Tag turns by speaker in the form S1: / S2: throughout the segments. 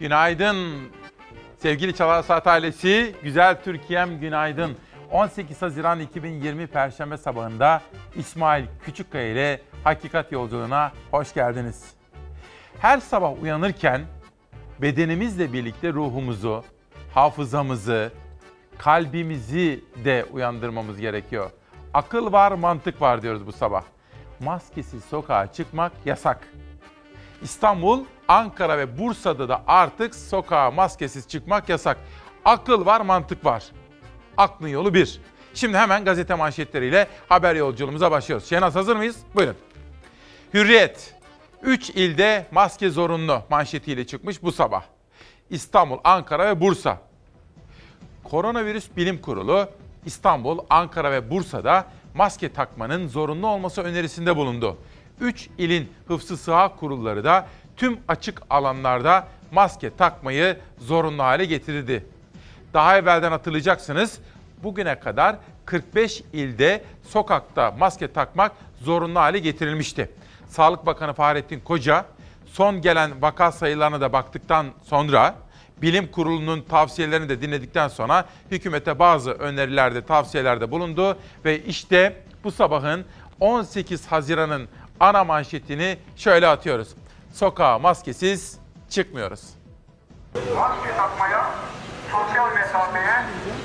S1: Günaydın sevgili Çalar Saat ailesi, güzel Türkiye'm günaydın. 18 Haziran 2020 Perşembe sabahında İsmail Küçükkaya ile Hakikat Yolculuğuna hoş geldiniz. Her sabah uyanırken bedenimizle birlikte ruhumuzu, hafızamızı, kalbimizi de uyandırmamız gerekiyor. Akıl var, mantık var diyoruz bu sabah. Maskesiz sokağa çıkmak yasak. İstanbul, Ankara ve Bursa'da da artık sokağa maskesiz çıkmak yasak. Akıl var, mantık var. Aklın yolu bir. Şimdi hemen gazete manşetleriyle haber yolculuğumuza başlıyoruz. Şenaz hazır mıyız? Buyurun. Hürriyet. 3 ilde maske zorunlu manşetiyle çıkmış bu sabah. İstanbul, Ankara ve Bursa. Koronavirüs Bilim Kurulu İstanbul, Ankara ve Bursa'da maske takmanın zorunlu olması önerisinde bulundu. 3 ilin hıfzı sıha kurulları da tüm açık alanlarda maske takmayı zorunlu hale getirdi. Daha evvelden hatırlayacaksınız bugüne kadar 45 ilde sokakta maske takmak zorunlu hale getirilmişti. Sağlık Bakanı Fahrettin Koca son gelen vaka sayılarına da baktıktan sonra bilim kurulunun tavsiyelerini de dinledikten sonra hükümete bazı önerilerde, tavsiyelerde bulundu ve işte bu sabahın 18 Haziran'ın ana manşetini şöyle atıyoruz. Sokağa maskesiz çıkmıyoruz.
S2: Maske takmaya, sosyal mesafeye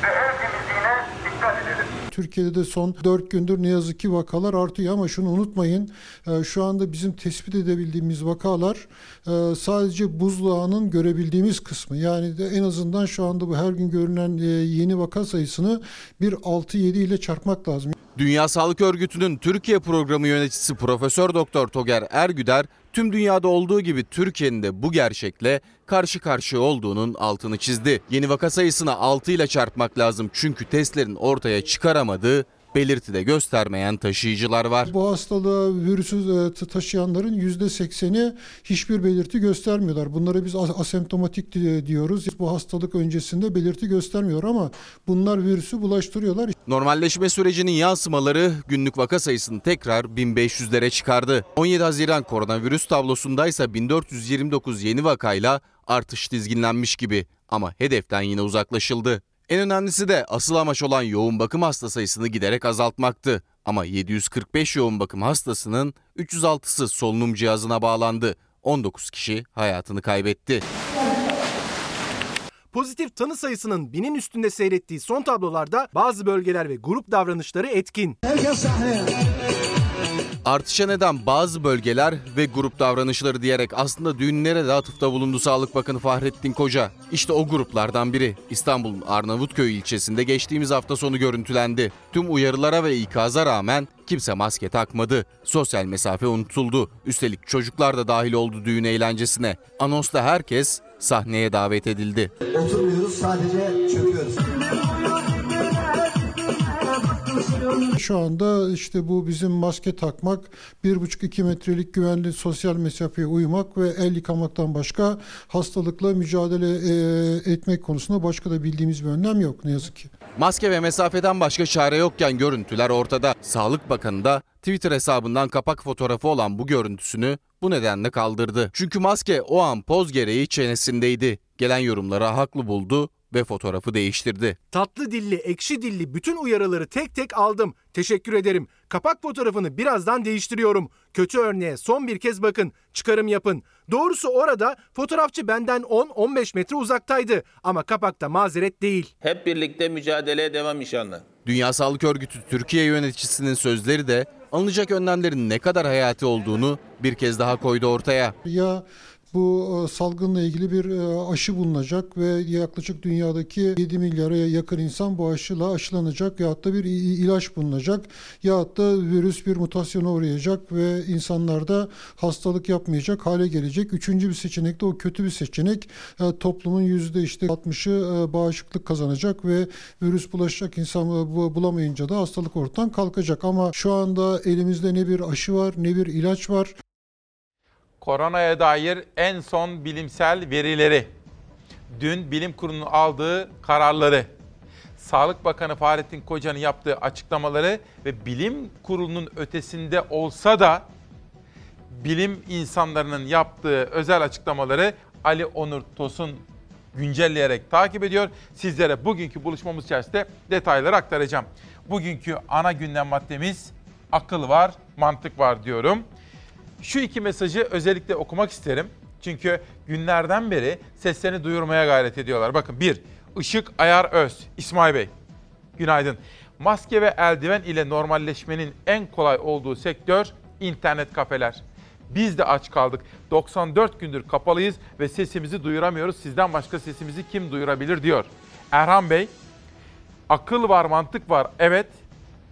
S2: ve el temizliğine dikkat edelim.
S3: Türkiye'de de son 4 gündür ne yazık ki vakalar artıyor ama şunu unutmayın. e, Şu anda bizim tespit edebildiğimiz vakalar e, sadece buzdağının görebildiğimiz kısmı. Yani de en azından şu anda bu her gün görünen e, yeni vaka sayısını bir 6-7 ile çarpmak lazım.
S4: Dünya Sağlık Örgütü'nün Türkiye Programı yöneticisi Profesör Doktor Toger Ergüder tüm dünyada olduğu gibi Türkiye'nin de bu gerçekle karşı karşıya olduğunun altını çizdi. Yeni vaka sayısına 6 ile çarpmak lazım çünkü testlerin ortaya çıkaramadığı belirti de göstermeyen taşıyıcılar var.
S3: Bu hastalığı virüsü e, ta- taşıyanların %80'i hiçbir belirti göstermiyorlar. Bunlara biz as- asemptomatik di- diyoruz. Bu hastalık öncesinde belirti göstermiyor ama bunlar virüsü bulaştırıyorlar.
S4: Normalleşme sürecinin yansımaları günlük vaka sayısını tekrar 1500'lere çıkardı. 17 Haziran koronavirüs tablosundaysa 1429 yeni vakayla artış dizginlenmiş gibi ama hedeften yine uzaklaşıldı. En önemlisi de asıl amaç olan yoğun bakım hasta sayısını giderek azaltmaktı. Ama 745 yoğun bakım hastasının 306'sı solunum cihazına bağlandı. 19 kişi hayatını kaybetti.
S5: Pozitif tanı sayısının binin üstünde seyrettiği son tablolarda bazı bölgeler ve grup davranışları etkin.
S4: Artışa neden bazı bölgeler ve grup davranışları diyerek aslında düğünlere de atıfta bulundu Sağlık Bakanı Fahrettin Koca. İşte o gruplardan biri İstanbul'un Arnavutköy ilçesinde geçtiğimiz hafta sonu görüntülendi. Tüm uyarılara ve ikaza rağmen kimse maske takmadı. Sosyal mesafe unutuldu. Üstelik çocuklar da dahil oldu düğün eğlencesine. Anonsta herkes sahneye davet edildi.
S6: Oturmuyoruz sadece çöküyoruz.
S3: Şu anda işte bu bizim maske takmak, 1,5-2 metrelik güvenli sosyal mesafeye uymak ve el yıkamaktan başka hastalıkla mücadele e, etmek konusunda başka da bildiğimiz bir önlem yok ne yazık ki.
S4: Maske ve mesafeden başka çare yokken görüntüler ortada. Sağlık Bakanı da Twitter hesabından kapak fotoğrafı olan bu görüntüsünü bu nedenle kaldırdı. Çünkü maske o an poz gereği çenesindeydi. Gelen yorumlara haklı buldu ve fotoğrafı değiştirdi.
S5: Tatlı dilli, ekşi dilli bütün uyarıları tek tek aldım. Teşekkür ederim. Kapak fotoğrafını birazdan değiştiriyorum. Kötü örneğe son bir kez bakın. Çıkarım yapın. Doğrusu orada fotoğrafçı benden 10-15 metre uzaktaydı. Ama kapakta mazeret değil.
S7: Hep birlikte mücadeleye devam inşallah.
S4: Dünya Sağlık Örgütü Türkiye yöneticisinin sözleri de alınacak önlemlerin ne kadar hayati olduğunu bir kez daha koydu ortaya.
S3: Ya bu e, salgınla ilgili bir e, aşı bulunacak ve yaklaşık dünyadaki 7 milyara yakın insan bu aşıyla aşılanacak ya da bir ilaç bulunacak ya da virüs bir mutasyona uğrayacak ve insanlarda hastalık yapmayacak hale gelecek. Üçüncü bir seçenek de o kötü bir seçenek. E, Toplumun yüzde işte 60'ı e, bağışıklık kazanacak ve virüs bulaşacak insan bu- bulamayınca da hastalık ortadan kalkacak. Ama şu anda elimizde ne bir aşı var ne bir ilaç var.
S1: Koronaya dair en son bilimsel verileri, dün bilim kurulunun aldığı kararları, Sağlık Bakanı Fahrettin Koca'nın yaptığı açıklamaları ve bilim kurulunun ötesinde olsa da bilim insanlarının yaptığı özel açıklamaları Ali Onur Tosun güncelleyerek takip ediyor. Sizlere bugünkü buluşmamız içerisinde detayları aktaracağım. Bugünkü ana gündem maddemiz akıl var, mantık var diyorum. Şu iki mesajı özellikle okumak isterim. Çünkü günlerden beri seslerini duyurmaya gayret ediyorlar. Bakın bir, Işık Ayar Öz, İsmail Bey. Günaydın. Maske ve eldiven ile normalleşmenin en kolay olduğu sektör internet kafeler. Biz de aç kaldık. 94 gündür kapalıyız ve sesimizi duyuramıyoruz. Sizden başka sesimizi kim duyurabilir diyor. Erhan Bey, akıl var, mantık var. Evet.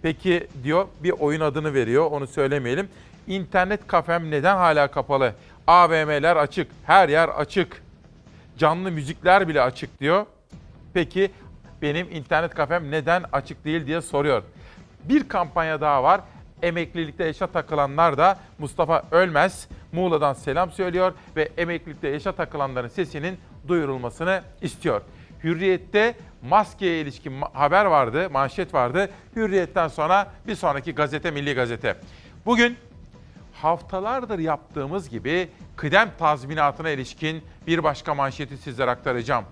S1: Peki diyor bir oyun adını veriyor. Onu söylemeyelim. İnternet kafem neden hala kapalı? AVM'ler açık, her yer açık. Canlı müzikler bile açık diyor. Peki benim internet kafem neden açık değil diye soruyor. Bir kampanya daha var. Emeklilikte yaşa takılanlar da Mustafa Ölmez Muğla'dan selam söylüyor ve emeklilikte yaşa takılanların sesinin duyurulmasını istiyor. Hürriyet'te maskeye ilişkin haber vardı, manşet vardı. Hürriyet'ten sonra bir sonraki gazete Milli Gazete. Bugün haftalardır yaptığımız gibi kıdem tazminatına ilişkin bir başka manşeti sizlere aktaracağım.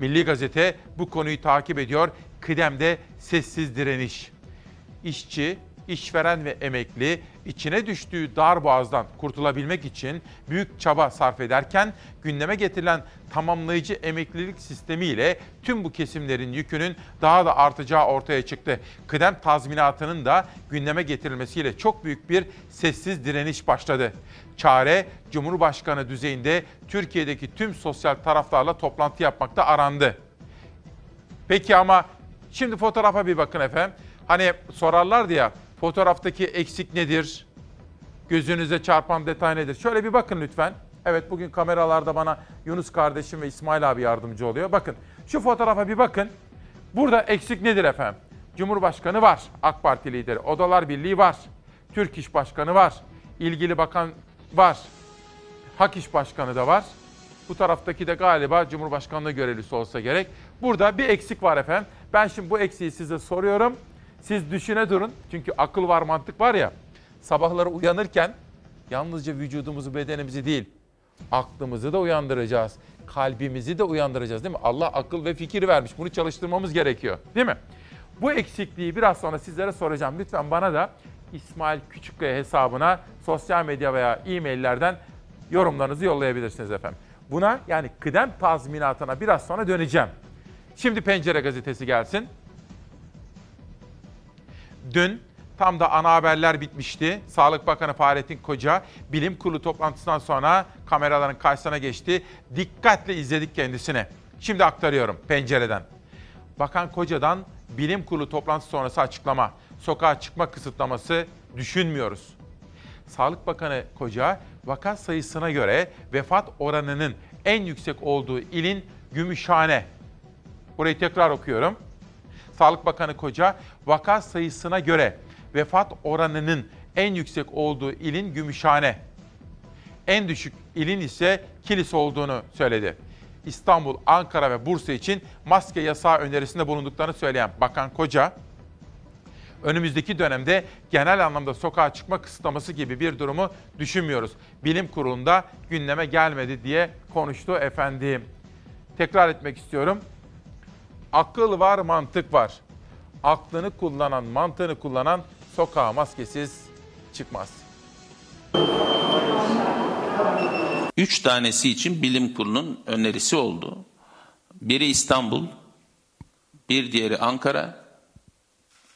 S1: Milli Gazete bu konuyu takip ediyor. Kıdemde sessiz direniş. İşçi, işveren ve emekli içine düştüğü dar boğazdan kurtulabilmek için büyük çaba sarf ederken gündeme getirilen tamamlayıcı emeklilik sistemiyle tüm bu kesimlerin yükünün daha da artacağı ortaya çıktı. Kıdem tazminatının da gündeme getirilmesiyle çok büyük bir sessiz direniş başladı. Çare Cumhurbaşkanı düzeyinde Türkiye'deki tüm sosyal taraflarla toplantı yapmakta arandı. Peki ama şimdi fotoğrafa bir bakın efendim. Hani sorarlardı ya fotoğraftaki eksik nedir? Gözünüze çarpan detay nedir? Şöyle bir bakın lütfen. Evet bugün kameralarda bana Yunus kardeşim ve İsmail abi yardımcı oluyor. Bakın şu fotoğrafa bir bakın. Burada eksik nedir efendim? Cumhurbaşkanı var, AK Parti lideri. Odalar Birliği var. Türk İş Başkanı var. ilgili bakan var. Hak İş Başkanı da var. Bu taraftaki de galiba Cumhurbaşkanlığı görevlisi olsa gerek. Burada bir eksik var efendim. Ben şimdi bu eksiği size soruyorum. Siz düşüne durun. Çünkü akıl var, mantık var ya. Sabahları uyanırken yalnızca vücudumuzu, bedenimizi değil, aklımızı da uyandıracağız. Kalbimizi de uyandıracağız değil mi? Allah akıl ve fikir vermiş. Bunu çalıştırmamız gerekiyor. Değil mi? Bu eksikliği biraz sonra sizlere soracağım. Lütfen bana da İsmail Küçükkaya hesabına sosyal medya veya e-maillerden yorumlarınızı yollayabilirsiniz efendim. Buna yani kıdem tazminatına biraz sonra döneceğim. Şimdi Pencere gazetesi gelsin. Dün tam da ana haberler bitmişti. Sağlık Bakanı Fahrettin Koca bilim kurulu toplantısından sonra kameraların karşısına geçti. Dikkatle izledik kendisini. Şimdi aktarıyorum pencereden. Bakan Koca'dan bilim kurulu toplantısı sonrası açıklama. Sokağa çıkma kısıtlaması düşünmüyoruz. Sağlık Bakanı Koca vaka sayısına göre vefat oranının en yüksek olduğu ilin Gümüşhane. Burayı tekrar okuyorum. Sağlık Bakanı Koca vaka sayısına göre vefat oranının en yüksek olduğu ilin Gümüşhane. En düşük ilin ise Kilis olduğunu söyledi. İstanbul, Ankara ve Bursa için maske yasağı önerisinde bulunduklarını söyleyen Bakan Koca, önümüzdeki dönemde genel anlamda sokağa çıkma kısıtlaması gibi bir durumu düşünmüyoruz. Bilim kurulunda gündeme gelmedi diye konuştu efendim. Tekrar etmek istiyorum. Akıl var, mantık var. Aklını kullanan, mantığını kullanan sokağa maskesiz çıkmaz.
S8: Üç tanesi için bilim kurulunun önerisi oldu. Biri İstanbul, bir diğeri Ankara,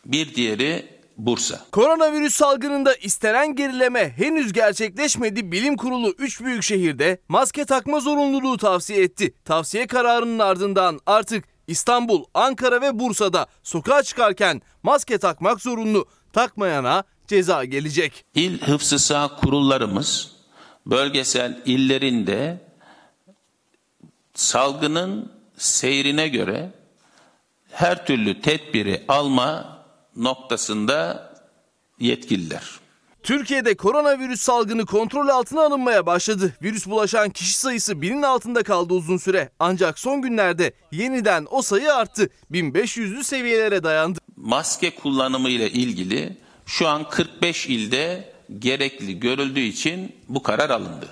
S8: bir diğeri Bursa.
S9: Koronavirüs salgınında istenen gerileme henüz gerçekleşmedi. Bilim Kurulu 3 büyük şehirde maske takma zorunluluğu tavsiye etti. Tavsiye kararının ardından artık İstanbul, Ankara ve Bursa'da sokağa çıkarken maske takmak zorunlu. Takmayana ceza gelecek.
S8: İl hıfzı sağ kurullarımız bölgesel illerinde salgının seyrine göre her türlü tedbiri alma noktasında yetkililer.
S9: Türkiye'de koronavirüs salgını kontrol altına alınmaya başladı. Virüs bulaşan kişi sayısı binin altında kaldı uzun süre. Ancak son günlerde yeniden o sayı arttı. 1500'lü seviyelere dayandı.
S8: Maske kullanımı ile ilgili şu an 45 ilde gerekli görüldüğü için bu karar alındı.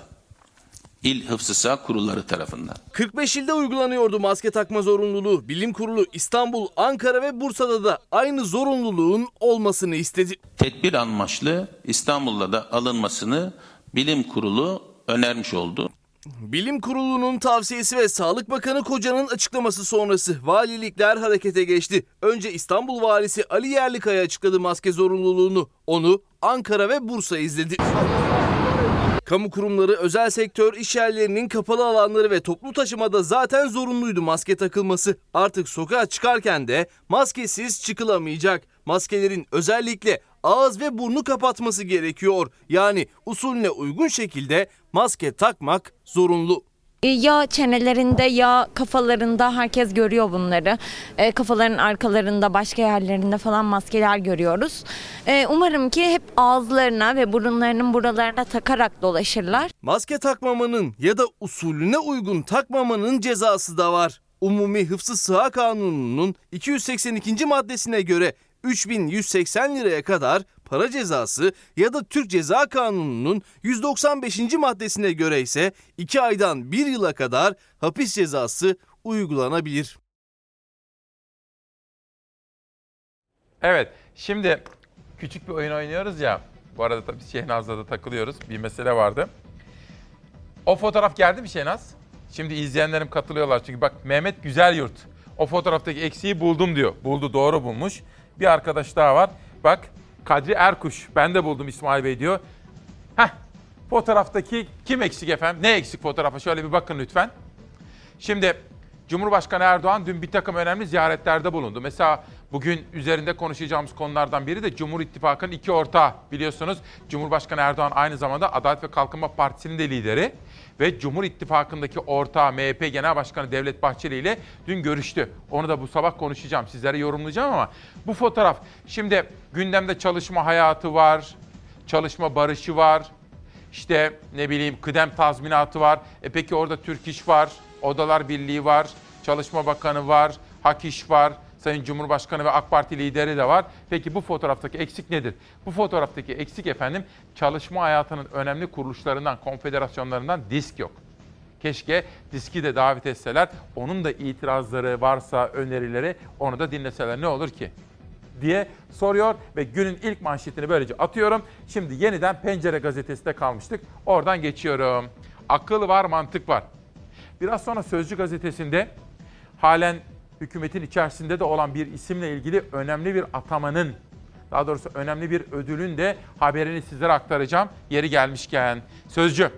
S8: İl Hıfzı Sıha Kurulları tarafından.
S9: 45 ilde uygulanıyordu maske takma zorunluluğu. Bilim Kurulu İstanbul, Ankara ve Bursa'da da aynı zorunluluğun olmasını istedi.
S8: Tedbir amaçlı İstanbul'da da alınmasını Bilim Kurulu önermiş oldu.
S9: Bilim Kurulu'nun tavsiyesi ve Sağlık Bakanı Koca'nın açıklaması sonrası valilikler harekete geçti. Önce İstanbul Valisi Ali Yerlikaya açıkladı maske zorunluluğunu. Onu Ankara ve Bursa izledi. Kamu kurumları, özel sektör, iş yerlerinin kapalı alanları ve toplu taşımada zaten zorunluydu maske takılması. Artık sokağa çıkarken de maskesiz çıkılamayacak. Maskelerin özellikle ağız ve burnu kapatması gerekiyor. Yani usulüne uygun şekilde maske takmak zorunlu.
S10: E, Ya çenelerinde ya kafalarında herkes görüyor bunları. E, kafaların arkalarında başka yerlerinde falan maskeler görüyoruz. E, umarım ki hep ağızlarına ve burunlarının buralarına takarak dolaşırlar.
S9: Maske takmamanın ya da usulüne uygun takmamanın cezası da var. Umumi Hıfzı Sıha Kanunu'nun 282. maddesine göre 3180 liraya kadar para cezası ya da Türk Ceza Kanunu'nun 195. maddesine göre ise 2 aydan 1 yıla kadar hapis cezası uygulanabilir.
S1: Evet, şimdi küçük bir oyun oynuyoruz ya. Bu arada tabii Şehnaz'la da takılıyoruz. Bir mesele vardı. O fotoğraf geldi mi Şehnaz? Şimdi izleyenlerim katılıyorlar çünkü bak Mehmet Güzel Yurt. O fotoğraftaki eksiği buldum diyor. Buldu doğru bulmuş. Bir arkadaş daha var. Bak Kadri Erkuş. Ben de buldum İsmail Bey diyor. Heh fotoğraftaki kim eksik efendim? Ne eksik fotoğrafa? Şöyle bir bakın lütfen. Şimdi Cumhurbaşkanı Erdoğan dün bir takım önemli ziyaretlerde bulundu. Mesela bugün üzerinde konuşacağımız konulardan biri de Cumhur İttifakı'nın iki ortağı biliyorsunuz. Cumhurbaşkanı Erdoğan aynı zamanda Adalet ve Kalkınma Partisi'nin de lideri ve Cumhur İttifakı'ndaki ortağı MHP Genel Başkanı Devlet Bahçeli ile dün görüştü. Onu da bu sabah konuşacağım, sizlere yorumlayacağım ama bu fotoğraf şimdi gündemde çalışma hayatı var, çalışma barışı var, işte ne bileyim kıdem tazminatı var. E peki orada Türk İş var, Odalar Birliği var, Çalışma Bakanı var, Hak İş var, Sayın Cumhurbaşkanı ve AK Parti lideri de var. Peki bu fotoğraftaki eksik nedir? Bu fotoğraftaki eksik efendim çalışma hayatının önemli kuruluşlarından, konfederasyonlarından disk yok. Keşke diski de davet etseler, onun da itirazları varsa, önerileri onu da dinleseler ne olur ki? diye soruyor ve günün ilk manşetini böylece atıyorum. Şimdi yeniden Pencere gazetesinde kalmıştık. Oradan geçiyorum. Akıl var, mantık var. Biraz sonra Sözcü gazetesinde halen hükümetin içerisinde de olan bir isimle ilgili önemli bir atamanın, daha doğrusu önemli bir ödülün de haberini sizlere aktaracağım. Yeri gelmişken. Sözcü.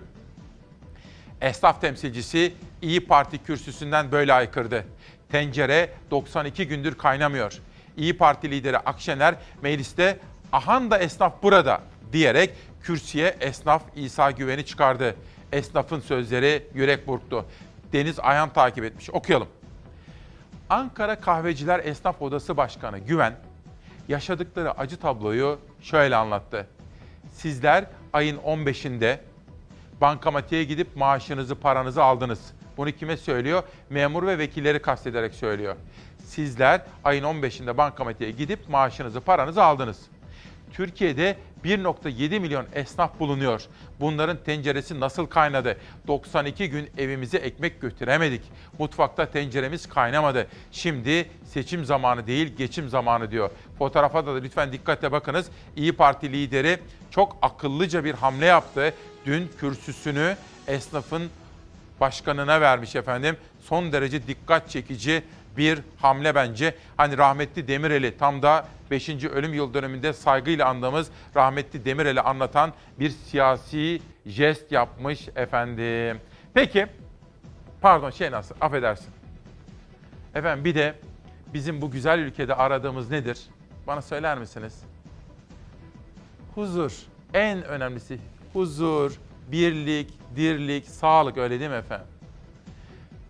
S1: Esnaf temsilcisi İyi Parti kürsüsünden böyle aykırdı. Tencere 92 gündür kaynamıyor. İyi Parti lideri Akşener mecliste ahan da esnaf burada diyerek kürsüye esnaf İsa Güven'i çıkardı. Esnafın sözleri yürek burktu. Deniz Ayhan takip etmiş. Okuyalım. Ankara Kahveciler Esnaf Odası Başkanı Güven yaşadıkları acı tabloyu şöyle anlattı. Sizler ayın 15'inde bankamatiğe gidip maaşınızı, paranızı aldınız. Bunu kime söylüyor? Memur ve vekilleri kastederek söylüyor. Sizler ayın 15'inde bankamatiğe gidip maaşınızı, paranızı aldınız. Türkiye'de 1.7 milyon esnaf bulunuyor. Bunların tenceresi nasıl kaynadı? 92 gün evimize ekmek götüremedik. Mutfakta tenceremiz kaynamadı. Şimdi seçim zamanı değil, geçim zamanı diyor. Fotoğrafa da lütfen dikkatle bakınız. İyi Parti lideri çok akıllıca bir hamle yaptı. Dün kürsüsünü esnafın başkanına vermiş efendim. Son derece dikkat çekici bir hamle bence. Hani rahmetli Demirel'i tam da 5. ölüm yıl dönümünde saygıyla andığımız rahmetli Demirel'i anlatan bir siyasi jest yapmış efendim. Peki, pardon şey nasıl, affedersin. Efendim bir de bizim bu güzel ülkede aradığımız nedir? Bana söyler misiniz? Huzur. En önemlisi huzur, birlik, dirlik, sağlık öyle değil mi efendim?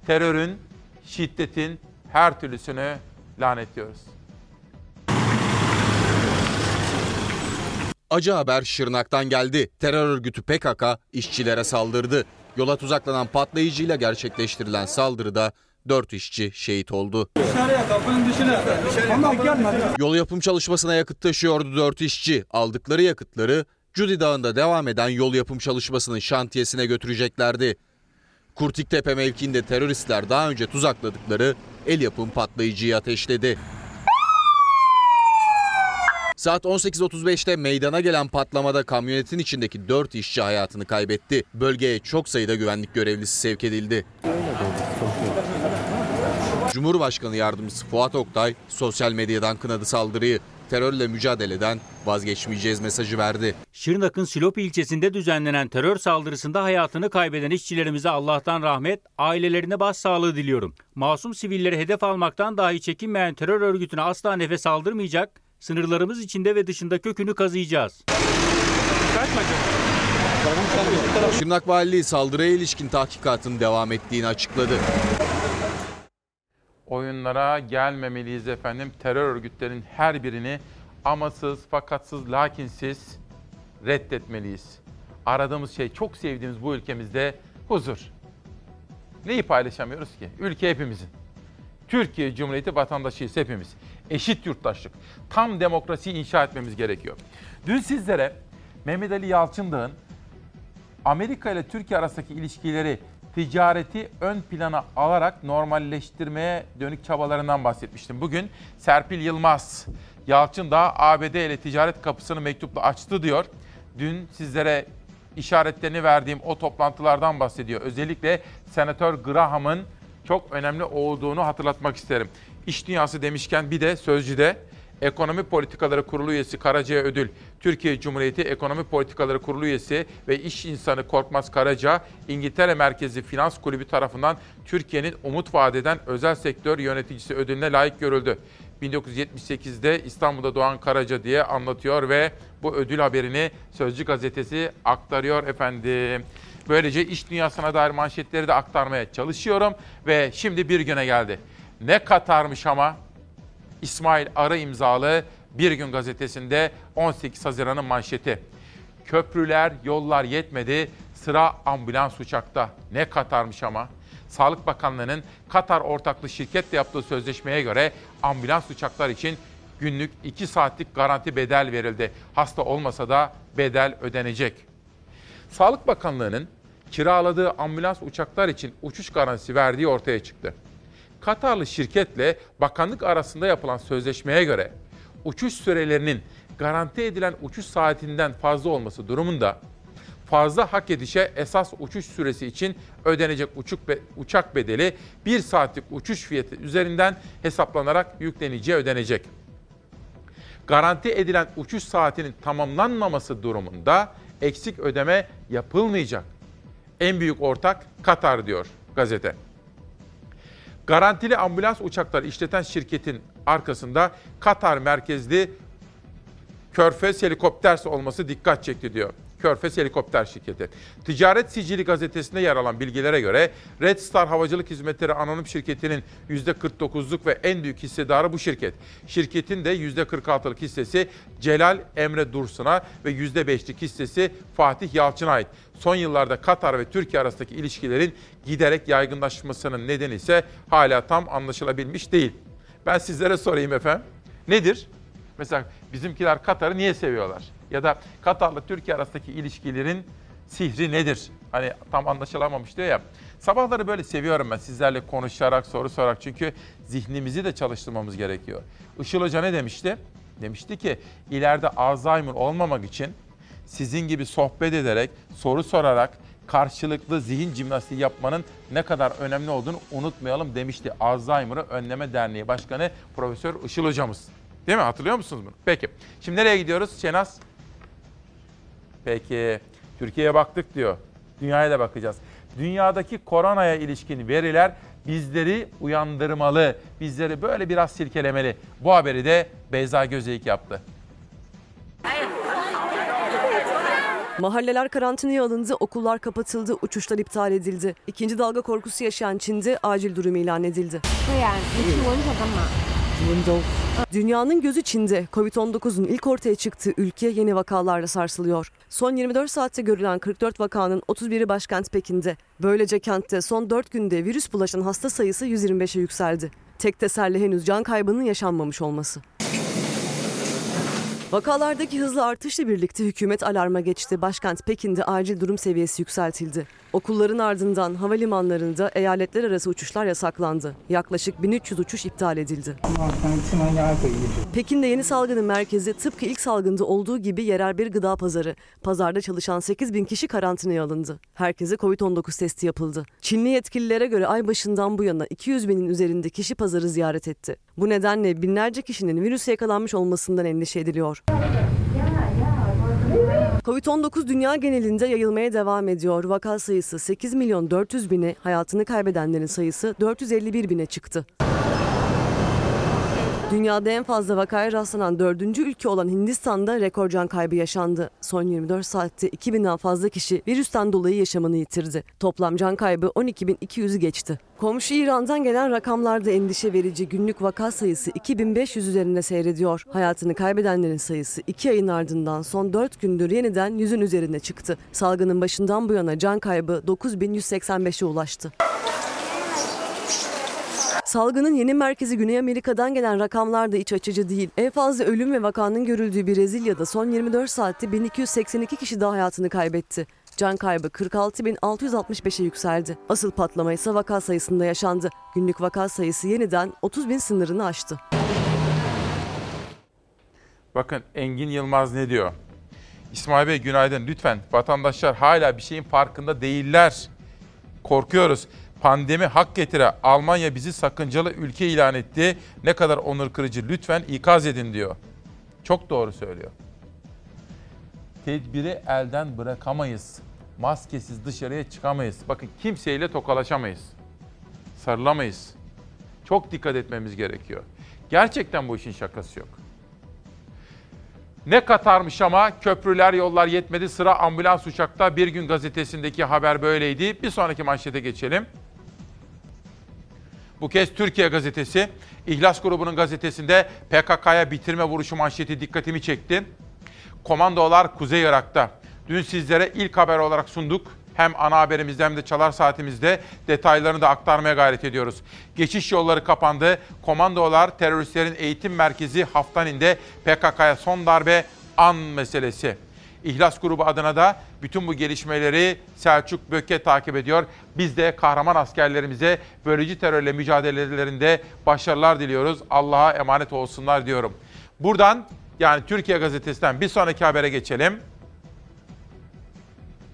S1: Terörün, şiddetin her türlüsünü lanetliyoruz.
S4: Acı haber Şırnak'tan geldi. Terör örgütü PKK işçilere saldırdı. Yola tuzaklanan patlayıcıyla gerçekleştirilen saldırıda 4 işçi şehit oldu. Yol yapım çalışmasına yakıt taşıyordu 4 işçi. Aldıkları yakıtları Cudi Dağı'nda devam eden yol yapım çalışmasının şantiyesine götüreceklerdi. Kurtiktepe mevkiinde teröristler daha önce tuzakladıkları el yapım patlayıcıyı ateşledi. Saat 18.35'te meydana gelen patlamada kamyonetin içindeki 4 işçi hayatını kaybetti. Bölgeye çok sayıda güvenlik görevlisi sevk edildi. Cumhurbaşkanı Yardımcısı Fuat Oktay sosyal medyadan kınadı saldırıyı. Terörle mücadeleden vazgeçmeyeceğiz mesajı verdi.
S11: Şırnak'ın Silopi ilçesinde düzenlenen terör saldırısında hayatını kaybeden işçilerimize Allah'tan rahmet, ailelerine başsağlığı diliyorum. Masum sivilleri hedef almaktan dahi çekinmeyen terör örgütüne asla nefes aldırmayacak, sınırlarımız içinde ve dışında kökünü kazıyacağız.
S4: Şırnak Valiliği saldırıya ilişkin tahkikatın devam ettiğini açıkladı.
S1: Oyunlara gelmemeliyiz efendim. Terör örgütlerinin her birini amasız, fakatsız, lakinsiz reddetmeliyiz. Aradığımız şey çok sevdiğimiz bu ülkemizde huzur. Neyi paylaşamıyoruz ki? Ülke hepimizin. Türkiye Cumhuriyeti vatandaşıyız hepimiz. Eşit yurttaşlık. Tam demokrasiyi inşa etmemiz gerekiyor. Dün sizlere Mehmet Ali Yalçındağ'ın Amerika ile Türkiye arasındaki ilişkileri ticareti ön plana alarak normalleştirmeye dönük çabalarından bahsetmiştim. Bugün Serpil Yılmaz Yalçın da ABD ile ticaret kapısını mektupla açtı diyor. Dün sizlere işaretlerini verdiğim o toplantılardan bahsediyor. Özellikle Senatör Graham'ın çok önemli olduğunu hatırlatmak isterim. İş dünyası demişken bir de Sözcü'de Ekonomi Politikaları Kurulu üyesi Karaca'ya ödül. Türkiye Cumhuriyeti Ekonomi Politikaları Kurulu üyesi ve iş insanı Korkmaz Karaca, İngiltere merkezli finans kulübü tarafından Türkiye'nin umut vadeden özel sektör yöneticisi ödülüne layık görüldü. 1978'de İstanbul'da doğan Karaca diye anlatıyor ve bu ödül haberini Sözcü gazetesi aktarıyor efendim. Böylece iş dünyasına dair manşetleri de aktarmaya çalışıyorum ve şimdi bir güne geldi. Ne Katar'mış ama İsmail Arı imzalı Bir Gün gazetesinde 18 Haziran'ın manşeti. Köprüler, yollar yetmedi, sıra ambulans uçakta. Ne Katar'mış ama. Sağlık Bakanlığı'nın Katar ortaklı şirketle yaptığı sözleşmeye göre ambulans uçaklar için günlük 2 saatlik garanti bedel verildi. Hasta olmasa da bedel ödenecek. Sağlık Bakanlığı'nın kiraladığı ambulans uçaklar için uçuş garantisi verdiği ortaya çıktı. Katarlı şirketle bakanlık arasında yapılan sözleşmeye göre uçuş sürelerinin garanti edilen uçuş saatinden fazla olması durumunda fazla hak edişe esas uçuş süresi için ödenecek uçuk be, uçak bedeli 1 saatlik uçuş fiyatı üzerinden hesaplanarak yükleniciye ödenecek. Garanti edilen uçuş saatinin tamamlanmaması durumunda eksik ödeme yapılmayacak. En büyük ortak Katar diyor gazete. Garantili ambulans uçakları işleten şirketin arkasında Katar merkezli Körfez Helikopters olması dikkat çekti diyor. Körfez Helikopter Şirketi. Ticaret Sicili gazetesinde yer alan bilgilere göre Red Star Havacılık Hizmetleri Anonim Şirketi'nin %49'luk ve en büyük hissedarı bu şirket. Şirketin de %46'lık hissesi Celal Emre Dursun'a ve %5'lik hissesi Fatih Yalçın'a ait. Son yıllarda Katar ve Türkiye arasındaki ilişkilerin giderek yaygınlaşmasının nedeni ise hala tam anlaşılabilmiş değil. Ben sizlere sorayım efendim. Nedir? Mesela bizimkiler Katar'ı niye seviyorlar? Ya da Katar'la Türkiye arasındaki ilişkilerin sihri nedir? Hani tam anlaşılamamış diyor ya. Sabahları böyle seviyorum ben sizlerle konuşarak, soru sorarak. Çünkü zihnimizi de çalıştırmamız gerekiyor. Işıl Hoca ne demişti? Demişti ki ileride Alzheimer olmamak için sizin gibi sohbet ederek, soru sorarak, karşılıklı zihin jimnastiği yapmanın ne kadar önemli olduğunu unutmayalım demişti. Alzheimer'ı Önleme Derneği Başkanı Profesör Işıl Hocamız. Değil mi? Hatırlıyor musunuz bunu? Peki. Şimdi nereye gidiyoruz Şenaz? Peki. Türkiye'ye baktık diyor. Dünyaya da bakacağız. Dünyadaki koronaya ilişkin veriler bizleri uyandırmalı. Bizleri böyle biraz silkelemeli. Bu haberi de Beyza Gözeyik yaptı.
S12: Mahalleler karantinaya alındı, okullar kapatıldı, uçuşlar iptal edildi. İkinci dalga korkusu yaşayan Çin'de acil durum ilan edildi. Dünyanın gözü Çin'de. Covid-19'un ilk ortaya çıktığı ülke yeni vakalarla sarsılıyor. Son 24 saatte görülen 44 vakanın 31'i başkent Pekin'de. Böylece kentte son 4 günde virüs bulaşan hasta sayısı 125'e yükseldi. Tek teselli henüz can kaybının yaşanmamış olması. Vakalardaki hızlı artışla birlikte hükümet alarma geçti. Başkent Pekin'de acil durum seviyesi yükseltildi. Okulların ardından havalimanlarında eyaletler arası uçuşlar yasaklandı. Yaklaşık 1300 uçuş iptal edildi. Pekin'de yeni salgının merkezi tıpkı ilk salgında olduğu gibi yerel bir gıda pazarı. Pazarda çalışan 8 bin kişi karantinaya alındı. Herkese Covid-19 testi yapıldı. Çinli yetkililere göre ay başından bu yana 200 binin üzerinde kişi pazarı ziyaret etti. Bu nedenle binlerce kişinin virüse yakalanmış olmasından endişe ediliyor. Covid-19 dünya genelinde yayılmaya devam ediyor. Vaka sayısı 8 milyon 400 bine, hayatını kaybedenlerin sayısı 451 bine çıktı. Dünyada en fazla vakaya rastlanan dördüncü ülke olan Hindistan'da rekor can kaybı yaşandı. Son 24 saatte 2000'den fazla kişi virüsten dolayı yaşamını yitirdi. Toplam can kaybı 12.200'ü geçti. Komşu İran'dan gelen rakamlarda endişe verici günlük vaka sayısı 2500 üzerinde seyrediyor. Hayatını kaybedenlerin sayısı 2 ayın ardından son 4 gündür yeniden yüzün üzerine çıktı. Salgının başından bu yana can kaybı 9185'e ulaştı. Salgının yeni merkezi Güney Amerika'dan gelen rakamlar da iç açıcı değil. En fazla ölüm ve vakanın görüldüğü Brezilya'da son 24 saatte 1282 kişi daha hayatını kaybetti. Can kaybı 46.665'e yükseldi. Asıl patlama ise vaka sayısında yaşandı. Günlük vaka sayısı yeniden 30 bin sınırını aştı.
S1: Bakın Engin Yılmaz ne diyor? İsmail Bey günaydın. Lütfen vatandaşlar hala bir şeyin farkında değiller. Korkuyoruz. Pandemi hak getire. Almanya bizi sakıncalı ülke ilan etti. Ne kadar onur kırıcı. Lütfen ikaz edin diyor. Çok doğru söylüyor. Tedbiri elden bırakamayız. Maskesiz dışarıya çıkamayız. Bakın kimseyle tokalaşamayız. Sarılamayız. Çok dikkat etmemiz gerekiyor. Gerçekten bu işin şakası yok. Ne katarmış ama köprüler yollar yetmedi sıra ambulans uçakta bir gün gazetesindeki haber böyleydi. Bir sonraki manşete geçelim. Bu kez Türkiye gazetesi İhlas grubunun gazetesinde PKK'ya bitirme vuruşu manşeti dikkatimi çekti. Komandolar Kuzey Irak'ta. Dün sizlere ilk haber olarak sunduk. Hem ana haberimizde hem de çalar saatimizde detaylarını da aktarmaya gayret ediyoruz. Geçiş yolları kapandı. Komandolar teröristlerin eğitim merkezi Haftanin'de PKK'ya son darbe an meselesi. İhlas grubu adına da bütün bu gelişmeleri Selçuk Böke takip ediyor. Biz de kahraman askerlerimize bölücü terörle mücadelelerinde başarılar diliyoruz. Allah'a emanet olsunlar diyorum. Buradan yani Türkiye Gazetesi'nden bir sonraki habere geçelim.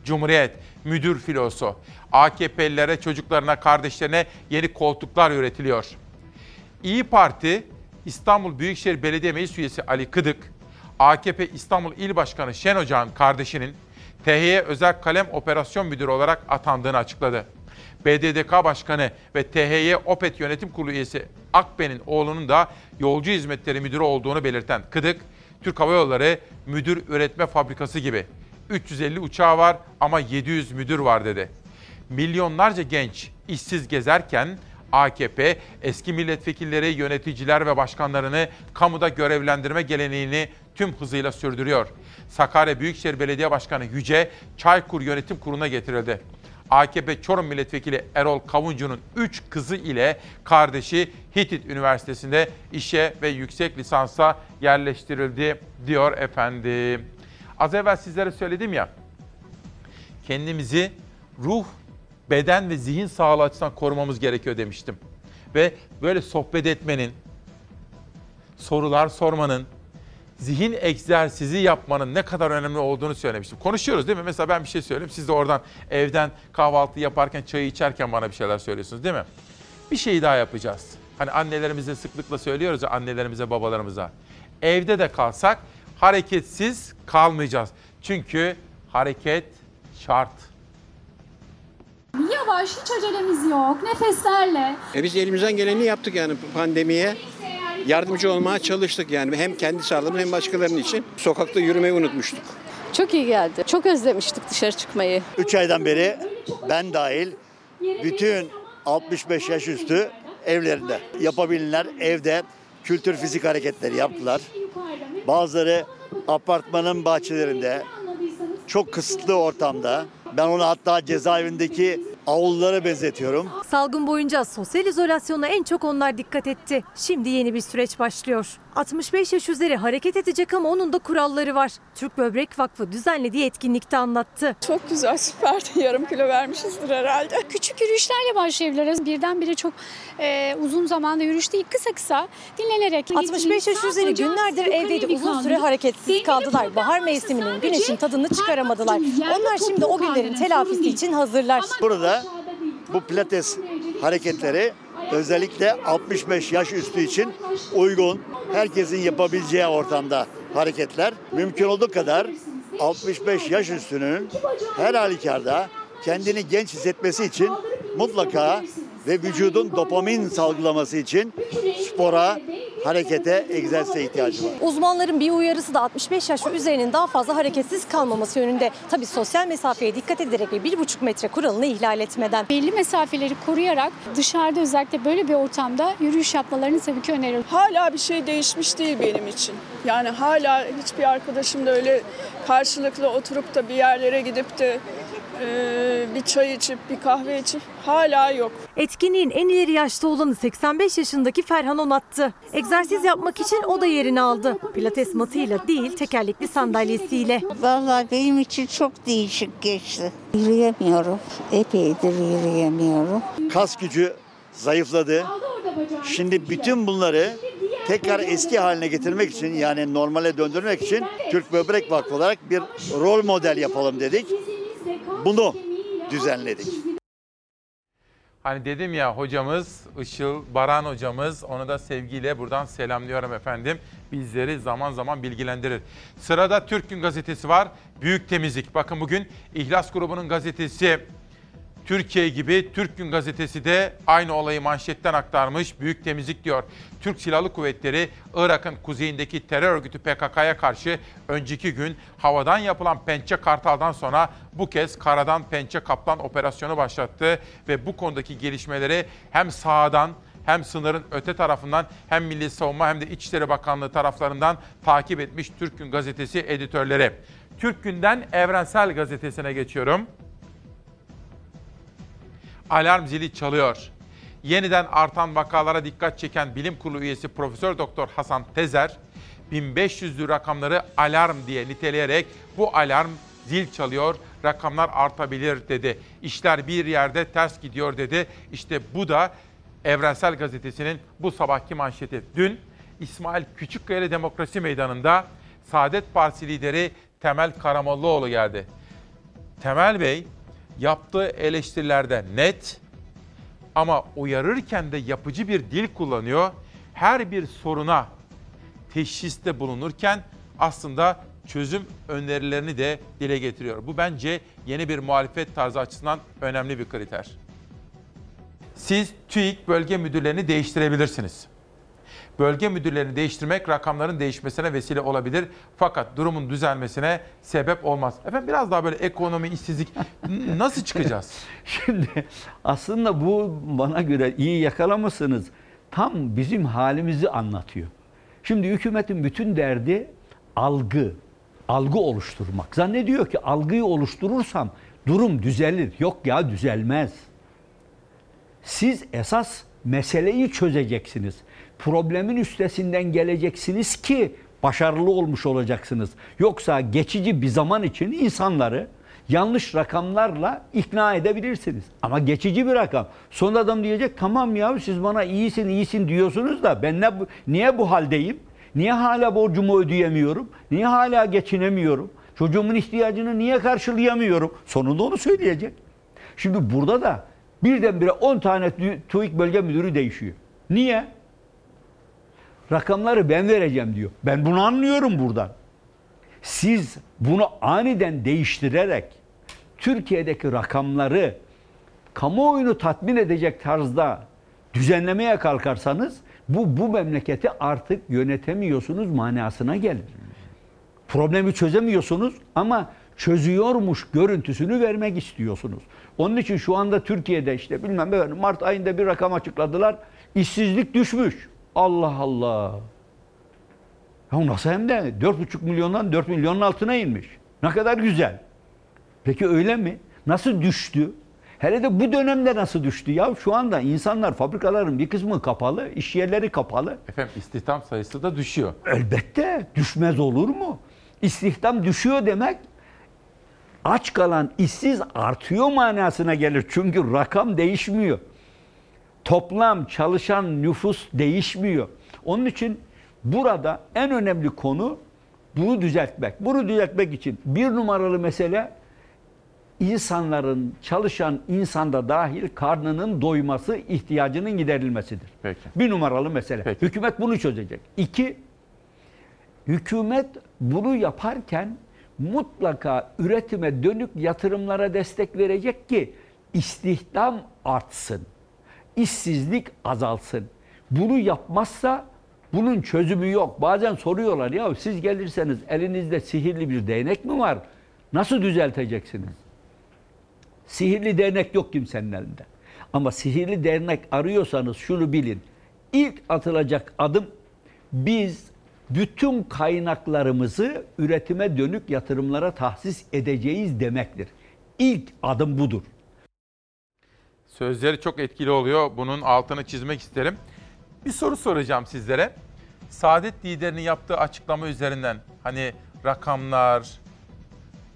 S1: Cumhuriyet müdür filosu. AKP'lilere, çocuklarına, kardeşlerine yeni koltuklar üretiliyor. İyi Parti İstanbul Büyükşehir Belediye Meclis Üyesi Ali Kıdık, AKP İstanbul İl Başkanı Şen Ocağ'ın kardeşinin THY Özel Kalem Operasyon Müdürü olarak atandığını açıkladı. BDDK Başkanı ve THY OPET Yönetim Kurulu üyesi Akben'in oğlunun da yolcu hizmetleri müdürü olduğunu belirten Kıdık, Türk Hava Yolları müdür üretme fabrikası gibi 350 uçağı var ama 700 müdür var dedi. Milyonlarca genç işsiz gezerken AKP eski milletvekilleri, yöneticiler ve başkanlarını kamuda görevlendirme geleneğini tüm hızıyla sürdürüyor. Sakarya Büyükşehir Belediye Başkanı Yüce Çaykur Yönetim Kurulu'na getirildi. AKP Çorum Milletvekili Erol Kavuncu'nun 3 kızı ile kardeşi Hitit Üniversitesi'nde işe ve yüksek lisansa yerleştirildi diyor efendim. Az evvel sizlere söyledim ya, kendimizi ruh, beden ve zihin sağlığı açısından korumamız gerekiyor demiştim. Ve böyle sohbet etmenin, sorular sormanın, zihin egzersizi yapmanın ne kadar önemli olduğunu söylemiştim. Konuşuyoruz değil mi? Mesela ben bir şey söyleyeyim. Siz de oradan evden kahvaltı yaparken, çayı içerken bana bir şeyler söylüyorsunuz değil mi? Bir şey daha yapacağız. Hani annelerimize sıklıkla söylüyoruz ya annelerimize, babalarımıza. Evde de kalsak hareketsiz kalmayacağız. Çünkü hareket şart.
S13: Yavaş, hiç acelemiz yok. Nefeslerle.
S14: E biz elimizden geleni yaptık yani pandemiye. Yardımcı olmaya çalıştık yani hem kendi sağlığımız hem başkalarının için. Sokakta yürümeyi unutmuştuk.
S15: Çok iyi geldi. Çok özlemiştik dışarı çıkmayı.
S16: 3 aydan beri ben dahil bütün 65 yaş üstü evlerinde. Yapabilenler evde kültür fizik hareketleri yaptılar. Bazıları apartmanın bahçelerinde çok kısıtlı ortamda. Ben onu hatta cezaevindeki avlulara benzetiyorum.
S17: Salgın boyunca sosyal izolasyona en çok onlar dikkat etti. Şimdi yeni bir süreç başlıyor. 65 yaş üzeri hareket edecek ama onun da kuralları var. Türk Böbrek Vakfı düzenlediği etkinlikte anlattı.
S18: Çok güzel, süperdi. Yarım kilo vermişizdir herhalde.
S13: Küçük yürüyüşlerle başlayabiliriz. Birdenbire çok e, uzun zamanda yürüyüş değil, kısa kısa dinlenerek.
S17: 65 yaş üzeri günlerdir evdeydi. Uzun süre hareketsiz kaldılar. Bahar mevsiminin güneşin tadını çıkaramadılar. Onlar şimdi o günlerin telafisi için hazırlar.
S16: Burada bu pilates hareketleri özellikle 65 yaş üstü için uygun, herkesin yapabileceği ortamda hareketler. Mümkün olduğu kadar 65 yaş üstünün her halükarda kendini genç hissetmesi için mutlaka ve vücudun dopamin salgılaması için spora, harekete, egzersize ihtiyacı var.
S17: Uzmanların bir uyarısı da 65 yaş ve üzerinin daha fazla hareketsiz kalmaması yönünde. Tabii sosyal mesafeye dikkat ederek ve 1,5 metre kuralını ihlal etmeden.
S13: Belli mesafeleri koruyarak dışarıda özellikle böyle bir ortamda yürüyüş yapmalarını tabii ki öneririm.
S18: Hala bir şey değişmiş değil benim için. Yani hala hiçbir arkadaşım da öyle karşılıklı oturup da bir yerlere gidip de e, bir çay içip bir kahve içip hala yok.
S17: Etkinliğin en ileri yaşta olanı 85 yaşındaki Ferhan Onat'tı. Egzersiz yapmak için o da yerini aldı. Pilates matıyla değil tekerlekli sandalyesiyle.
S19: Vallahi benim için çok değişik geçti. Yürüyemiyorum. Epeydir yürüyemiyorum.
S16: Kas gücü zayıfladı. Şimdi bütün bunları tekrar eski haline getirmek için yani normale döndürmek için Türk Böbrek Vakfı olarak bir rol model yapalım dedik. Bunu düzenledik.
S1: Hani dedim ya hocamız Işıl Baran hocamız onu da sevgiyle buradan selamlıyorum efendim. Bizleri zaman zaman bilgilendirir. Sırada Türk Gün gazetesi var. Büyük temizlik. Bakın bugün İhlas grubunun gazetesi Türkiye gibi Türk Gün gazetesi de aynı olayı manşetten aktarmış. Büyük temizlik diyor. Türk Silahlı Kuvvetleri Irak'ın kuzeyindeki terör örgütü PKK'ya karşı önceki gün havadan yapılan Pençe Kartal'dan sonra bu kez karadan Pençe Kaplan operasyonu başlattı ve bu konudaki gelişmeleri hem sahadan hem sınırın öte tarafından hem Milli Savunma hem de İçişleri Bakanlığı taraflarından takip etmiş Türk Gün gazetesi editörleri. Türk Gün'den Evrensel Gazetesi'ne geçiyorum alarm zili çalıyor. Yeniden artan vakalara dikkat çeken bilim kurulu üyesi Profesör Doktor Hasan Tezer 1500'lü rakamları alarm diye niteleyerek bu alarm zil çalıyor, rakamlar artabilir dedi. İşler bir yerde ters gidiyor dedi. İşte bu da Evrensel Gazetesi'nin bu sabahki manşeti. Dün İsmail Küçükkaya Demokrasi Meydanı'nda Saadet Partisi lideri Temel Karamollaoğlu geldi. Temel Bey yaptığı eleştirilerde net ama uyarırken de yapıcı bir dil kullanıyor. Her bir soruna teşhiste bulunurken aslında çözüm önerilerini de dile getiriyor. Bu bence yeni bir muhalefet tarzı açısından önemli bir kriter. Siz TÜİK bölge müdürlerini değiştirebilirsiniz. Bölge müdürlerini değiştirmek rakamların değişmesine vesile olabilir. Fakat durumun düzelmesine sebep olmaz. Efendim biraz daha böyle ekonomi, işsizlik nasıl çıkacağız?
S20: Şimdi aslında bu bana göre iyi yakalamışsınız. Tam bizim halimizi anlatıyor. Şimdi hükümetin bütün derdi algı, algı oluşturmak. Zannediyor ki algıyı oluşturursam durum düzelir. Yok ya düzelmez. Siz esas meseleyi çözeceksiniz. Problemin üstesinden geleceksiniz ki başarılı olmuş olacaksınız. Yoksa geçici bir zaman için insanları yanlış rakamlarla ikna edebilirsiniz. Ama geçici bir rakam. Sonra adam diyecek tamam ya siz bana iyisin iyisin diyorsunuz da ben ne, niye bu haldeyim? Niye hala borcumu ödeyemiyorum? Niye hala geçinemiyorum? Çocuğumun ihtiyacını niye karşılayamıyorum? Sonunda onu söyleyecek. Şimdi burada da birdenbire 10 tane TÜİK bölge müdürü değişiyor. Niye? Rakamları ben vereceğim diyor. Ben bunu anlıyorum buradan. Siz bunu aniden değiştirerek Türkiye'deki rakamları kamuoyunu tatmin edecek tarzda düzenlemeye kalkarsanız bu bu memleketi artık yönetemiyorsunuz manasına gelir. Problemi çözemiyorsunuz ama çözüyormuş görüntüsünü vermek istiyorsunuz. Onun için şu anda Türkiye'de işte bilmem efendim Mart ayında bir rakam açıkladılar. İşsizlik düşmüş. Allah Allah. Ya nasıl hem de 4,5 milyondan 4 milyonun altına inmiş. Ne kadar güzel. Peki öyle mi? Nasıl düştü? Hele de bu dönemde nasıl düştü ya? Şu anda insanlar fabrikaların bir kısmı kapalı, iş yerleri kapalı.
S1: Efendim istihdam sayısı da düşüyor.
S20: Elbette düşmez olur mu? İstihdam düşüyor demek aç kalan işsiz artıyor manasına gelir. Çünkü rakam değişmiyor. Toplam çalışan nüfus değişmiyor. Onun için burada en önemli konu bunu düzeltmek. Bunu düzeltmek için bir numaralı mesele insanların, çalışan insanda dahil karnının doyması, ihtiyacının giderilmesidir.
S1: Peki.
S20: Bir numaralı mesele. Hükümet bunu çözecek. İki, hükümet bunu yaparken mutlaka üretime dönük yatırımlara destek verecek ki istihdam artsın, işsizlik azalsın. Bunu yapmazsa bunun çözümü yok. Bazen soruyorlar ya siz gelirseniz elinizde sihirli bir değnek mi var? Nasıl düzelteceksiniz? Sihirli değnek yok kimsenin elinde. Ama sihirli değnek arıyorsanız şunu bilin. İlk atılacak adım biz bütün kaynaklarımızı üretime dönük yatırımlara tahsis edeceğiz demektir. İlk adım budur.
S1: Sözleri çok etkili oluyor. Bunun altını çizmek isterim. Bir soru soracağım sizlere. Saadet liderinin yaptığı açıklama üzerinden hani rakamlar,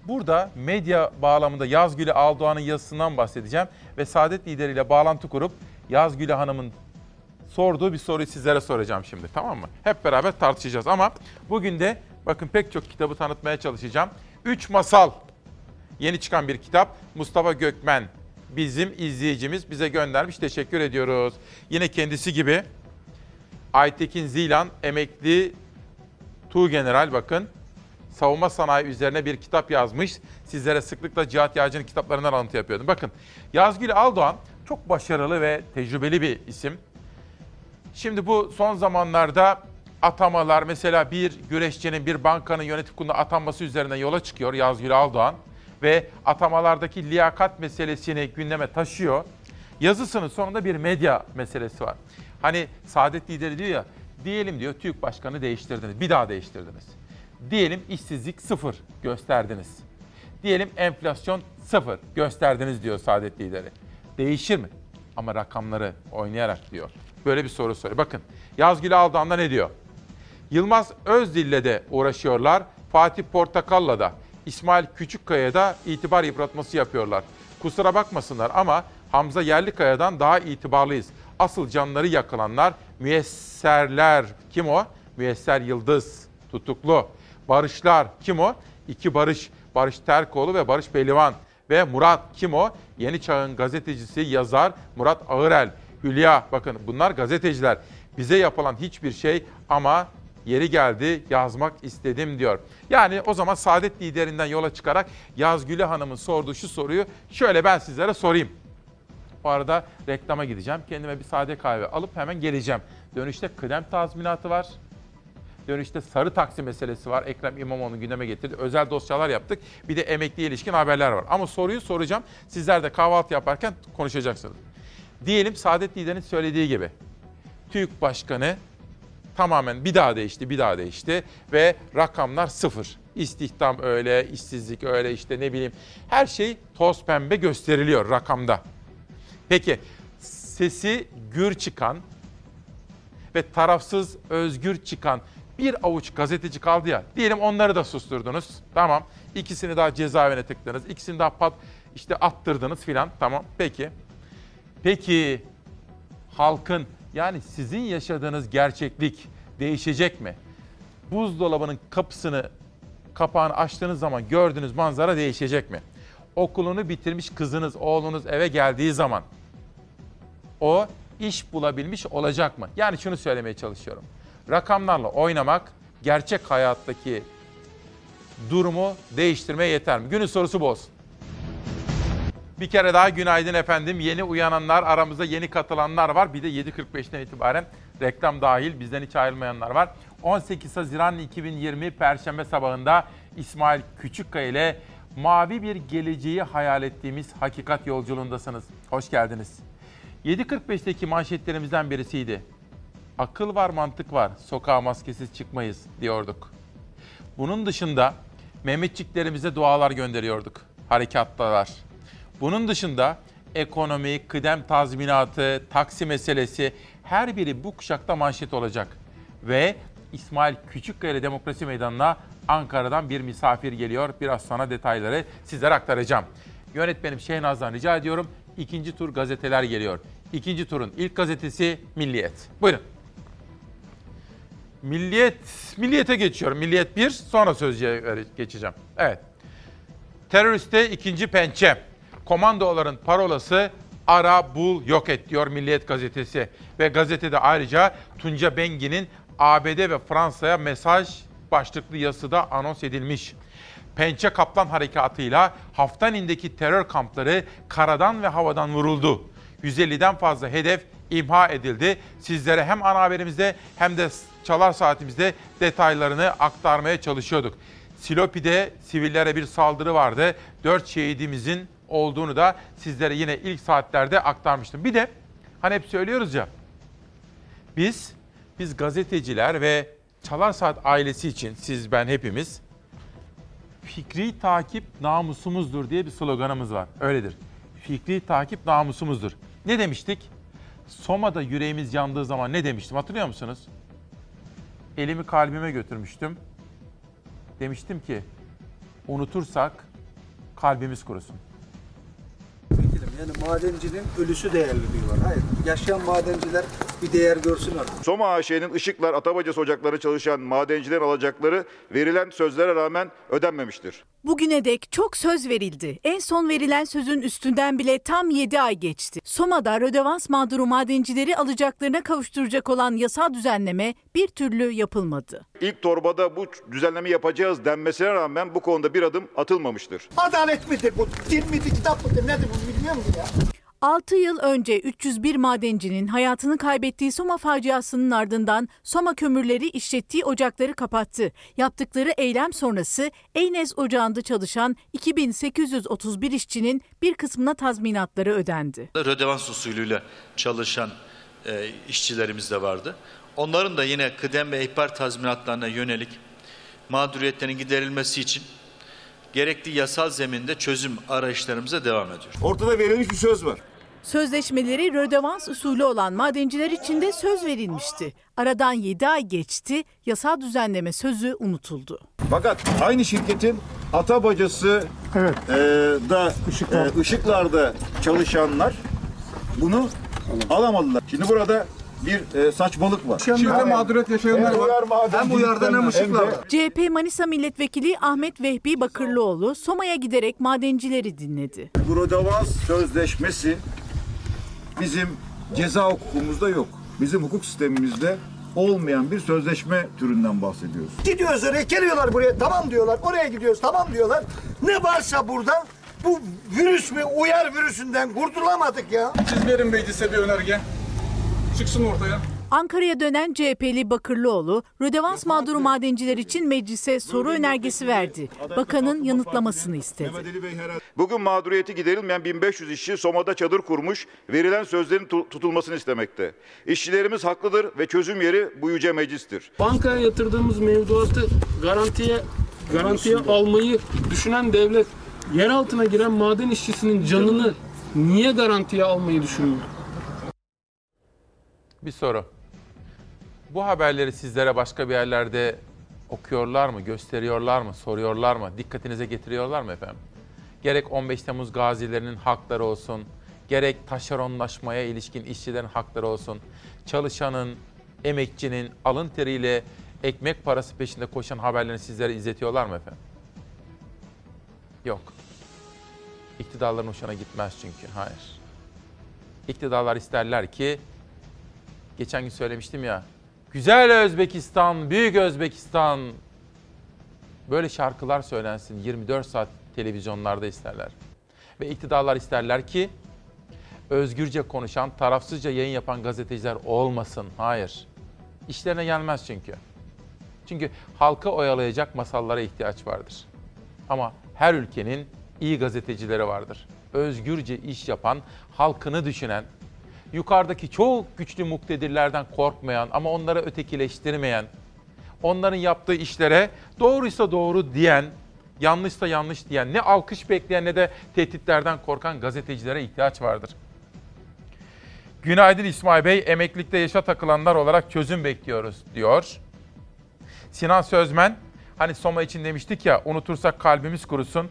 S1: burada medya bağlamında Yazgül'e Aldoğan'ın yazısından bahsedeceğim ve Saadet lideriyle bağlantı kurup Yazgül'e Hanım'ın sorduğu bir soruyu sizlere soracağım şimdi tamam mı? Hep beraber tartışacağız ama bugün de bakın pek çok kitabı tanıtmaya çalışacağım. Üç Masal yeni çıkan bir kitap Mustafa Gökmen bizim izleyicimiz bize göndermiş teşekkür ediyoruz. Yine kendisi gibi Aytekin Zilan emekli Tuğgeneral bakın savunma sanayi üzerine bir kitap yazmış. Sizlere sıklıkla Cihat Yağcı'nın kitaplarından alıntı yapıyordum. Bakın Yazgül Aldoğan çok başarılı ve tecrübeli bir isim. Şimdi bu son zamanlarda atamalar mesela bir güreşçinin bir bankanın yönetim kuruluna atanması üzerine yola çıkıyor Yazgül Aldoğan ve atamalardaki liyakat meselesini gündeme taşıyor. Yazısının sonunda bir medya meselesi var. Hani Saadet lideri diyor ya, diyelim diyor TÜİK Başkanı değiştirdiniz, bir daha değiştirdiniz. Diyelim işsizlik sıfır gösterdiniz. Diyelim enflasyon sıfır gösterdiniz diyor Saadet lideri. Değişir mi? Ama rakamları oynayarak diyor. Böyle bir soru soruyor. Bakın Yazgül Aldan'da ne diyor? Yılmaz Özdil'le de uğraşıyorlar. Fatih Portakal'la da. İsmail Küçükkaya'da itibar yıpratması yapıyorlar. Kusura bakmasınlar ama Hamza Yerlikaya'dan daha itibarlıyız. Asıl canları yakılanlar müesserler. Kim o? Müesser Yıldız tutuklu. Barışlar kim o? İki Barış. Barış Terkoğlu ve Barış Pehlivan. Ve Murat kim o? Yeni Çağ'ın gazetecisi, yazar Murat Ağırel. Hülya bakın bunlar gazeteciler. Bize yapılan hiçbir şey ama yeri geldi yazmak istedim diyor. Yani o zaman Saadet liderinden yola çıkarak Yazgül'e Hanım'ın sorduğu şu soruyu şöyle ben sizlere sorayım. O arada reklama gideceğim. Kendime bir sade kahve alıp hemen geleceğim. Dönüşte kıdem tazminatı var. Dönüşte sarı taksi meselesi var. Ekrem İmamoğlu gündeme getirdi. Özel dosyalar yaptık. Bir de emekli ilişkin haberler var. Ama soruyu soracağım. Sizler de kahvaltı yaparken konuşacaksınız. Diyelim Saadet Lider'in söylediği gibi. TÜİK Başkanı tamamen bir daha değişti, bir daha değişti ve rakamlar sıfır. İstihdam öyle, işsizlik öyle işte ne bileyim. Her şey toz pembe gösteriliyor rakamda. Peki sesi gür çıkan ve tarafsız özgür çıkan bir avuç gazeteci kaldı ya. Diyelim onları da susturdunuz. Tamam. İkisini daha cezaevine tıktınız. İkisini daha pat işte attırdınız filan. Tamam. Peki. Peki halkın yani sizin yaşadığınız gerçeklik değişecek mi? Buzdolabının kapısını kapağını açtığınız zaman gördüğünüz manzara değişecek mi? Okulunu bitirmiş kızınız, oğlunuz eve geldiği zaman o iş bulabilmiş olacak mı? Yani şunu söylemeye çalışıyorum. Rakamlarla oynamak gerçek hayattaki durumu değiştirmeye yeter mi? Günün sorusu bu olsun. Bir kere daha günaydın efendim. Yeni uyananlar, aramızda yeni katılanlar var. Bir de 7.45'ten itibaren reklam dahil bizden hiç ayrılmayanlar var. 18 Haziran 2020 Perşembe sabahında İsmail Küçükkaya ile mavi bir geleceği hayal ettiğimiz hakikat yolculuğundasınız. Hoş geldiniz. 7.45'teki manşetlerimizden birisiydi. Akıl var, mantık var. Sokağa maskesiz çıkmayız diyorduk. Bunun dışında Mehmetçiklerimize dualar gönderiyorduk. Harekattalar. Bunun dışında ekonomi, kıdem tazminatı, taksi meselesi her biri bu kuşakta manşet olacak. Ve İsmail Küçükkaya Demokrasi Meydanı'na Ankara'dan bir misafir geliyor. Biraz sonra detayları sizlere aktaracağım. Yönetmenim Şehnaz'dan rica ediyorum. İkinci tur gazeteler geliyor. İkinci turun ilk gazetesi Milliyet. Buyurun. Milliyet, Milliyet'e geçiyorum. Milliyet 1, sonra sözcüye geçeceğim. Evet. Teröriste ikinci pençe. Komandoların parolası ara, bul, yok et diyor Milliyet gazetesi. Ve gazetede ayrıca Tunca Bengi'nin ABD ve Fransa'ya mesaj başlıklı yazıda anons edilmiş. Pençe Kaplan harekatıyla Haftanin'deki terör kampları karadan ve havadan vuruldu. 150'den fazla hedef imha edildi. Sizlere hem ana haberimizde hem de çalar saatimizde detaylarını aktarmaya çalışıyorduk. Silopi'de sivillere bir saldırı vardı. 4 şehidimizin olduğunu da sizlere yine ilk saatlerde aktarmıştım. Bir de hani hep söylüyoruz ya biz biz gazeteciler ve Çalar Saat ailesi için siz ben hepimiz fikri takip namusumuzdur diye bir sloganımız var. Öyledir. Fikri takip namusumuzdur. Ne demiştik? Soma'da yüreğimiz yandığı zaman ne demiştim hatırlıyor musunuz? Elimi kalbime götürmüştüm. Demiştim ki unutursak kalbimiz kurusun.
S21: Yani madencinin ölüsü değerli diyorlar. Hayır, yaşayan madenciler bir değer görsün artık.
S22: Soma AŞ'nin Işıklar Atabacası ocakları çalışan madencilerin alacakları verilen sözlere rağmen ödenmemiştir.
S23: Bugüne dek çok söz verildi. En son verilen sözün üstünden bile tam 7 ay geçti. Soma'da rödevans mağduru madencileri alacaklarına kavuşturacak olan yasal düzenleme bir türlü yapılmadı.
S22: İlk torbada bu düzenleme yapacağız denmesine rağmen bu konuda bir adım atılmamıştır.
S21: Adalet midir bu? Din midir, kitap mıdır, nedir bu bilmiyorum ki ya.
S23: 6 yıl önce 301 madencinin hayatını kaybettiği Soma faciasının ardından Soma kömürleri işlettiği ocakları kapattı. Yaptıkları eylem sonrası Eynez ocağında çalışan 2831 işçinin bir kısmına tazminatları ödendi.
S24: Rödevans usulüyle çalışan e, işçilerimiz de vardı. Onların da yine kıdem ve ihbar tazminatlarına yönelik mağduriyetlerin giderilmesi için gerekli yasal zeminde çözüm arayışlarımıza devam ediyoruz.
S22: Ortada verilmiş bir söz var.
S23: Sözleşmeleri rödevans usulü olan madenciler için de söz verilmişti. Aradan 7 ay geçti, yasal düzenleme sözü unutuldu.
S22: Fakat aynı şirketin Atabacası evet. da Işıklar. e, ışıklarda çalışanlar bunu alamadılar. Şimdi burada bir e, saçmalık var.
S21: Şimdi de mağduriyet yaşayanlar var. Hem uyardan hem ışıklar.
S23: CHP Manisa Milletvekili Ahmet Vehbi Bakırlıoğlu Soma'ya giderek madencileri dinledi.
S22: Bu Rodavans Sözleşmesi bizim ceza hukukumuzda yok. Bizim hukuk sistemimizde olmayan bir sözleşme türünden bahsediyoruz.
S21: Gidiyoruz oraya, geliyorlar buraya, tamam diyorlar. Oraya gidiyoruz, tamam diyorlar. Ne varsa burada bu virüs mü, uyar virüsünden kurtulamadık ya.
S25: Siz verin meclise bir önerge. Çıksın ortaya.
S23: Ankara'ya dönen CHP'li Bakırlıoğlu, rödevans mağduru madenciler için meclise soru önergesi verdi. Bakanın yanıtlamasını istedi.
S22: Bugün mağduriyeti giderilmeyen 1500 işçi Soma'da çadır kurmuş, verilen sözlerin tutulmasını istemekte. İşçilerimiz haklıdır ve çözüm yeri bu yüce meclistir.
S26: Bankaya yatırdığımız mevduatı garantiye garantiye almayı düşünen devlet yer altına giren maden işçisinin canını niye garantiye almayı düşünüyor?
S1: Bir soru. Bu haberleri sizlere başka bir yerlerde okuyorlar mı, gösteriyorlar mı, soruyorlar mı, dikkatinize getiriyorlar mı efendim? Gerek 15 Temmuz gazilerinin hakları olsun, gerek taşeronlaşmaya ilişkin işçilerin hakları olsun, çalışanın, emekçinin alın teriyle ekmek parası peşinde koşan haberlerini sizlere izletiyorlar mı efendim? Yok. İktidarların hoşuna gitmez çünkü, hayır. İktidarlar isterler ki, geçen gün söylemiştim ya, Güzel Özbekistan, Büyük Özbekistan. Böyle şarkılar söylensin 24 saat televizyonlarda isterler. Ve iktidarlar isterler ki özgürce konuşan, tarafsızca yayın yapan gazeteciler olmasın. Hayır. İşlerine gelmez çünkü. Çünkü halka oyalayacak masallara ihtiyaç vardır. Ama her ülkenin iyi gazetecileri vardır. Özgürce iş yapan, halkını düşünen, yukarıdaki çok güçlü muktedirlerden korkmayan ama onları ötekileştirmeyen, onların yaptığı işlere doğruysa doğru diyen yanlışsa yanlış diyen, ne alkış bekleyen ne de tehditlerden korkan gazetecilere ihtiyaç vardır. Günaydın İsmail Bey, emeklilikte yaşa takılanlar olarak çözüm bekliyoruz diyor. Sinan Sözmen, hani Soma için demiştik ya unutursak kalbimiz kurusun.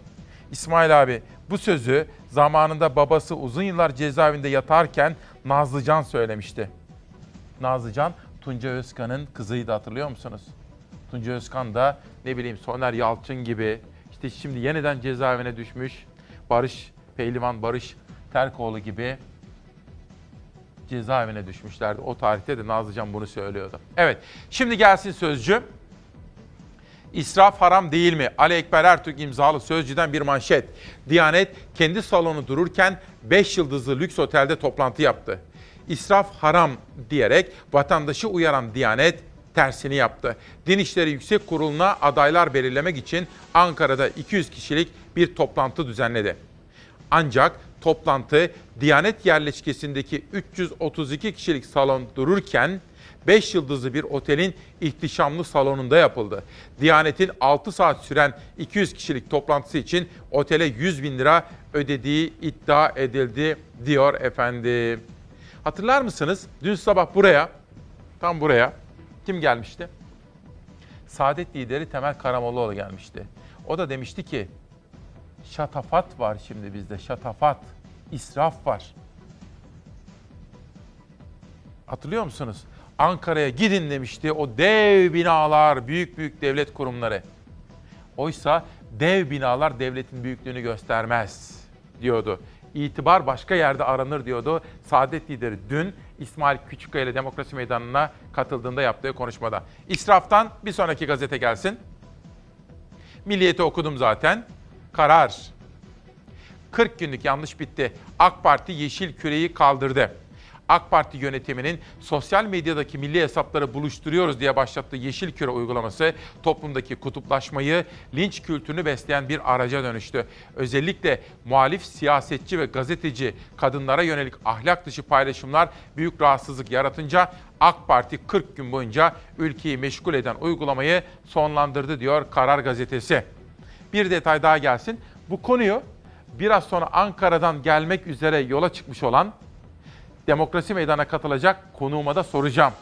S1: İsmail abi bu sözü zamanında babası uzun yıllar cezaevinde yatarken Nazlıcan söylemişti. Nazlıcan Tunca Özkan'ın kızıydı hatırlıyor musunuz? Tunca Özkan da ne bileyim Soner Yalçın gibi işte şimdi yeniden cezaevine düşmüş Barış Pehlivan Barış Terkoğlu gibi cezaevine düşmüşlerdi. O tarihte de Nazlıcan bunu söylüyordu. Evet şimdi gelsin sözcü. İsraf haram değil mi? Ali Ekber Ertürk imzalı sözcüden bir manşet. Diyanet kendi salonu dururken 5 yıldızlı lüks otelde toplantı yaptı. İsraf haram diyerek vatandaşı uyaran Diyanet tersini yaptı. Din İşleri Yüksek Kurulu'na adaylar belirlemek için Ankara'da 200 kişilik bir toplantı düzenledi. Ancak toplantı Diyanet yerleşkesindeki 332 kişilik salon dururken 5 yıldızlı bir otelin ihtişamlı salonunda yapıldı. Diyanet'in 6 saat süren 200 kişilik toplantısı için otele 100 bin lira ödediği iddia edildi diyor efendim. Hatırlar mısınız? Dün sabah buraya, tam buraya kim gelmişti? Saadet lideri Temel Karamollaoğlu gelmişti. O da demişti ki şatafat var şimdi bizde şatafat, israf var. Hatırlıyor musunuz? Ankara'ya gidin demişti o dev binalar, büyük büyük devlet kurumları. Oysa dev binalar devletin büyüklüğünü göstermez diyordu. İtibar başka yerde aranır diyordu. Saadet lideri dün İsmail Küçükkaya ile Demokrasi Meydanı'na katıldığında yaptığı konuşmada. İsraftan bir sonraki gazete gelsin. Milliyeti okudum zaten. Karar. 40 günlük yanlış bitti. AK Parti yeşil küreyi kaldırdı. AK Parti yönetiminin sosyal medyadaki milli hesapları buluşturuyoruz diye başlattığı Yeşil Küre uygulaması toplumdaki kutuplaşmayı, linç kültürünü besleyen bir araca dönüştü. Özellikle muhalif siyasetçi ve gazeteci kadınlara yönelik ahlak dışı paylaşımlar büyük rahatsızlık yaratınca AK Parti 40 gün boyunca ülkeyi meşgul eden uygulamayı sonlandırdı diyor Karar Gazetesi. Bir detay daha gelsin. Bu konuyu biraz sonra Ankara'dan gelmek üzere yola çıkmış olan Demokrasi Meydanı'na katılacak konuğuma da soracağım.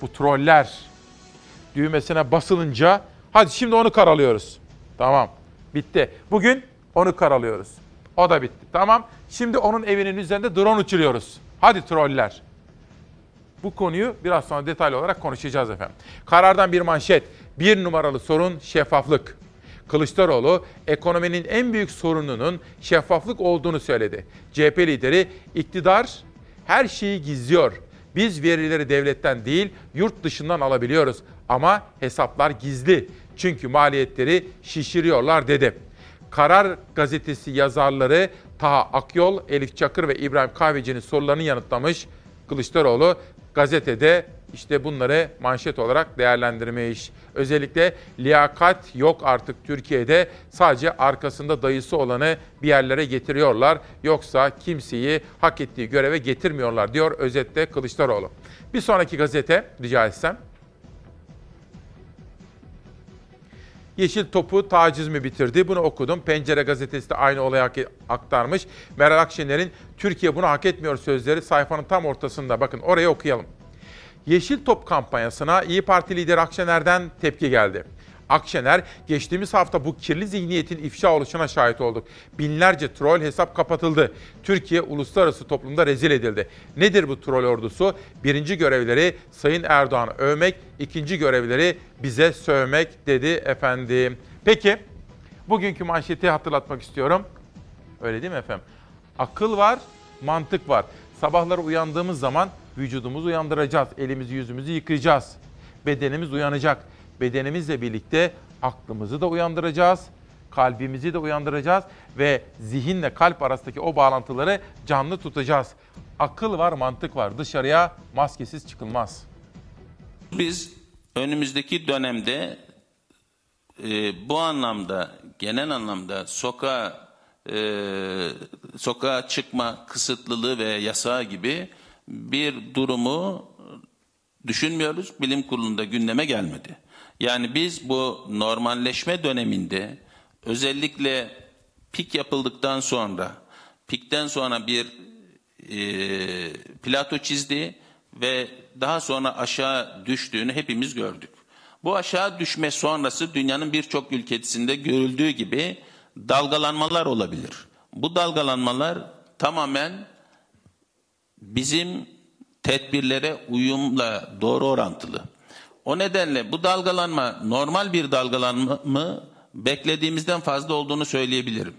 S1: Bu troller düğmesine basılınca hadi şimdi onu karalıyoruz. Tamam bitti. Bugün onu karalıyoruz. O da bitti. Tamam. Şimdi onun evinin üzerinde drone uçuruyoruz. Hadi troller. Bu konuyu biraz sonra detaylı olarak konuşacağız efendim. Karardan bir manşet. Bir numaralı sorun şeffaflık. Kılıçdaroğlu ekonominin en büyük sorununun şeffaflık olduğunu söyledi. CHP lideri iktidar her şeyi gizliyor. Biz verileri devletten değil, yurt dışından alabiliyoruz ama hesaplar gizli. Çünkü maliyetleri şişiriyorlar dedi. Karar gazetesi yazarları Taha Akyol, Elif Çakır ve İbrahim Kahveci'nin sorularını yanıtlamış. Kılıçdaroğlu gazetede işte bunları manşet olarak değerlendirmiş. Özellikle liyakat yok artık Türkiye'de. Sadece arkasında dayısı olanı bir yerlere getiriyorlar. Yoksa kimseyi hak ettiği göreve getirmiyorlar diyor özette Kılıçdaroğlu. Bir sonraki gazete rica etsem. Yeşil topu taciz mi bitirdi? Bunu okudum. Pencere gazetesi de aynı olayı aktarmış. Meral Akşener'in Türkiye bunu hak etmiyor sözleri sayfanın tam ortasında. Bakın orayı okuyalım. Yeşil Top kampanyasına İyi Parti lideri Akşener'den tepki geldi. Akşener, geçtiğimiz hafta bu kirli zihniyetin ifşa oluşuna şahit olduk. Binlerce troll hesap kapatıldı. Türkiye uluslararası toplumda rezil edildi. Nedir bu troll ordusu? Birinci görevleri Sayın Erdoğan'ı övmek, ikinci görevleri bize sövmek dedi efendim. Peki, bugünkü manşeti hatırlatmak istiyorum. Öyle değil mi efendim? Akıl var, mantık var. Sabahları uyandığımız zaman vücudumuzu uyandıracağız. Elimizi yüzümüzü yıkayacağız. Bedenimiz uyanacak. Bedenimizle birlikte aklımızı da uyandıracağız. Kalbimizi de uyandıracağız ve zihinle kalp arasındaki o bağlantıları canlı tutacağız. Akıl var, mantık var. Dışarıya maskesiz çıkılmaz.
S27: Biz önümüzdeki dönemde e, bu anlamda, genel anlamda sokağa e, sokağa çıkma kısıtlılığı ve yasağı gibi bir durumu düşünmüyoruz. Bilim kurulunda gündeme gelmedi. Yani biz bu normalleşme döneminde
S8: özellikle pik yapıldıktan sonra, pikten sonra bir e, plato çizdi ve daha sonra aşağı düştüğünü hepimiz gördük. Bu aşağı düşme sonrası dünyanın birçok ülkesinde görüldüğü gibi dalgalanmalar olabilir. Bu dalgalanmalar tamamen bizim tedbirlere uyumla doğru orantılı. O nedenle bu dalgalanma normal bir dalgalanma mı beklediğimizden fazla olduğunu söyleyebilirim.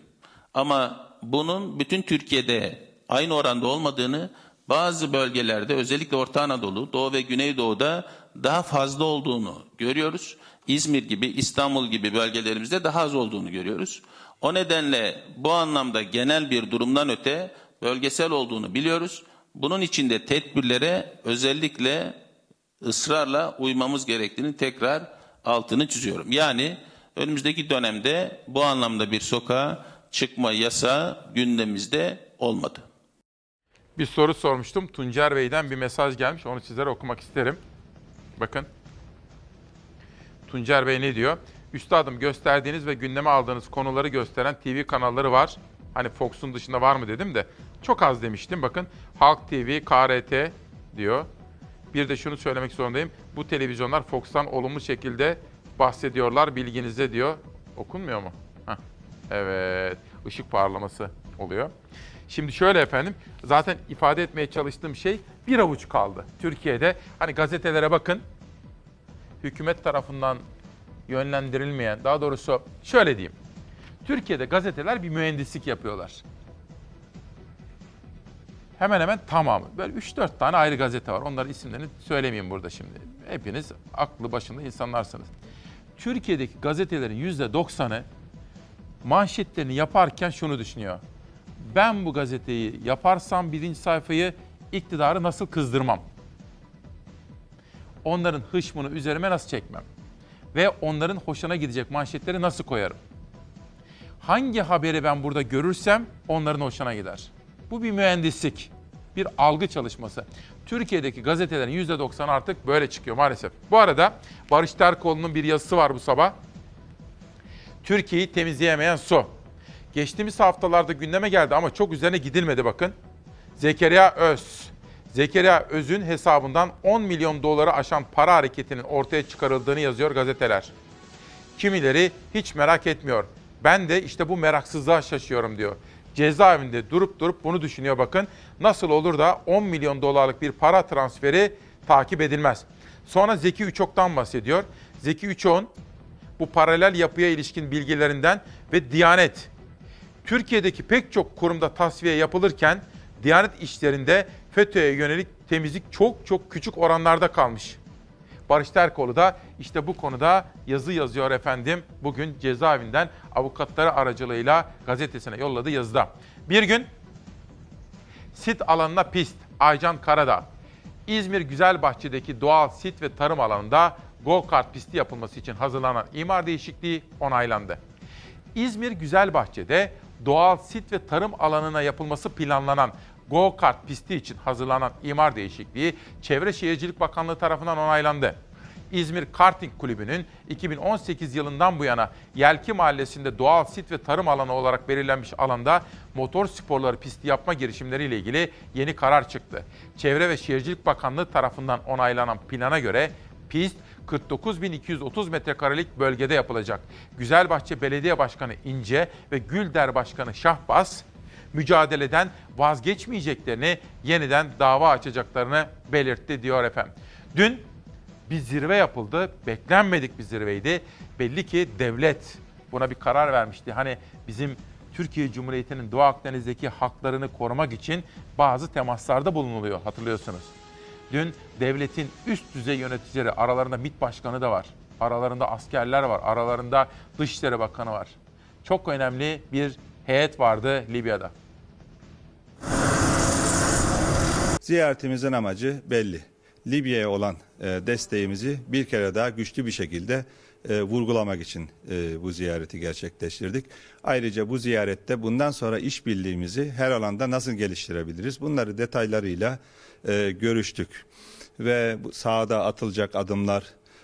S8: Ama bunun bütün Türkiye'de aynı oranda olmadığını bazı bölgelerde özellikle Orta Anadolu, Doğu ve Güneydoğu'da daha fazla olduğunu görüyoruz. İzmir gibi, İstanbul gibi bölgelerimizde daha az olduğunu görüyoruz. O nedenle bu anlamda genel bir durumdan öte bölgesel olduğunu biliyoruz. Bunun için de tedbirlere özellikle ısrarla uymamız gerektiğini tekrar altını çiziyorum. Yani önümüzdeki dönemde bu anlamda bir sokağa çıkma yasağı gündemimizde olmadı.
S1: Bir soru sormuştum. Tuncer Bey'den bir mesaj gelmiş. Onu sizlere okumak isterim. Bakın. Tuncer Bey ne diyor? Üstadım gösterdiğiniz ve gündeme aldığınız konuları gösteren TV kanalları var. Hani Fox'un dışında var mı dedim de. Çok az demiştim. Bakın Halk TV, KRT diyor. Bir de şunu söylemek zorundayım. Bu televizyonlar Fox'tan olumlu şekilde bahsediyorlar bilginize diyor. Okunmuyor mu? Heh. Evet. Işık parlaması oluyor. Şimdi şöyle efendim, zaten ifade etmeye çalıştığım şey bir avuç kaldı. Türkiye'de hani gazetelere bakın, hükümet tarafından yönlendirilmeyen, daha doğrusu şöyle diyeyim. Türkiye'de gazeteler bir mühendislik yapıyorlar. Hemen hemen tamamı. Böyle 3-4 tane ayrı gazete var. Onların isimlerini söylemeyeyim burada şimdi. Hepiniz aklı başında insanlarsınız. Türkiye'deki gazetelerin %90'ı manşetlerini yaparken şunu düşünüyor. Ben bu gazeteyi yaparsam birinci sayfayı iktidarı nasıl kızdırmam? Onların hışmını üzerime nasıl çekmem? Ve onların hoşuna gidecek manşetleri nasıl koyarım? Hangi haberi ben burada görürsem onların hoşuna gider. Bu bir mühendislik, bir algı çalışması. Türkiye'deki gazetelerin %90 artık böyle çıkıyor maalesef. Bu arada Barış Terkoğlu'nun bir yazısı var bu sabah. Türkiye'yi temizleyemeyen su. Geçtiğimiz haftalarda gündeme geldi ama çok üzerine gidilmedi bakın. Zekeriya Öz. Zekeriya Öz'ün hesabından 10 milyon doları aşan para hareketinin ortaya çıkarıldığını yazıyor gazeteler. Kimileri hiç merak etmiyor. Ben de işte bu meraksızlığa şaşıyorum diyor. Cezaevinde durup durup bunu düşünüyor bakın. Nasıl olur da 10 milyon dolarlık bir para transferi takip edilmez. Sonra Zeki Üçok'tan bahsediyor. Zeki Üçok'un bu paralel yapıya ilişkin bilgilerinden ve Diyanet Türkiye'deki pek çok kurumda tasfiye yapılırken Diyanet işlerinde FETÖ'ye yönelik temizlik çok çok küçük oranlarda kalmış. Barış Terkoğlu da işte bu konuda yazı yazıyor efendim. Bugün cezaevinden avukatları aracılığıyla gazetesine yolladığı yazıda. Bir gün sit alanına pist Aycan Karadağ. İzmir Güzelbahçe'deki doğal sit ve tarım alanında go-kart pisti yapılması için hazırlanan imar değişikliği onaylandı. İzmir Güzelbahçe'de doğal sit ve tarım alanına yapılması planlanan go-kart pisti için hazırlanan imar değişikliği Çevre Şehircilik Bakanlığı tarafından onaylandı. İzmir Karting Kulübü'nün 2018 yılından bu yana Yelki Mahallesi'nde doğal sit ve tarım alanı olarak belirlenmiş alanda motor sporları pisti yapma girişimleriyle ilgili yeni karar çıktı. Çevre ve Şehircilik Bakanlığı tarafından onaylanan plana göre pist 49.230 metrekarelik bölgede yapılacak. Güzelbahçe Belediye Başkanı İnce ve Gülder Başkanı Şahbaz mücadeleden vazgeçmeyeceklerini, yeniden dava açacaklarını belirtti diyor efendim. Dün bir zirve yapıldı. Beklenmedik bir zirveydi. Belli ki devlet buna bir karar vermişti. Hani bizim Türkiye Cumhuriyeti'nin Doğu Akdeniz'deki haklarını korumak için bazı temaslarda bulunuluyor hatırlıyorsunuz. Dün devletin üst düzey yöneticileri aralarında MİT Başkanı da var. Aralarında askerler var. Aralarında Dışişleri Bakanı var. Çok önemli bir heyet vardı Libya'da.
S28: Ziyaretimizin amacı belli. Libya'ya olan e, desteğimizi bir kere daha güçlü bir şekilde e, vurgulamak için e, bu ziyareti gerçekleştirdik. Ayrıca bu ziyarette bundan sonra işbirliğimizi her alanda nasıl geliştirebiliriz? Bunları detaylarıyla görüştük ve sahada atılacak adımlar,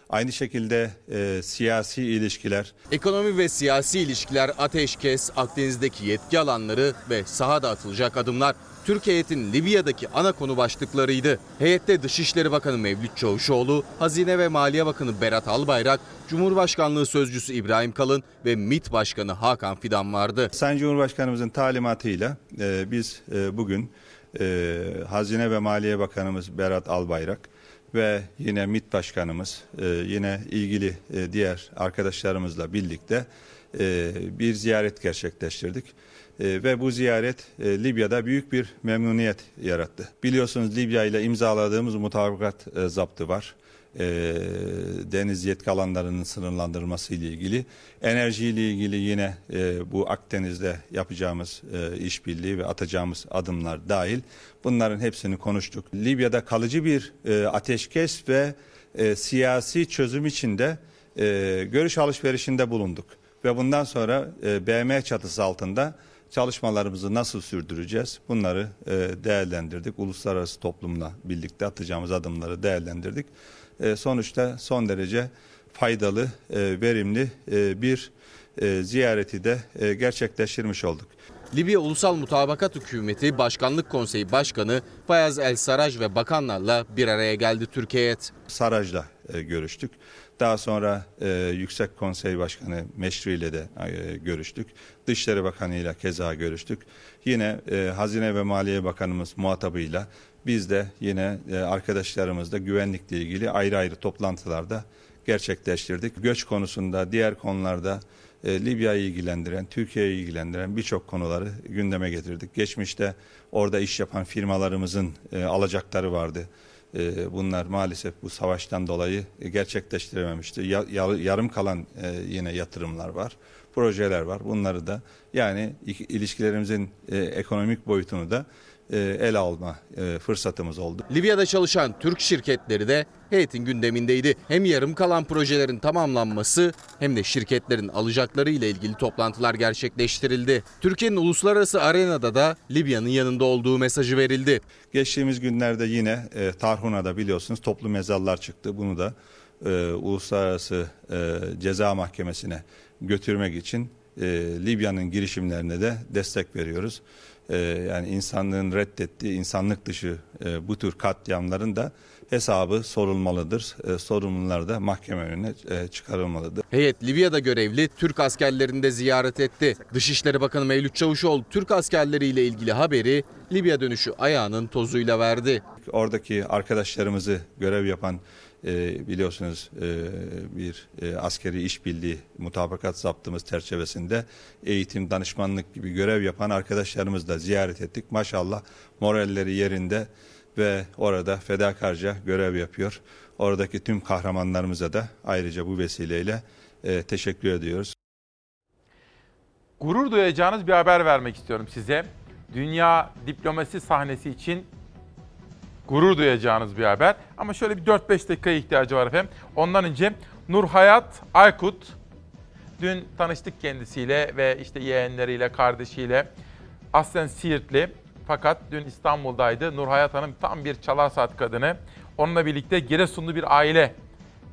S28: Aynı şekilde e, siyasi ilişkiler,
S4: Ekonomi ve siyasi ilişkiler, ateşkes, Akdeniz'deki yetki alanları ve sahada atılacak adımlar Türk heyetin Libya'daki ana konu başlıklarıydı. Heyette Dışişleri Bakanı Mevlüt Çavuşoğlu, Hazine ve Maliye Bakanı Berat Albayrak, Cumhurbaşkanlığı Sözcüsü İbrahim Kalın ve MİT Başkanı Hakan Fidan vardı.
S28: Sayın Cumhurbaşkanımızın talimatıyla e, biz e, bugün e, Hazine ve Maliye Bakanımız Berat Albayrak ve yine MİT Başkanımız e, yine ilgili e, diğer arkadaşlarımızla birlikte e, bir ziyaret gerçekleştirdik. Ve bu ziyaret Libya'da büyük bir memnuniyet yarattı. Biliyorsunuz Libya ile imzaladığımız mutabakat zaptı var e, deniz yetki alanlarının sınırlandırılması ile ilgili, enerji ile ilgili yine e, bu Akdeniz'de yapacağımız e, işbirliği ve atacağımız adımlar dahil bunların hepsini konuştuk. Libya'da kalıcı bir e, ateşkes ve e, siyasi çözüm içinde e, görüş alışverişinde bulunduk ve bundan sonra e, BM çatısı altında çalışmalarımızı nasıl sürdüreceğiz? Bunları e, değerlendirdik. Uluslararası toplumla birlikte atacağımız adımları değerlendirdik. E, sonuçta son derece faydalı, e, verimli e, bir e, ziyareti de e, gerçekleştirmiş olduk.
S4: Libya Ulusal Mutabakat Hükümeti Başkanlık Konseyi Başkanı Fayaz El Saraj ve bakanlarla bir araya geldi Türkiye heyet.
S28: Saraj'la e, görüştük. Daha sonra e, Yüksek Konsey Başkanı Meşri ile de e, görüştük. Dışişleri Bakanı ile keza görüştük. Yine e, Hazine ve Maliye Bakanımız muhatabıyla biz de yine e, arkadaşlarımızla güvenlikle ilgili ayrı ayrı toplantılarda gerçekleştirdik. Göç konusunda, diğer konularda e, Libya'yı ilgilendiren, Türkiye'yi ilgilendiren birçok konuları gündeme getirdik. Geçmişte orada iş yapan firmalarımızın e, alacakları vardı. E, bunlar maalesef bu savaştan dolayı gerçekleştirememişti. Ya, yarım kalan e, yine yatırımlar var, projeler var. Bunları da yani ilişkilerimizin e, ekonomik boyutunu da ele alma e, fırsatımız oldu.
S4: Libya'da çalışan Türk şirketleri de heyetin gündemindeydi. Hem yarım kalan projelerin tamamlanması hem de şirketlerin alacakları ile ilgili toplantılar gerçekleştirildi. Türkiye'nin uluslararası arenada da Libya'nın yanında olduğu mesajı verildi.
S28: Geçtiğimiz günlerde yine e, Tarhuna'da biliyorsunuz toplu mezarlar çıktı. Bunu da e, Uluslararası e, Ceza Mahkemesi'ne götürmek için e, Libya'nın girişimlerine de destek veriyoruz e, yani insanlığın reddettiği insanlık dışı e, bu tür katliamların da hesabı sorulmalıdır. E, sorumlular da mahkeme önüne e, çıkarılmalıdır.
S4: Heyet Libya'da görevli Türk askerlerini de ziyaret etti. Dışişleri Bakanı Mevlüt Çavuşoğlu Türk askerleriyle ilgili haberi Libya dönüşü ayağının tozuyla verdi.
S28: Oradaki arkadaşlarımızı görev yapan e, biliyorsunuz e, bir e, askeri işbirliği mutabakat zaptımız çerçevesinde eğitim, danışmanlık gibi görev yapan arkadaşlarımızı da ziyaret ettik. Maşallah moralleri yerinde ve orada fedakarca görev yapıyor. Oradaki tüm kahramanlarımıza da ayrıca bu vesileyle e, teşekkür ediyoruz.
S1: Gurur duyacağınız bir haber vermek istiyorum size. Dünya diplomasi sahnesi için gurur duyacağınız bir haber. Ama şöyle bir 4-5 dakikaya ihtiyacı var efendim. Ondan önce Nurhayat Aykut dün tanıştık kendisiyle ve işte yeğenleriyle, kardeşiyle. Aslen Siirtli fakat dün İstanbul'daydı. Nurhayat Hanım tam bir çalar saat kadını. Onunla birlikte Giresunlu bir aile.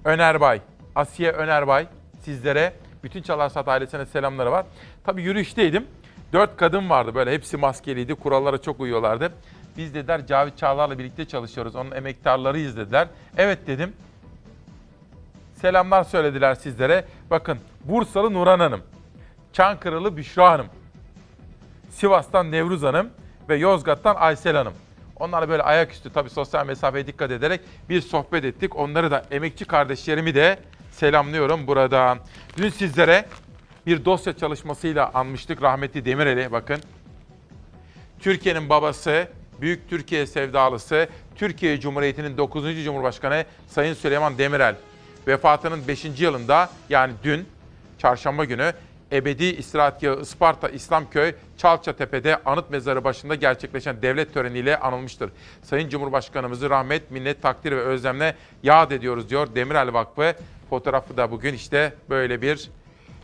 S1: Önerbay, Asiye Önerbay sizlere bütün Çalar Saat ailesine selamları var. Tabii yürüyüşteydim. Dört kadın vardı böyle hepsi maskeliydi. Kurallara çok uyuyorlardı. Biz dediler Cavit Çağlar'la birlikte çalışıyoruz. Onun emektarlarıyız dediler. Evet dedim. Selamlar söylediler sizlere. Bakın Bursalı Nuran Hanım, Çankırılı Büşra Hanım, Sivas'tan Nevruz Hanım ve Yozgat'tan Aysel Hanım. Onlarla böyle ayaküstü tabii sosyal mesafeye dikkat ederek bir sohbet ettik. Onları da emekçi kardeşlerimi de selamlıyorum burada. Dün sizlere bir dosya çalışmasıyla anmıştık rahmetli Demirel'i bakın. Türkiye'nin babası, Büyük Türkiye sevdalısı, Türkiye Cumhuriyeti'nin 9. Cumhurbaşkanı Sayın Süleyman Demirel vefatının 5. yılında yani dün çarşamba günü ebedi istirahatgahı Isparta İslamköy Çalçatepe'de anıt mezarı başında gerçekleşen devlet töreniyle anılmıştır. Sayın Cumhurbaşkanımızı rahmet, minnet, takdir ve özlemle yad ediyoruz diyor Demirel Vakfı. Fotoğrafı da bugün işte böyle bir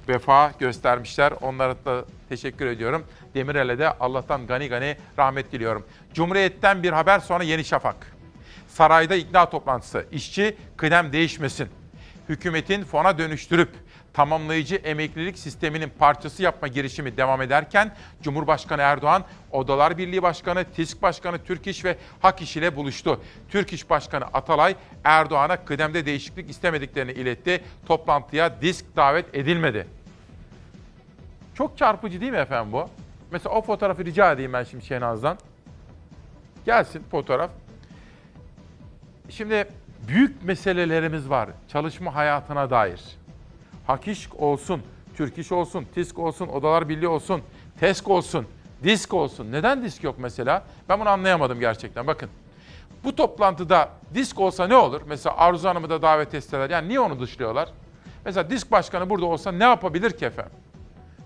S1: vefa göstermişler. Onlara da teşekkür ediyorum. Demirel'e de Allah'tan gani gani rahmet diliyorum. Cumhuriyet'ten bir haber sonra Yeni Şafak. Sarayda ikna toplantısı. İşçi kıdem değişmesin. hükümetin fona dönüştürüp tamamlayıcı emeklilik sisteminin parçası yapma girişimi devam ederken Cumhurbaşkanı Erdoğan Odalar Birliği Başkanı, TİSK Başkanı Türk İş ve Hak İş ile buluştu. Türk İş Başkanı Atalay Erdoğan'a kıdemde değişiklik istemediklerini iletti. Toplantıya disk davet edilmedi. Çok çarpıcı değil mi efendim bu? Mesela o fotoğrafı rica edeyim ben şimdi Şehnaz'dan. Gelsin fotoğraf. Şimdi büyük meselelerimiz var çalışma hayatına dair. Hakiş olsun, Türk İş olsun, TİSK olsun, Odalar Birliği olsun, TESK olsun, DISK olsun. Neden DISK yok mesela? Ben bunu anlayamadım gerçekten. Bakın bu toplantıda DISK olsa ne olur? Mesela Arzu Hanım'ı da davet etseler. Yani niye onu dışlıyorlar? Mesela DISK Başkanı burada olsa ne yapabilir ki efendim?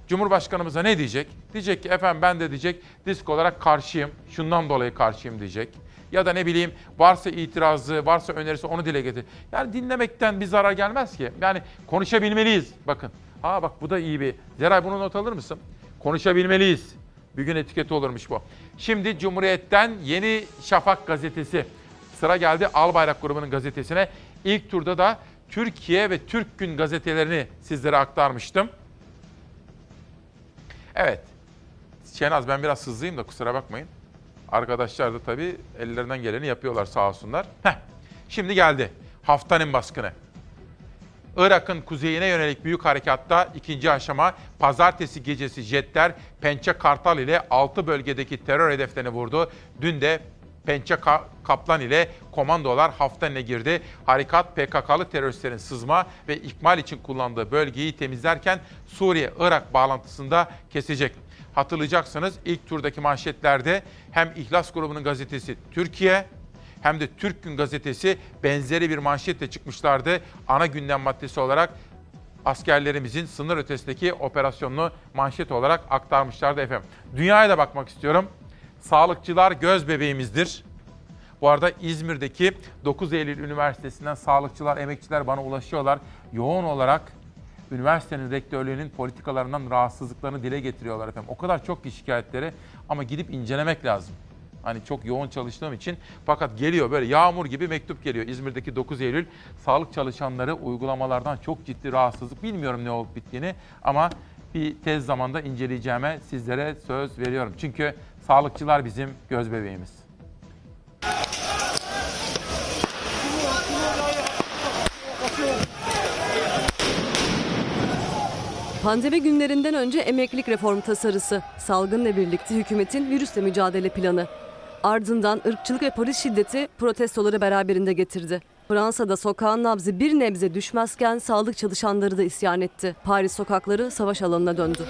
S1: Cumhurbaşkanımıza ne diyecek? Diyecek ki efendim ben de diyecek disk olarak karşıyım. Şundan dolayı karşıyım diyecek. Ya da ne bileyim varsa itirazı, varsa önerisi onu dile getir. Yani dinlemekten bir zarar gelmez ki. Yani konuşabilmeliyiz. Bakın. Aa bak bu da iyi bir. Zeray bunu not alır mısın? Konuşabilmeliyiz. Bir gün etiketi olurmuş bu. Şimdi Cumhuriyet'ten Yeni Şafak gazetesi. Sıra geldi Albayrak grubunun gazetesine. İlk turda da Türkiye ve Türk Gün gazetelerini sizlere aktarmıştım. Evet. Şenaz ben biraz hızlıyım da kusura bakmayın. Arkadaşlar da tabii ellerinden geleni yapıyorlar sağ olsunlar. Heh. Şimdi geldi. Haftanın baskını. Irak'ın kuzeyine yönelik büyük harekatta ikinci aşama pazartesi gecesi jetler Pençe Kartal ile 6 bölgedeki terör hedeflerini vurdu. Dün de Pençe Kaplan ile komandolar Haftan'e girdi. Harekat PKK'lı teröristlerin sızma ve ikmal için kullandığı bölgeyi temizlerken Suriye-Irak bağlantısında kesecek. Hatırlayacaksınız ilk turdaki manşetlerde hem İhlas grubunun gazetesi Türkiye hem de Türk Gün gazetesi benzeri bir manşetle çıkmışlardı. Ana gündem maddesi olarak askerlerimizin sınır ötesindeki operasyonunu manşet olarak aktarmışlardı efendim. Dünyaya da bakmak istiyorum. Sağlıkçılar göz bebeğimizdir. Bu arada İzmir'deki 9 Eylül Üniversitesi'nden sağlıkçılar, emekçiler bana ulaşıyorlar. Yoğun olarak üniversitenin rektörlüğünün politikalarından rahatsızlıklarını dile getiriyorlar efendim. O kadar çok ki şikayetleri ama gidip incelemek lazım. Hani çok yoğun çalıştığım için fakat geliyor böyle yağmur gibi mektup geliyor. İzmir'deki 9 Eylül sağlık çalışanları uygulamalardan çok ciddi rahatsızlık. Bilmiyorum ne olup bittiğini ama bir tez zamanda inceleyeceğime sizlere söz veriyorum. Çünkü sağlıkçılar bizim göz bebeğimiz.
S12: Pandemi günlerinden önce emeklilik reform tasarısı, salgınla birlikte hükümetin virüsle mücadele planı. Ardından ırkçılık ve polis şiddeti protestoları beraberinde getirdi. Fransa'da sokağın nabzı bir nebze düşmezken sağlık çalışanları da isyan etti. Paris sokakları savaş alanına döndü.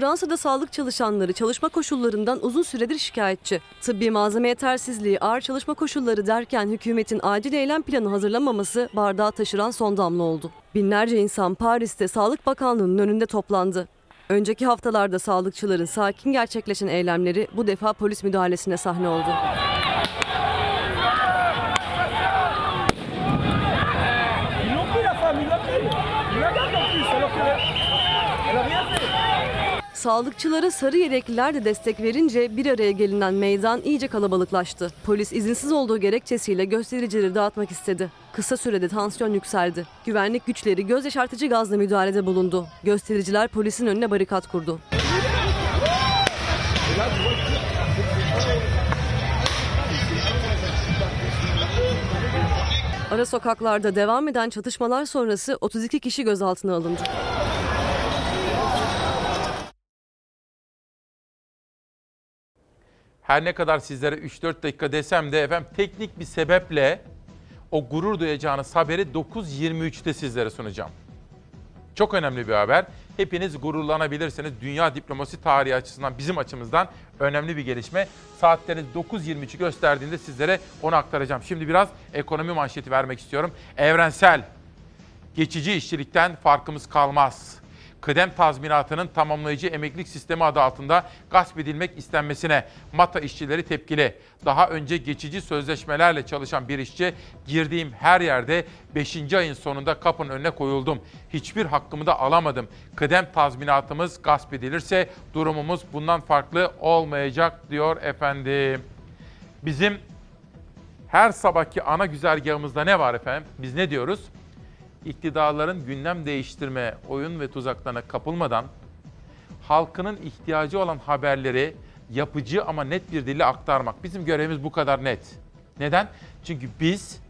S12: Fransa'da sağlık çalışanları çalışma koşullarından uzun süredir şikayetçi. Tıbbi malzeme yetersizliği, ağır çalışma koşulları derken hükümetin acil eylem planı hazırlamaması bardağı taşıran son damla oldu. Binlerce insan Paris'te Sağlık Bakanlığı'nın önünde toplandı. Önceki haftalarda sağlıkçıların sakin gerçekleşen eylemleri bu defa polis müdahalesine sahne oldu. Sağlıkçılara sarı yelekliler de destek verince bir araya gelinen meydan iyice kalabalıklaştı. Polis izinsiz olduğu gerekçesiyle göstericileri dağıtmak istedi. Kısa sürede tansiyon yükseldi. Güvenlik güçleri göz yaşartıcı gazla müdahalede bulundu. Göstericiler polisin önüne barikat kurdu. Ara sokaklarda devam eden çatışmalar sonrası 32 kişi gözaltına alındı.
S1: Her ne kadar sizlere 3-4 dakika desem de efendim teknik bir sebeple o gurur duyacağınız haberi 9.23'te sizlere sunacağım. Çok önemli bir haber. Hepiniz gururlanabilirsiniz. Dünya diplomasi tarihi açısından bizim açımızdan önemli bir gelişme. Saatleriniz 9.23'ü gösterdiğinde sizlere onu aktaracağım. Şimdi biraz ekonomi manşeti vermek istiyorum. Evrensel, geçici işçilikten farkımız kalmaz. Kıdem tazminatının tamamlayıcı emeklilik sistemi adı altında gasp edilmek istenmesine MATA işçileri tepkili. Daha önce geçici sözleşmelerle çalışan bir işçi girdiğim her yerde 5. ayın sonunda kapının önüne koyuldum. Hiçbir hakkımı da alamadım. Kıdem tazminatımız gasp edilirse durumumuz bundan farklı olmayacak diyor efendim. Bizim her sabahki ana güzergahımızda ne var efendim? Biz ne diyoruz? İktidarların gündem değiştirme, oyun ve tuzaklarına kapılmadan halkının ihtiyacı olan haberleri yapıcı ama net bir dille aktarmak. Bizim görevimiz bu kadar net. Neden? Çünkü biz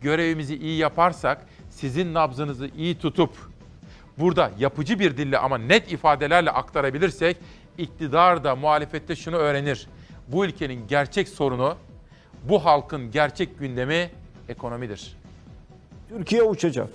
S1: görevimizi iyi yaparsak, sizin nabzınızı iyi tutup burada yapıcı bir dille ama net ifadelerle aktarabilirsek iktidar da muhalefette şunu öğrenir. Bu ülkenin gerçek sorunu, bu halkın gerçek gündemi ekonomidir.
S29: Türkiye uçacak.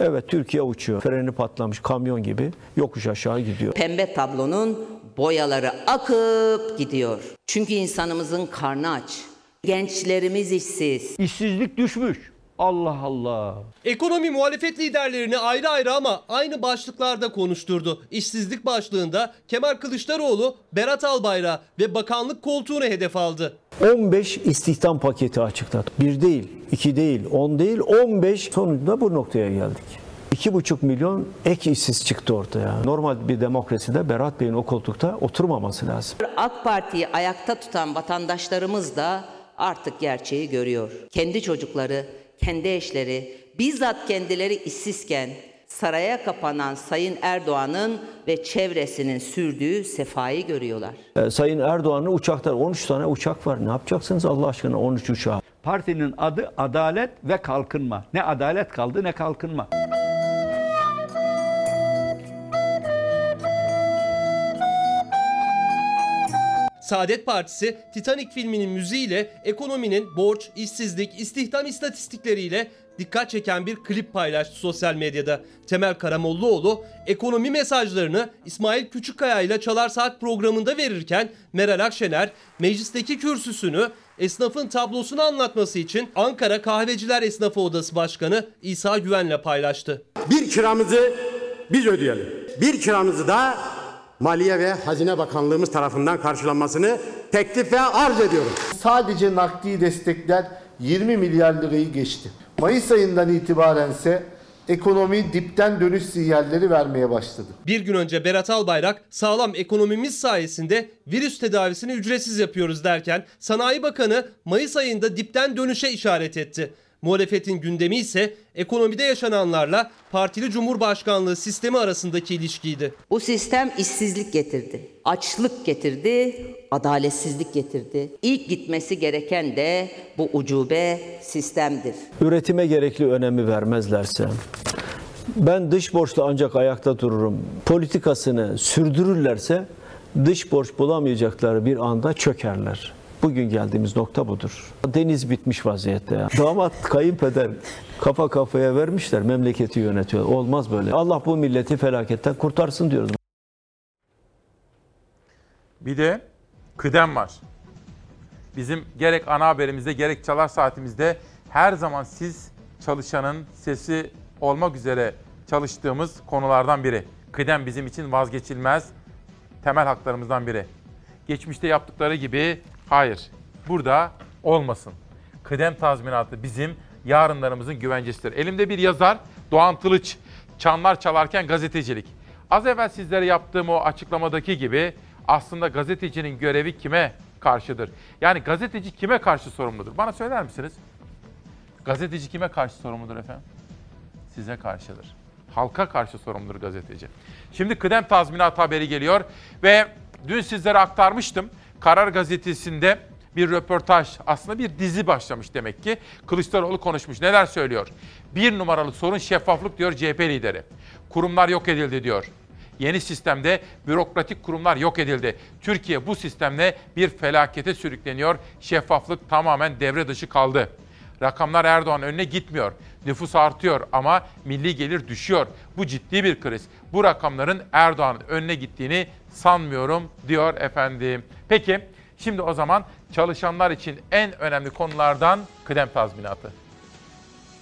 S29: Evet Türkiye uçuyor. Freni patlamış kamyon gibi yokuş aşağı gidiyor.
S30: Pembe tablonun boyaları akıp gidiyor. Çünkü insanımızın karnı aç. Gençlerimiz işsiz.
S20: İşsizlik düşmüş. Allah Allah.
S31: Ekonomi muhalefet liderlerini ayrı ayrı ama aynı başlıklarda konuşturdu. İşsizlik başlığında Kemal Kılıçdaroğlu, Berat Albayrak ve bakanlık koltuğunu hedef aldı.
S29: 15 istihdam paketi açıkladı. Bir değil, iki değil, 10 değil, 15 sonunda bu noktaya geldik. 2,5 milyon ek işsiz çıktı ortaya. Normal bir demokraside Berat Bey'in o koltukta oturmaması lazım.
S30: AK Parti'yi ayakta tutan vatandaşlarımız da artık gerçeği görüyor. Kendi çocukları, kendi eşleri, bizzat kendileri işsizken saraya kapanan Sayın Erdoğan'ın ve çevresinin sürdüğü sefayı görüyorlar.
S29: Ee, Sayın Erdoğan'ın uçaklar 13 tane uçak var. Ne yapacaksınız Allah aşkına 13 uçağı?
S20: Partinin adı Adalet ve Kalkınma. Ne adalet kaldı ne kalkınma.
S31: Saadet Partisi Titanic filminin müziğiyle ekonominin borç, işsizlik, istihdam istatistikleriyle dikkat çeken bir klip paylaştı sosyal medyada. Temel Karamollaoğlu ekonomi mesajlarını İsmail Küçükkaya ile Çalar Saat programında verirken Meral Akşener meclisteki kürsüsünü esnafın tablosunu anlatması için Ankara Kahveciler Esnafı Odası Başkanı İsa Güven'le paylaştı.
S32: Bir kiramızı biz ödeyelim. Bir kiramızı da Maliye ve Hazine Bakanlığımız tarafından karşılanmasını teklif ve arz ediyorum.
S33: Sadece nakdi destekler 20 milyar lirayı geçti. Mayıs ayından itibaren ise ekonomi dipten dönüş sinyalleri vermeye başladı.
S31: Bir gün önce Berat Albayrak sağlam ekonomimiz sayesinde virüs tedavisini ücretsiz yapıyoruz derken Sanayi Bakanı Mayıs ayında dipten dönüşe işaret etti. Muhalefetin gündemi ise ekonomide yaşananlarla partili cumhurbaşkanlığı sistemi arasındaki ilişkiydi.
S30: Bu sistem işsizlik getirdi, açlık getirdi, adaletsizlik getirdi. İlk gitmesi gereken de bu ucube sistemdir.
S29: Üretime gerekli önemi vermezlerse ben dış borçla ancak ayakta dururum. Politikasını sürdürürlerse dış borç bulamayacakları bir anda çökerler. Bugün geldiğimiz nokta budur. Deniz bitmiş vaziyette ya. Damat kayınpeder kafa kafaya vermişler memleketi yönetiyor. Olmaz böyle. Allah bu milleti felaketten kurtarsın diyoruz.
S1: Bir de kıdem var. Bizim gerek ana haberimizde gerek çalar saatimizde her zaman siz çalışanın sesi olmak üzere çalıştığımız konulardan biri. Kıdem bizim için vazgeçilmez temel haklarımızdan biri. Geçmişte yaptıkları gibi hayır burada olmasın. Kıdem tazminatı bizim yarınlarımızın güvencesidir. Elimde bir yazar Doğan Tılıç. Çanlar çalarken gazetecilik. Az evvel sizlere yaptığım o açıklamadaki gibi aslında gazetecinin görevi kime karşıdır? Yani gazeteci kime karşı sorumludur? Bana söyler misiniz? Gazeteci kime karşı sorumludur efendim? Size karşıdır. Halka karşı sorumludur gazeteci. Şimdi kıdem tazminat haberi geliyor ve dün sizlere aktarmıştım. Karar Gazetesi'nde bir röportaj, aslında bir dizi başlamış demek ki. Kılıçdaroğlu konuşmuş. Neler söylüyor? Bir numaralı sorun şeffaflık diyor CHP lideri. Kurumlar yok edildi diyor. Yeni sistemde bürokratik kurumlar yok edildi. Türkiye bu sistemle bir felakete sürükleniyor. Şeffaflık tamamen devre dışı kaldı. Rakamlar Erdoğan önüne gitmiyor. Nüfus artıyor ama milli gelir düşüyor. Bu ciddi bir kriz. Bu rakamların Erdoğan'ın önüne gittiğini sanmıyorum diyor efendim. Peki şimdi o zaman çalışanlar için en önemli konulardan kıdem tazminatı.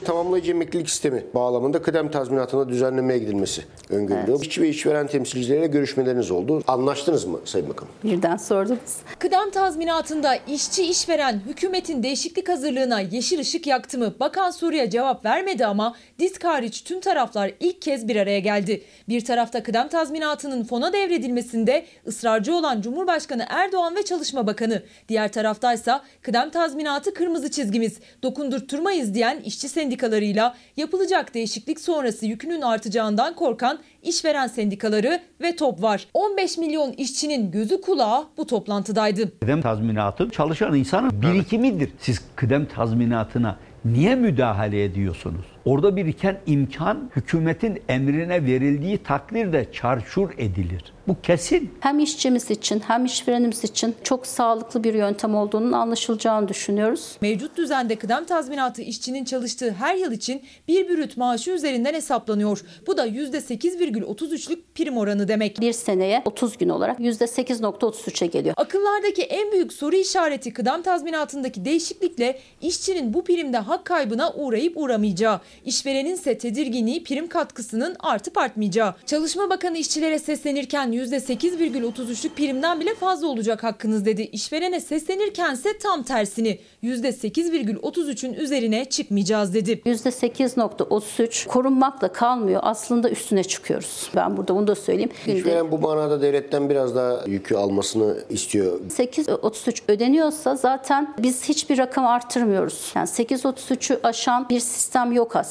S34: Tamamlayıcı emeklilik sistemi bağlamında kıdem tazminatına düzenlemeye gidilmesi öngörülüyor. İşçi ve işveren temsilcileriyle görüşmeleriniz oldu. Anlaştınız mı Sayın Bakanım?
S35: Birden sordunuz. Kıdem tazminatında işçi işveren hükümetin değişiklik hazırlığına yeşil ışık yaktı mı? Bakan soruya cevap vermedi ama disk hariç tüm taraflar ilk kez bir araya geldi. Bir tarafta kıdem tazminatının fona devredilmesinde ısrarcı olan Cumhurbaşkanı Erdoğan ve Çalışma Bakanı. Diğer taraftaysa kıdem tazminatı kırmızı çizgimiz, dokundurtturmayız diyen işçi sendikalarıyla yapılacak değişiklik sonrası yükünün artacağından korkan işveren sendikaları ve TOP var. 15 milyon işçinin gözü kulağı bu toplantıdaydı.
S20: Kıdem tazminatı çalışan insanın birikimidir. Siz kıdem tazminatına niye müdahale ediyorsunuz? Orada biriken imkan hükümetin emrine verildiği takdirde çarçur edilir. Bu kesin.
S35: Hem işçimiz için hem işverenimiz için çok sağlıklı bir yöntem olduğunun anlaşılacağını düşünüyoruz. Mevcut düzende kıdem tazminatı işçinin çalıştığı her yıl için bir bürüt maaşı üzerinden hesaplanıyor. Bu da %8,33'lük prim oranı demek. Bir seneye 30 gün olarak %8,33'e geliyor. Akıllardaki en büyük soru işareti kıdem tazminatındaki değişiklikle işçinin bu primde hak kaybına uğrayıp uğramayacağı. İşverenin ise tedirginliği prim katkısının artıp artmayacağı. Çalışma Bakanı işçilere seslenirken %8,33'lük primden bile fazla olacak hakkınız dedi. İşverene seslenirkense tam tersini %8,33'ün üzerine çıkmayacağız dedi. %8,33 korunmakla kalmıyor. Aslında üstüne çıkıyoruz. Ben burada bunu da söyleyeyim.
S34: İşveren bu manada devletten biraz daha yükü almasını istiyor.
S35: 8.33 ödeniyorsa zaten biz hiçbir rakam artırmıyoruz. Yani 8.33'ü aşan bir sistem yok aslında.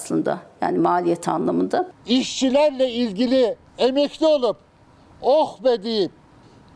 S35: Yani maliyet anlamında.
S21: İşçilerle ilgili emekli olup oh be deyip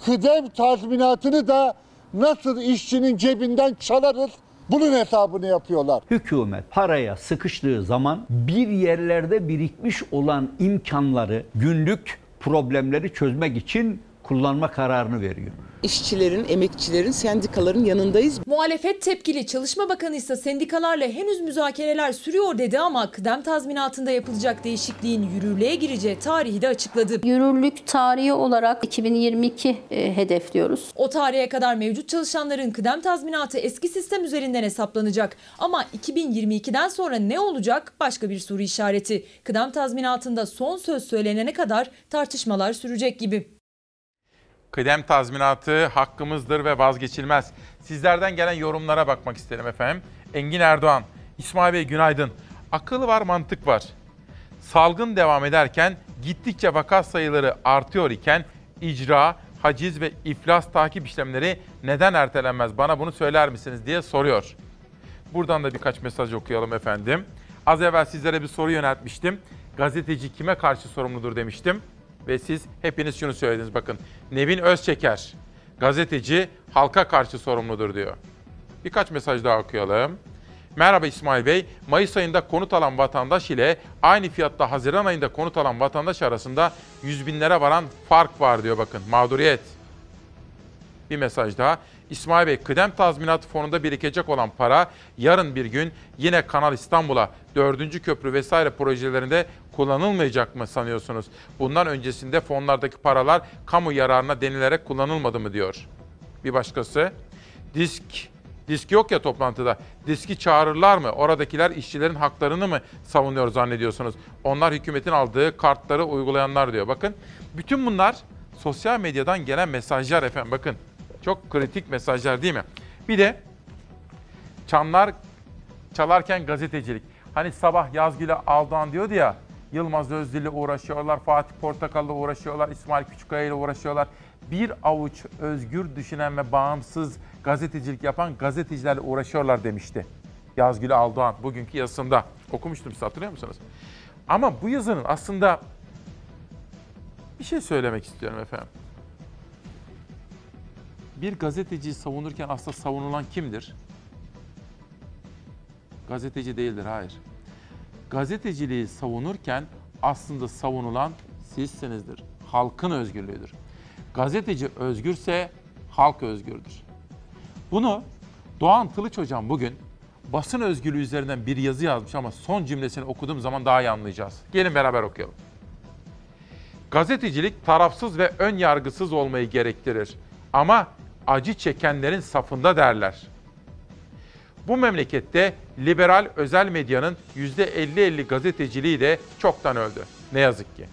S21: kıdem tazminatını da nasıl işçinin cebinden çalarız bunun hesabını yapıyorlar.
S20: Hükümet paraya sıkıştığı zaman bir yerlerde birikmiş olan imkanları günlük problemleri çözmek için kullanma kararını veriyor.
S36: İşçilerin, emekçilerin, sendikaların yanındayız.
S35: Muhalefet tepkili Çalışma Bakanı ise sendikalarla henüz müzakereler sürüyor dedi ama kıdem tazminatında yapılacak değişikliğin yürürlüğe gireceği tarihi de açıkladı. Yürürlük tarihi olarak 2022 e, hedefliyoruz. O tarihe kadar mevcut çalışanların kıdem tazminatı eski sistem üzerinden hesaplanacak. Ama 2022'den sonra ne olacak başka bir soru işareti. Kıdem tazminatında son söz söylenene kadar tartışmalar sürecek gibi.
S1: Kıdem tazminatı hakkımızdır ve vazgeçilmez. Sizlerden gelen yorumlara bakmak isterim efendim. Engin Erdoğan, İsmail Bey günaydın. Akıl var, mantık var. Salgın devam ederken gittikçe vaka sayıları artıyor iken icra, haciz ve iflas takip işlemleri neden ertelenmez? Bana bunu söyler misiniz diye soruyor. Buradan da birkaç mesaj okuyalım efendim. Az evvel sizlere bir soru yöneltmiştim. Gazeteci kime karşı sorumludur demiştim. Ve siz hepiniz şunu söylediniz bakın. Nevin Özçeker, gazeteci halka karşı sorumludur diyor. Birkaç mesaj daha okuyalım. Merhaba İsmail Bey. Mayıs ayında konut alan vatandaş ile aynı fiyatta Haziran ayında konut alan vatandaş arasında yüz binlere varan fark var diyor bakın. Mağduriyet. Bir mesaj daha. İsmail Bey, kıdem tazminat fonunda birikecek olan para yarın bir gün yine Kanal İstanbul'a, 4. köprü vesaire projelerinde kullanılmayacak mı sanıyorsunuz? Bundan öncesinde fonlardaki paralar kamu yararına denilerek kullanılmadı mı diyor. Bir başkası, disk Disk yok ya toplantıda. Diski çağırırlar mı? Oradakiler işçilerin haklarını mı savunuyor zannediyorsunuz? Onlar hükümetin aldığı kartları uygulayanlar diyor. Bakın bütün bunlar sosyal medyadan gelen mesajlar efendim. Bakın çok kritik mesajlar değil mi? Bir de çanlar çalarken gazetecilik. Hani sabah Yazgül'e Aldan diyordu ya, Yılmaz Özdil'le uğraşıyorlar, Fatih Portakal'la uğraşıyorlar, İsmail Küçükkaya ile uğraşıyorlar. Bir avuç özgür düşünen ve bağımsız gazetecilik yapan gazetecilerle uğraşıyorlar demişti. Yazgül Aldoğan bugünkü yazısında. Okumuştum size hatırlıyor musunuz? Ama bu yazının aslında bir şey söylemek istiyorum efendim. Bir gazeteciyi savunurken aslında savunulan kimdir? Gazeteci değildir, hayır. Gazeteciliği savunurken aslında savunulan sizsinizdir. Halkın özgürlüğüdür. Gazeteci özgürse halk özgürdür. Bunu Doğan Tılıç hocam bugün basın özgürlüğü üzerinden bir yazı yazmış ama son cümlesini okuduğum zaman daha iyi anlayacağız. Gelin beraber okuyalım. Gazetecilik tarafsız ve ön yargısız olmayı gerektirir. Ama acı çekenlerin safında derler. Bu memlekette liberal özel medyanın %50-50 gazeteciliği de çoktan öldü. Ne yazık ki.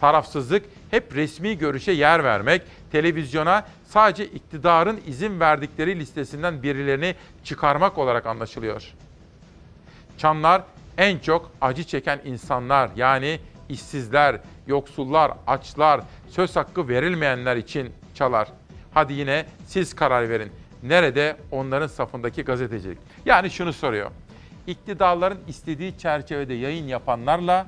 S1: Tarafsızlık hep resmi görüşe yer vermek, televizyona sadece iktidarın izin verdikleri listesinden birilerini çıkarmak olarak anlaşılıyor. Çanlar en çok acı çeken insanlar yani işsizler, yoksullar, açlar, söz hakkı verilmeyenler için çalar. Hadi yine siz karar verin. Nerede onların safındaki gazetecilik? Yani şunu soruyor. İktidarların istediği çerçevede yayın yapanlarla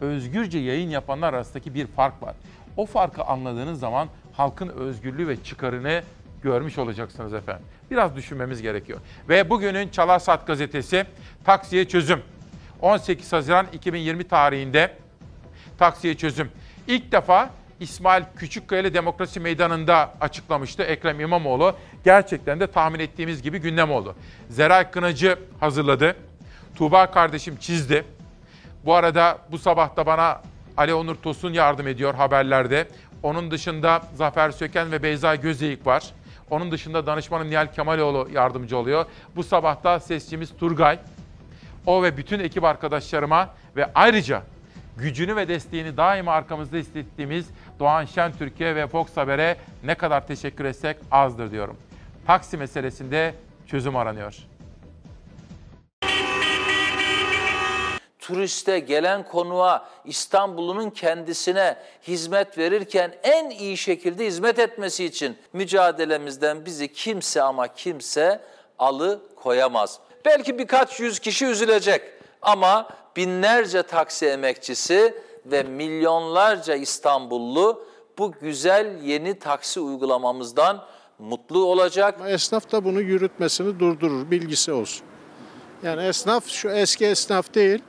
S1: özgürce yayın yapanlar arasındaki bir fark var. O farkı anladığınız zaman halkın özgürlüğü ve çıkarını görmüş olacaksınız efendim. Biraz düşünmemiz gerekiyor. Ve bugünün Çalar Saat gazetesi Taksiye Çözüm. 18 Haziran 2020 tarihinde Taksiye Çözüm. İlk defa İsmail Küçükkaya ile Demokrasi Meydanı'nda açıklamıştı Ekrem İmamoğlu. Gerçekten de tahmin ettiğimiz gibi gündem oldu. Zeray Kınacı hazırladı. Tuğba kardeşim çizdi. Bu arada bu sabah da bana Ali Onur Tosun yardım ediyor haberlerde. Onun dışında Zafer Söken ve Beyza Gözeyik var. Onun dışında danışmanım Nihal Kemaloğlu yardımcı oluyor. Bu sabah da sesçimiz Turgay. O ve bütün ekip arkadaşlarıma ve ayrıca gücünü ve desteğini daima arkamızda hissettiğimiz Doğan Şen Türkiye ve Fox Haber'e ne kadar teşekkür etsek azdır diyorum. Taksi meselesinde çözüm aranıyor.
S37: turiste, gelen konuğa, İstanbul'un kendisine hizmet verirken en iyi şekilde hizmet etmesi için mücadelemizden bizi kimse ama kimse alı koyamaz. Belki birkaç yüz kişi üzülecek ama binlerce taksi emekçisi ve milyonlarca İstanbullu bu güzel yeni taksi uygulamamızdan mutlu olacak.
S38: Esnaf da bunu yürütmesini durdurur, bilgisi olsun. Yani esnaf şu eski esnaf değil,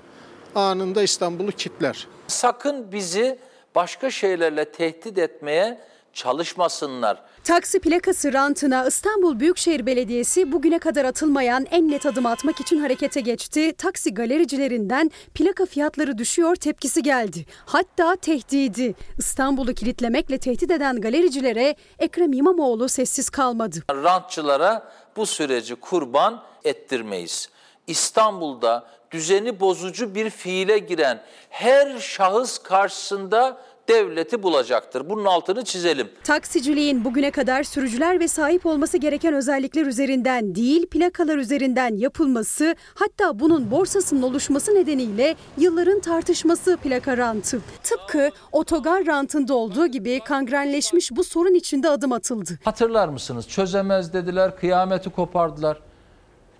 S38: anında İstanbul'u kitler.
S37: Sakın bizi başka şeylerle tehdit etmeye çalışmasınlar.
S39: Taksi plakası rantına İstanbul Büyükşehir Belediyesi bugüne kadar atılmayan en net adım atmak için harekete geçti. Taksi galericilerinden plaka fiyatları düşüyor tepkisi geldi. Hatta tehdidi. İstanbul'u kilitlemekle tehdit eden galericilere Ekrem İmamoğlu sessiz kalmadı.
S37: Rantçılara bu süreci kurban ettirmeyiz. İstanbul'da düzeni bozucu bir fiile giren her şahıs karşısında devleti bulacaktır. Bunun altını çizelim.
S39: Taksiciliğin bugüne kadar sürücüler ve sahip olması gereken özellikler üzerinden değil plakalar üzerinden yapılması hatta bunun borsasının oluşması nedeniyle yılların tartışması plaka rantı. Tıpkı otogar rantında olduğu gibi kangrenleşmiş bu sorun içinde adım atıldı.
S37: Hatırlar mısınız? Çözemez dediler, kıyameti kopardılar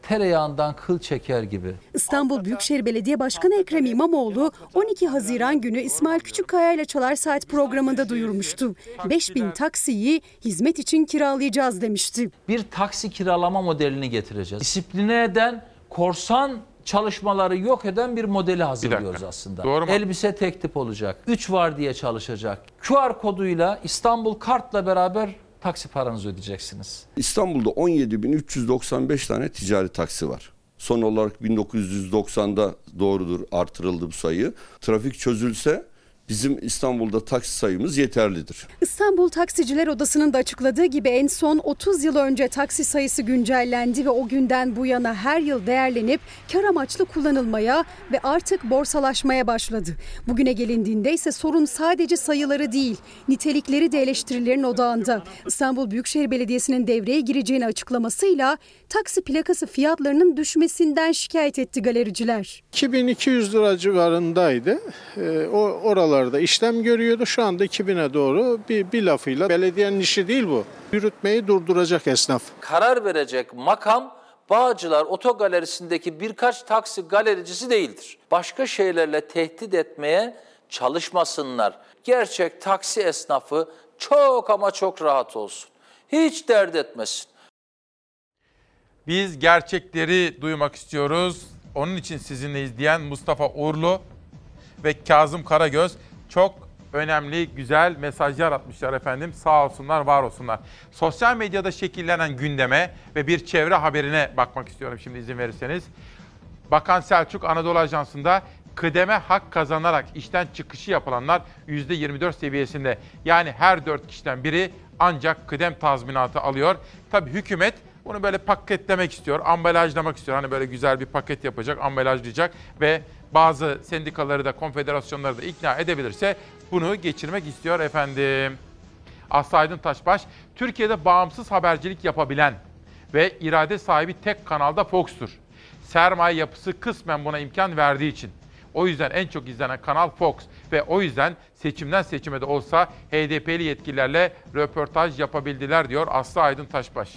S37: tereyağından kıl çeker gibi.
S39: İstanbul Büyükşehir Belediye Başkanı Ekrem İmamoğlu 12 Haziran günü İsmail Küçükkaya ile Çalar Saat programında duyurmuştu. 5000 taksiyi hizmet için kiralayacağız demişti.
S37: Bir taksi kiralama modelini getireceğiz. Disipline eden korsan çalışmaları yok eden bir modeli hazırlıyoruz bir aslında.
S1: Doğru mu?
S37: Elbise tek tip olacak. 3 var diye çalışacak. QR koduyla İstanbul Kart'la beraber taksi paranızı ödeyeceksiniz.
S40: İstanbul'da 17.395 tane ticari taksi var. Son olarak 1990'da doğrudur artırıldı bu sayı. Trafik çözülse bizim İstanbul'da taksi sayımız yeterlidir.
S39: İstanbul Taksiciler Odası'nın da açıkladığı gibi en son 30 yıl önce taksi sayısı güncellendi ve o günden bu yana her yıl değerlenip kar amaçlı kullanılmaya ve artık borsalaşmaya başladı. Bugüne gelindiğinde ise sorun sadece sayıları değil, nitelikleri de eleştirilerin odağında. İstanbul Büyükşehir Belediyesi'nin devreye gireceğini açıklamasıyla taksi plakası fiyatlarının düşmesinden şikayet etti galericiler.
S38: 2200 lira civarındaydı. Ee, o oralarda işlem görüyordu. Şu anda 2000'e doğru bir, bir lafıyla belediyenin işi değil bu. Yürütmeyi durduracak esnaf.
S37: Karar verecek makam Bağcılar Otogalerisindeki birkaç taksi galericisi değildir. Başka şeylerle tehdit etmeye çalışmasınlar. Gerçek taksi esnafı çok ama çok rahat olsun. Hiç dert etmesin.
S1: Biz gerçekleri duymak istiyoruz. Onun için sizinle izleyen Mustafa Uğurlu ve Kazım Karagöz çok önemli, güzel mesajlar atmışlar efendim. Sağ olsunlar, var olsunlar. Sosyal medyada şekillenen gündeme ve bir çevre haberine bakmak istiyorum şimdi izin verirseniz. Bakan Selçuk Anadolu Ajansı'nda kıdeme hak kazanarak işten çıkışı yapılanlar %24 seviyesinde. Yani her 4 kişiden biri ancak kıdem tazminatı alıyor. Tabii hükümet Bunu böyle paketlemek istiyor, ambalajlamak istiyor. Hani böyle güzel bir paket yapacak, ambalajlayacak ve bazı sendikaları da konfederasyonları da ikna edebilirse bunu geçirmek istiyor efendim. Aslı Aydın Taşbaş, Türkiye'de bağımsız habercilik yapabilen ve irade sahibi tek kanalda Fox'tur. Sermaye yapısı kısmen buna imkan verdiği için. O yüzden en çok izlenen kanal Fox ve o yüzden seçimden seçime de olsa HDP'li yetkililerle röportaj yapabildiler diyor Aslı Aydın Taşbaş.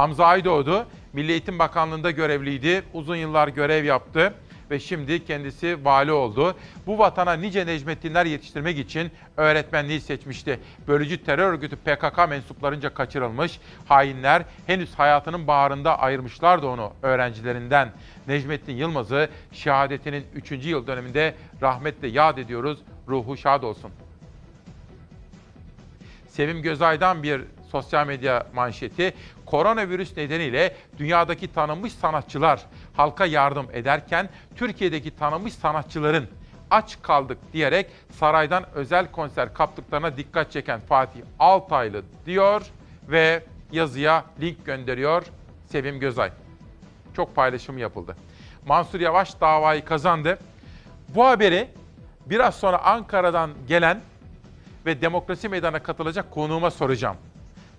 S1: Hamza Aydoğdu Milli Eğitim Bakanlığı'nda görevliydi. Uzun yıllar görev yaptı ve şimdi kendisi vali oldu. Bu vatana nice Necmettinler yetiştirmek için öğretmenliği seçmişti. Bölücü terör örgütü PKK mensuplarınca kaçırılmış. Hainler henüz hayatının baharında ayırmışlardı onu öğrencilerinden. Necmettin Yılmaz'ı şehadetinin 3. yıl döneminde rahmetle yad ediyoruz. Ruhu şad olsun. Sevim Gözay'dan bir sosyal medya manşeti. Koronavirüs nedeniyle dünyadaki tanınmış sanatçılar halka yardım ederken Türkiye'deki tanınmış sanatçıların aç kaldık diyerek saraydan özel konser kaptıklarına dikkat çeken Fatih Altaylı diyor ve yazıya link gönderiyor Sevim Gözay. Çok paylaşım yapıldı. Mansur Yavaş davayı kazandı. Bu haberi biraz sonra Ankara'dan gelen ve demokrasi meydana katılacak konuğuma soracağım.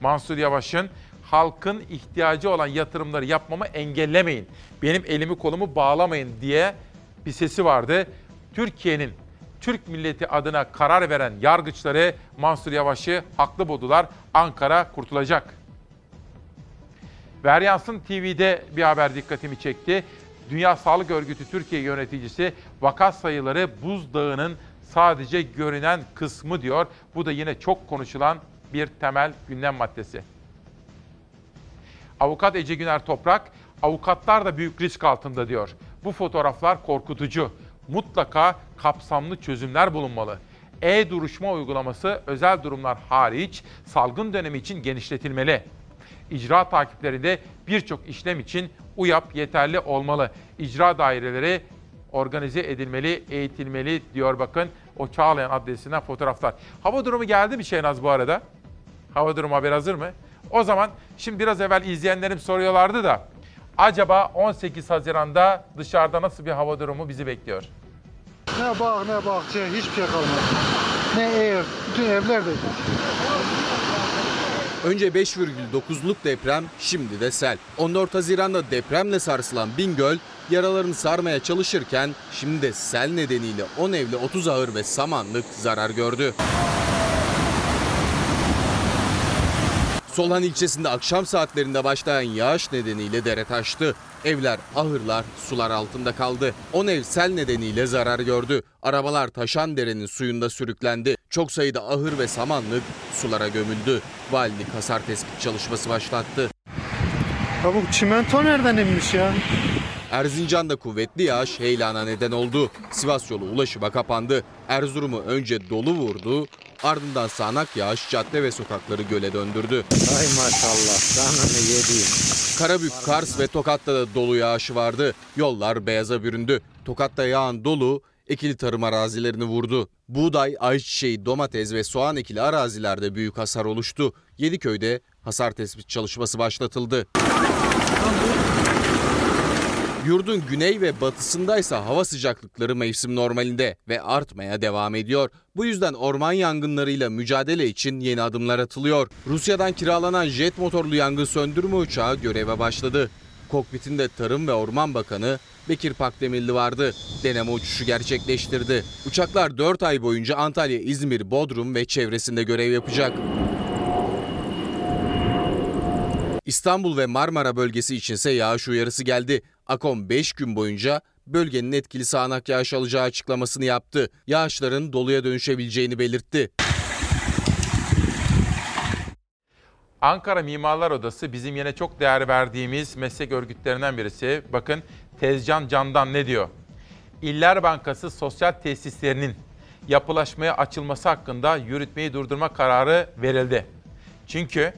S1: Mansur Yavaş'ın halkın ihtiyacı olan yatırımları yapmamı engellemeyin. Benim elimi kolumu bağlamayın diye bir sesi vardı. Türkiye'nin Türk milleti adına karar veren yargıçları Mansur Yavaş'ı haklı buldular. Ankara kurtulacak. Veryansın TV'de bir haber dikkatimi çekti. Dünya Sağlık Örgütü Türkiye yöneticisi vaka sayıları buzdağının sadece görünen kısmı diyor. Bu da yine çok konuşulan bir temel gündem maddesi. Avukat Ece Güner Toprak, avukatlar da büyük risk altında diyor. Bu fotoğraflar korkutucu. Mutlaka kapsamlı çözümler bulunmalı. E-duruşma uygulaması özel durumlar hariç salgın dönemi için genişletilmeli. İcra takiplerinde birçok işlem için UYAP yeterli olmalı. İcra daireleri organize edilmeli, eğitilmeli diyor bakın o Çağlayan adresinden fotoğraflar. Hava durumu geldi mi Şehnaz bu arada? Hava durumu haber hazır mı? O zaman şimdi biraz evvel izleyenlerim soruyorlardı da acaba 18 Haziran'da dışarıda nasıl bir hava durumu bizi bekliyor?
S21: Ne bağ ne bahçe hiçbir şey kalmadı. Ne ev, bütün evler de.
S4: Önce 5,9'luk deprem, şimdi de sel. 14 Haziran'da depremle sarsılan Bingöl, yaralarını sarmaya çalışırken şimdi de sel nedeniyle 10 evli 30 ahır ve samanlık zarar gördü. Solhan ilçesinde akşam saatlerinde başlayan yağış nedeniyle dere taştı. Evler, ahırlar sular altında kaldı. 10 ev sel nedeniyle zarar gördü. Arabalar taşan derenin suyunda sürüklendi. Çok sayıda ahır ve samanlık sulara gömüldü. Valilik hasar tespit çalışması başlattı.
S21: Ya bu çimento nereden inmiş ya?
S4: Erzincan'da kuvvetli yağış heyelana neden oldu. Sivas yolu ulaşıma kapandı. Erzurum'u önce dolu vurdu, ardından sağanak yağış cadde ve sokakları göle döndürdü.
S41: Ay maşallah canını yediğim.
S4: Karabük, Kars ve Tokat'ta da dolu yağışı vardı. Yollar beyaza büründü. Tokat'ta yağan dolu ekili tarım arazilerini vurdu. Buğday, ayçiçeği, domates ve soğan ekili arazilerde büyük hasar oluştu. Yediköy'de hasar tespit çalışması başlatıldı. Yurdun güney ve batısındaysa hava sıcaklıkları mevsim normalinde ve artmaya devam ediyor. Bu yüzden orman yangınlarıyla mücadele için yeni adımlar atılıyor. Rusya'dan kiralanan jet motorlu yangın söndürme uçağı göreve başladı. Kokpitinde Tarım ve Orman Bakanı Bekir Pakdemirli vardı. Deneme uçuşu gerçekleştirdi. Uçaklar 4 ay boyunca Antalya, İzmir, Bodrum ve çevresinde görev yapacak. İstanbul ve Marmara bölgesi içinse yağış uyarısı geldi. Akom 5 gün boyunca bölgenin etkili sağanak yağış alacağı açıklamasını yaptı. Yağışların doluya dönüşebileceğini belirtti.
S1: Ankara Mimarlar Odası bizim yine çok değer verdiğimiz meslek örgütlerinden birisi. Bakın Tezcan Candan ne diyor? İller Bankası sosyal tesislerinin yapılaşmaya açılması hakkında yürütmeyi durdurma kararı verildi. Çünkü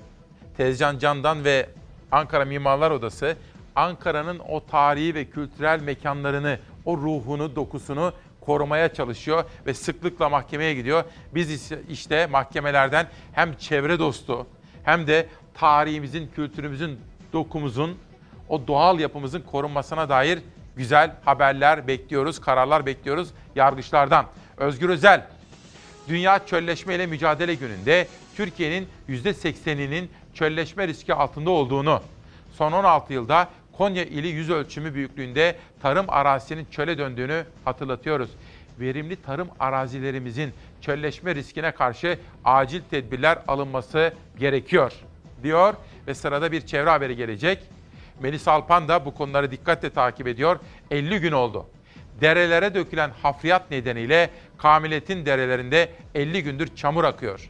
S1: Tezcan Candan ve Ankara Mimarlar Odası Ankara'nın o tarihi ve kültürel mekanlarını, o ruhunu, dokusunu korumaya çalışıyor ve sıklıkla mahkemeye gidiyor. Biz işte mahkemelerden hem çevre dostu hem de tarihimizin, kültürümüzün, dokumuzun, o doğal yapımızın korunmasına dair güzel haberler bekliyoruz, kararlar bekliyoruz yargıçlardan. Özgür Özel, Dünya Çölleşme ile Mücadele Günü'nde Türkiye'nin %80'inin çölleşme riski altında olduğunu, son 16 yılda Konya ili yüz ölçümü büyüklüğünde tarım arazisinin çöle döndüğünü hatırlatıyoruz. Verimli tarım arazilerimizin çölleşme riskine karşı acil tedbirler alınması gerekiyor diyor ve sırada bir çevre haberi gelecek. Melis Alpan da bu konuları dikkatle takip ediyor. 50 gün oldu. Derelere dökülen hafriyat nedeniyle Kamilet'in derelerinde 50 gündür çamur akıyor.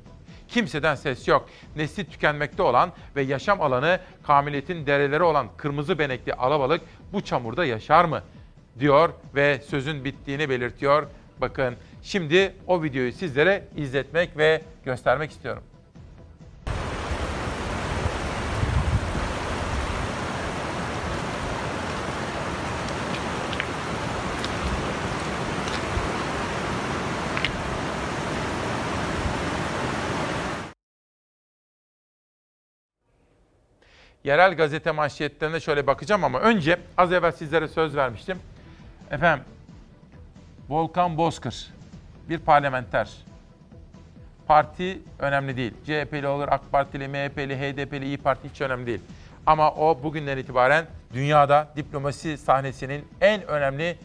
S1: Kimseden ses yok. Nesli tükenmekte olan ve yaşam alanı Kamilet'in dereleri olan kırmızı benekli alabalık bu çamurda yaşar mı? diyor ve sözün bittiğini belirtiyor. Bakın şimdi o videoyu sizlere izletmek ve göstermek istiyorum. Yerel gazete manşetlerine şöyle bakacağım ama önce az evvel sizlere söz vermiştim. Efendim, Volkan Bozkır bir parlamenter. Parti önemli değil. CHP'li olur, AK Partili, MHP'li, HDP'li, İyi Parti hiç önemli değil. Ama o bugünden itibaren dünyada diplomasi sahnesinin en önemli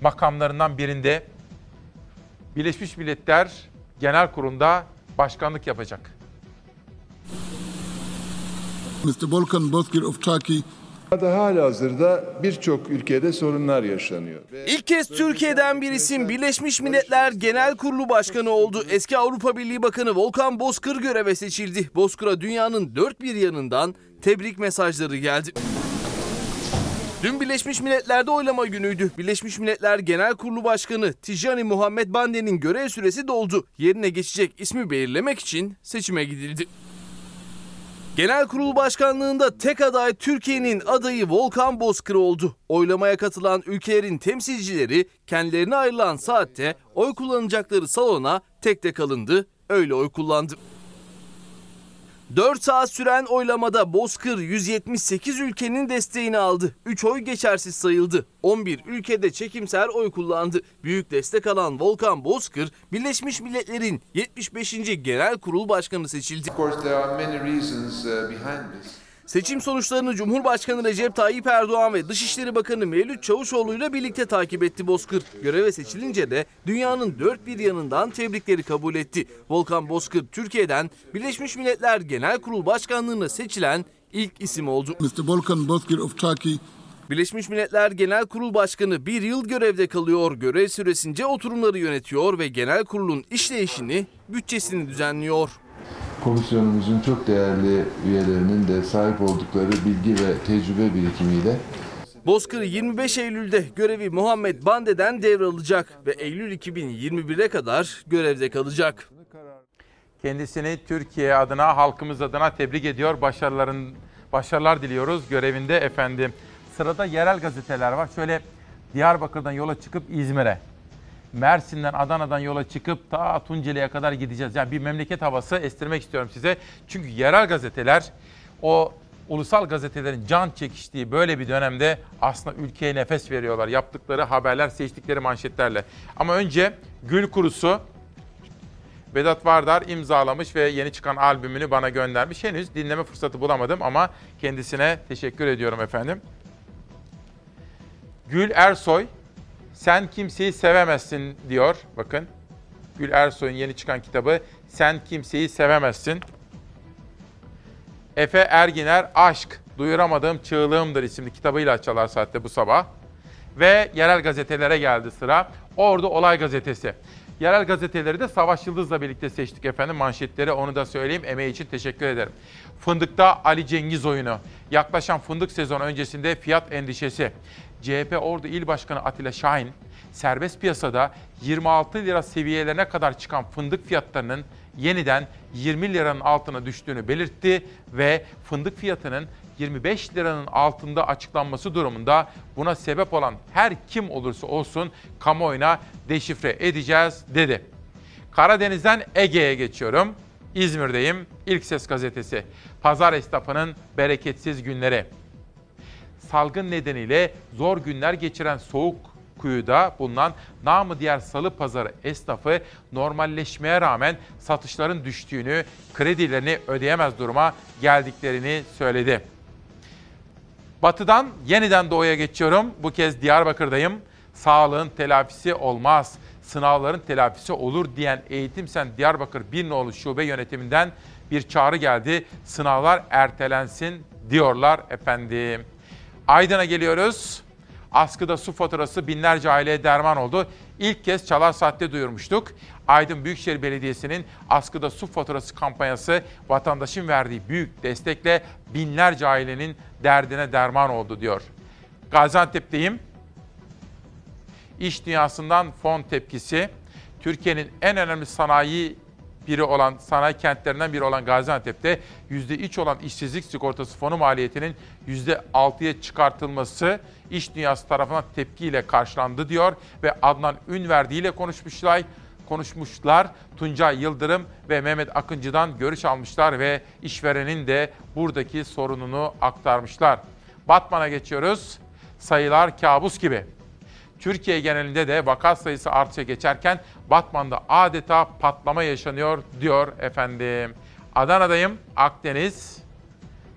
S1: makamlarından birinde Birleşmiş Milletler Genel Kurulu'nda başkanlık yapacak.
S42: Mr. Volkan Bozkır of Turkey
S43: Hala hazırda birçok ülkede sorunlar yaşanıyor.
S9: İlk kez Türkiye'den bir isim Birleşmiş Milletler Genel Kurulu Başkanı oldu. Eski Avrupa Birliği Bakanı Volkan Bozkır göreve seçildi. Bozkır'a dünyanın dört bir yanından tebrik mesajları geldi. Dün Birleşmiş Milletler'de oylama günüydü. Birleşmiş Milletler Genel Kurulu Başkanı Tijani Muhammed Bande'nin görev süresi doldu. Yerine geçecek ismi belirlemek için seçime gidildi. Genel Kurul Başkanlığında tek aday Türkiye'nin adayı Volkan Bozkır oldu. Oylamaya katılan ülkelerin temsilcileri kendilerine ayrılan saatte oy kullanacakları salona tek tek alındı, öyle oy kullandı. 4 saat süren oylamada Bozkır 178 ülkenin desteğini aldı. 3 oy geçersiz sayıldı. 11 ülkede çekimser oy kullandı. Büyük destek alan Volkan Bozkır, Birleşmiş Milletler'in 75. Genel Kurul Başkanı seçildi. Seçim sonuçlarını Cumhurbaşkanı Recep Tayyip Erdoğan ve Dışişleri Bakanı Mevlüt Çavuşoğlu ile birlikte takip etti Bozkır. Göreve seçilince de dünyanın dört bir yanından tebrikleri kabul etti. Volkan Bozkır Türkiye'den Birleşmiş Milletler Genel Kurul Başkanlığı'na seçilen ilk isim oldu.
S42: Mr. Volkan Bozkır of Turkey
S9: Birleşmiş Milletler Genel Kurul Başkanı bir yıl görevde kalıyor. Görev süresince oturumları yönetiyor ve genel kurulun işleyişini, bütçesini düzenliyor.
S43: Komisyonumuzun çok değerli üyelerinin de sahip oldukları bilgi ve tecrübe birikimiyle
S9: Bozkır 25 Eylül'de görevi Muhammed Bande'den devralacak ve Eylül 2021'e kadar görevde kalacak.
S1: Kendisini Türkiye adına, halkımız adına tebrik ediyor. Başarıların başarılar diliyoruz görevinde efendim. Sırada yerel gazeteler var. Şöyle Diyarbakır'dan yola çıkıp İzmir'e, Mersin'den, Adana'dan yola çıkıp ta Tunceli'ye kadar gideceğiz. Yani bir memleket havası estirmek istiyorum size. Çünkü yerel gazeteler o ulusal gazetelerin can çekiştiği böyle bir dönemde aslında ülkeye nefes veriyorlar. Yaptıkları haberler, seçtikleri manşetlerle. Ama önce Gül Kurusu Vedat Vardar imzalamış ve yeni çıkan albümünü bana göndermiş. Henüz dinleme fırsatı bulamadım ama kendisine teşekkür ediyorum efendim. Gül Ersoy, sen kimseyi sevemezsin diyor. Bakın, Gül Ersoy'un yeni çıkan kitabı Sen Kimseyi Sevemezsin. Efe Erginer, Aşk, Duyuramadığım Çığlığımdır isimli kitabıyla açalar saatte bu sabah. Ve yerel gazetelere geldi sıra. Ordu Olay Gazetesi. Yerel gazeteleri de Savaş Yıldız'la birlikte seçtik efendim. Manşetleri onu da söyleyeyim. Emeği için teşekkür ederim. Fındıkta Ali Cengiz oyunu. Yaklaşan fındık sezonu öncesinde fiyat endişesi. CHP Ordu İl Başkanı Atilla Şahin, serbest piyasada 26 lira seviyelerine kadar çıkan fındık fiyatlarının yeniden 20 liranın altına düştüğünü belirtti ve fındık fiyatının 25 liranın altında açıklanması durumunda buna sebep olan her kim olursa olsun kamuoyuna deşifre edeceğiz dedi. Karadeniz'den Ege'ye geçiyorum. İzmir'deyim. İlk Ses Gazetesi. Pazar esnafının bereketsiz günleri. Salgın nedeniyle zor günler geçiren soğuk kuyuda bulunan namı diğer salı pazarı esnafı normalleşmeye rağmen satışların düştüğünü, kredilerini ödeyemez duruma geldiklerini söyledi. Batıdan yeniden doğuya geçiyorum. Bu kez Diyarbakır'dayım. Sağlığın telafisi olmaz, sınavların telafisi olur diyen Eğitim Sen Diyarbakır Bir Nolu Şube Yönetiminden bir çağrı geldi. Sınavlar ertelensin diyorlar efendim. Aydın'a geliyoruz. Askıda su faturası binlerce aileye derman oldu. İlk kez Çalar Saat'te duyurmuştuk. Aydın Büyükşehir Belediyesi'nin askıda su faturası kampanyası vatandaşın verdiği büyük destekle binlerce ailenin derdine derman oldu diyor. Gaziantep'teyim. İş dünyasından fon tepkisi. Türkiye'nin en önemli sanayi biri olan sanayi kentlerinden biri olan Gaziantep'te %3 olan işsizlik sigortası fonu maliyetinin %6'ya çıkartılması iş dünyası tarafından tepkiyle karşılandı diyor ve Adnan Ünverdi ile konuşmuşlar. Konuşmuşlar. Tuncay Yıldırım ve Mehmet Akıncı'dan görüş almışlar ve işverenin de buradaki sorununu aktarmışlar. Batman'a geçiyoruz. Sayılar kabus gibi. Türkiye genelinde de vaka sayısı artışa geçerken Batman'da adeta patlama yaşanıyor diyor efendim. Adana'dayım, Akdeniz.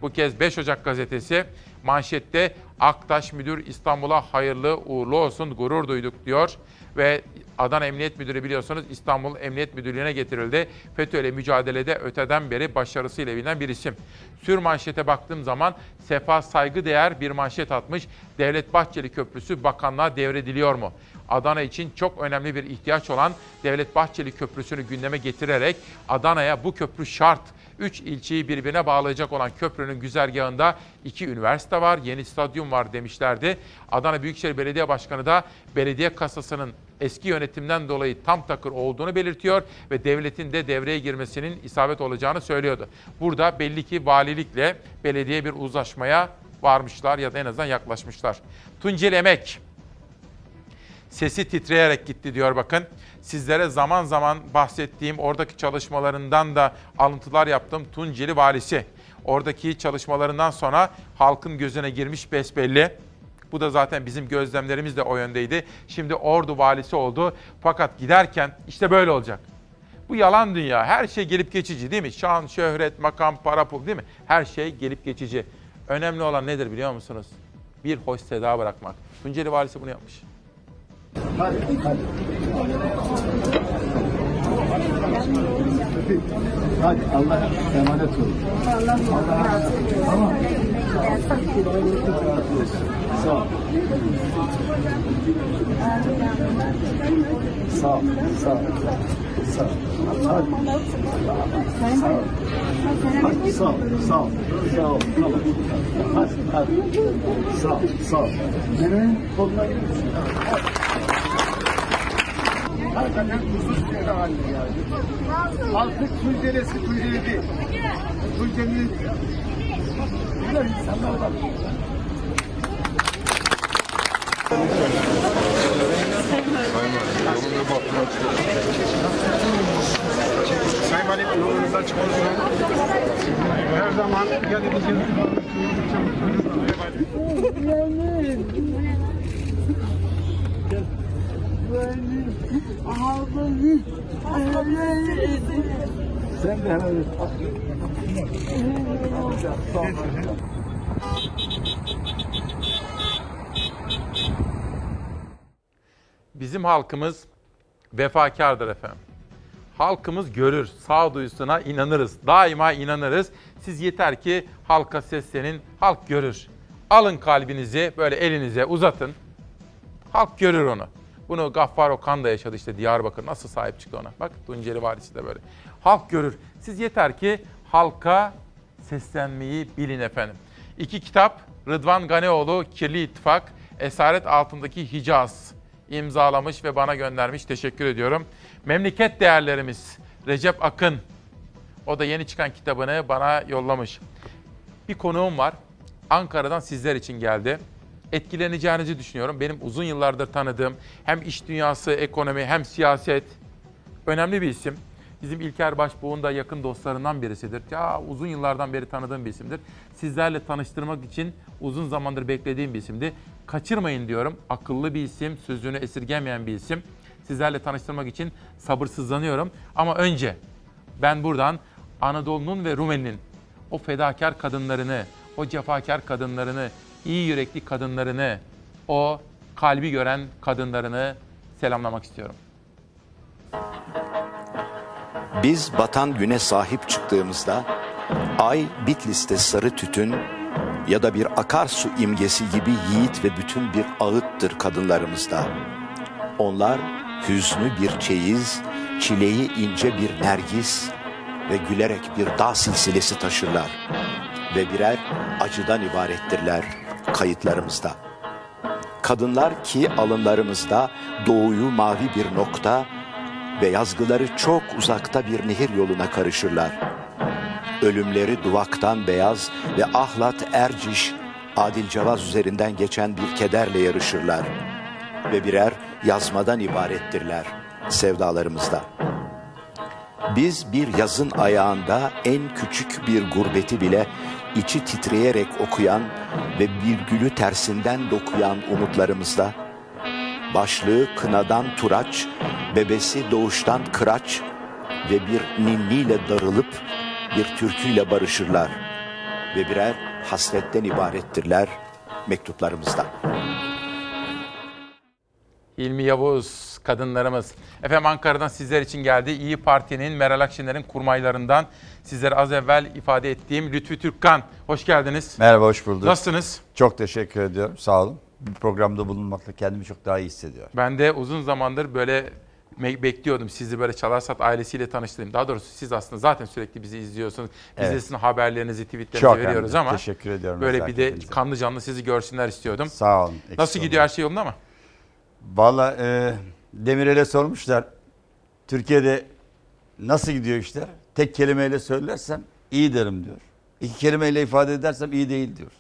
S1: Bu kez 5 Ocak gazetesi manşette Aktaş Müdür İstanbul'a hayırlı uğurlu olsun gurur duyduk diyor. Ve Adana Emniyet Müdürü biliyorsunuz İstanbul Emniyet Müdürlüğü'ne getirildi. FETÖ'yle mücadelede öteden beri başarısıyla bilinen bir isim. Sür manşete baktığım zaman Sefa saygıdeğer bir manşet atmış. Devlet Bahçeli Köprüsü bakanlığa devrediliyor mu? Adana için çok önemli bir ihtiyaç olan Devlet Bahçeli Köprüsü'nü gündeme getirerek Adana'ya bu köprü şart. Üç ilçeyi birbirine bağlayacak olan köprünün güzergahında iki üniversite var, yeni stadyum var demişlerdi. Adana Büyükşehir Belediye Başkanı da belediye kasasının eski yönetimden dolayı tam takır olduğunu belirtiyor ve devletin de devreye girmesinin isabet olacağını söylüyordu. Burada belli ki valilikle belediye bir uzlaşmaya varmışlar ya da en azından yaklaşmışlar. Tunceli Emek sesi titreyerek gitti diyor bakın. Sizlere zaman zaman bahsettiğim oradaki çalışmalarından da alıntılar yaptım. Tunceli valisi. Oradaki çalışmalarından sonra halkın gözüne girmiş besbelli. Bu da zaten bizim gözlemlerimiz de o yöndeydi. Şimdi Ordu valisi oldu. Fakat giderken işte böyle olacak. Bu yalan dünya. Her şey gelip geçici değil mi? Şan, şöhret, makam, para, pul değil mi? Her şey gelip geçici. Önemli olan nedir biliyor musunuz? Bir hoş seda bırakmak. Tunceli valisi bunu yapmış. Hadi, hadi.
S44: Hadi Allah'a emanet olun. Allah razı olsun. Tamam. Sağ ol. Sağ ol. Sağ ol. Sağ ol. Hadi. Sağ ol. Hadi sağ ol. Sağ ol. Sağ ol. Tamam. Hadi. Hadi. Sağ ol. Sağ ol. Nereye? Koluna gidiyorsun. Hakikaten huzur şehri halinde yani. Artık Tunceli'si Tunceli değil. Tunceli güzel insanlar var. Sayın Valim yolunuzdan çıkmanız Her zaman Sen de hemen
S1: Bizim halkımız vefakardır efendim. Halkımız görür, sağduyusuna inanırız. Daima inanırız. Siz yeter ki halka seslenin, halk görür. Alın kalbinizi böyle elinize uzatın. Halk görür onu. Bunu Gaffar Okan da yaşadı işte Diyarbakır. Nasıl sahip çıktı ona? Bak Tunceli valisi de böyle. Halk görür. Siz yeter ki halka seslenmeyi bilin efendim. İki kitap Rıdvan Ganeoğlu Kirli İttifak, Esaret Altındaki Hicaz imzalamış ve bana göndermiş. Teşekkür ediyorum. Memleket Değerlerimiz Recep Akın. O da yeni çıkan kitabını bana yollamış. Bir konuğum var. Ankara'dan sizler için geldi. Etkileneceğinizi düşünüyorum. Benim uzun yıllardır tanıdığım hem iş dünyası, ekonomi hem siyaset önemli bir isim. Bizim İlker Başbuğ'un da yakın dostlarından birisidir. Ya uzun yıllardan beri tanıdığım bir isimdir. Sizlerle tanıştırmak için uzun zamandır beklediğim bir isimdi. Kaçırmayın diyorum. Akıllı bir isim, sözünü esirgemeyen bir isim. Sizlerle tanıştırmak için sabırsızlanıyorum. Ama önce ben buradan Anadolu'nun ve Rumeli'nin o fedakar kadınlarını, o cefakar kadınlarını, iyi yürekli kadınlarını, o kalbi gören kadınlarını selamlamak istiyorum.
S45: Biz batan güne sahip çıktığımızda ay Bitlis'te sarı tütün ya da bir akarsu imgesi gibi yiğit ve bütün bir ağıttır kadınlarımızda. Onlar hüznü bir çeyiz, çileği ince bir nergis ve gülerek bir dağ silsilesi taşırlar ve birer acıdan ibarettirler kayıtlarımızda. Kadınlar ki alınlarımızda doğuyu mavi bir nokta ve yazgıları çok uzakta bir nehir yoluna karışırlar. Ölümleri duvaktan beyaz ve ahlat erciş, adil cevaz üzerinden geçen bir kederle yarışırlar. Ve birer yazmadan ibarettirler sevdalarımızda. Biz bir yazın ayağında en küçük bir gurbeti bile içi titreyerek okuyan ve bir gülü tersinden dokuyan umutlarımızda, başlığı kınadan turaç, bebesi doğuştan kıraç ve bir ninniyle darılıp bir türküyle barışırlar ve birer hasretten ibarettirler mektuplarımızda.
S1: İlmi Yavuz kadınlarımız. Efendim Ankara'dan sizler için geldi. İyi Parti'nin Meral Akşener'in kurmaylarından sizlere az evvel ifade ettiğim Lütfü Türkkan. Hoş geldiniz.
S46: Merhaba, hoş bulduk.
S1: Nasılsınız?
S46: Çok teşekkür ediyorum, sağ olun. Bu programda bulunmakla kendimi çok daha iyi hissediyorum.
S1: Ben de uzun zamandır böyle bekliyordum sizi böyle Çalarsat ailesiyle tanıştırayım. Daha doğrusu siz aslında zaten sürekli bizi izliyorsunuz. Biz de
S46: Evet.
S1: sizin haberlerinizi, tweetlerinizi
S46: Çok
S1: veriyoruz
S46: önemli.
S1: ama
S46: Teşekkür ediyorum
S1: böyle bir de
S46: nezaketinize.
S1: kanlı canlı sizi görsünler istiyordum.
S46: Sağ olun.
S1: Nasıl gidiyor her şey yolunda mı?
S46: Valla e, Demirel'e sormuşlar. Türkiye'de nasıl gidiyor işler? Tek kelimeyle söylersem iyi derim diyor. İki kelimeyle ifade edersem iyi değil diyor.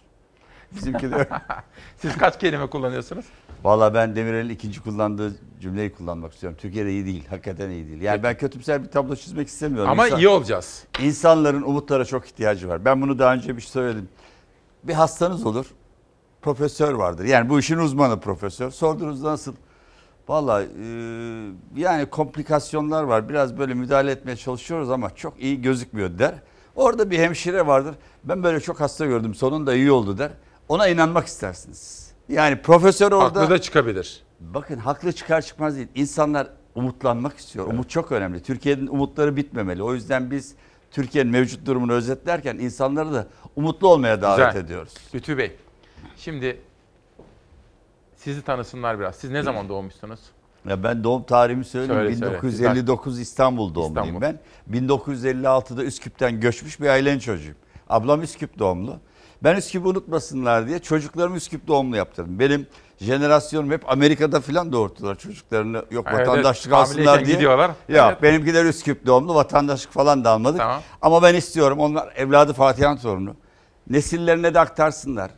S46: Bizimki de öyle.
S1: Siz kaç kelime kullanıyorsunuz?
S46: Valla ben Demirel'in ikinci kullandığı cümleyi kullanmak istiyorum. Türkiye'de iyi değil. Hakikaten iyi değil. Yani ben kötümser bir tablo çizmek istemiyorum.
S1: Ama iyi olacağız.
S46: İnsanların umutlara çok ihtiyacı var. Ben bunu daha önce bir şey söyledim. Bir hastanız olur. Profesör vardır. Yani bu işin uzmanı profesör. Sorduğunuzda nasıl? Valla e, yani komplikasyonlar var. Biraz böyle müdahale etmeye çalışıyoruz ama çok iyi gözükmüyor der. Orada bir hemşire vardır. Ben böyle çok hasta gördüm. Sonunda iyi oldu der. Ona inanmak istersiniz. Yani profesör orada...
S1: Haklı da çıkabilir.
S46: Bakın haklı çıkar çıkmaz değil. İnsanlar umutlanmak istiyor. Umut çok önemli. Türkiye'nin umutları bitmemeli. O yüzden biz Türkiye'nin mevcut durumunu özetlerken insanları da umutlu olmaya davet
S1: Güzel.
S46: ediyoruz.
S1: Lütfü Bey, şimdi sizi tanısınlar biraz. Siz ne zaman doğmuşsunuz?
S46: Ya ben doğum tarihimi söyleyeyim.
S1: Söyle, söyle.
S46: 1959 İstanbul doğumluyum
S1: İstanbul.
S46: ben. 1956'da Üsküp'ten göçmüş bir ailenin çocuğuyum. Ablam Üsküp doğumlu. Ben Üsküp'ü unutmasınlar diye çocuklarımı Üsküp doğumlu yaptırdım. Benim jenerasyonum hep Amerika'da falan doğurttular çocuklarını. Yok
S1: Evet,
S46: vatandaşlık
S1: hamileyken
S46: alsınlar diye.
S1: gidiyorlar.
S46: Ya
S1: Evet.
S46: benimkiler Üsküp doğumlu vatandaşlık falan da almadık.
S1: Tamam.
S46: Ama ben istiyorum onlar evladı Fatiha'nın torunu. Nesillerine de aktarsınlar.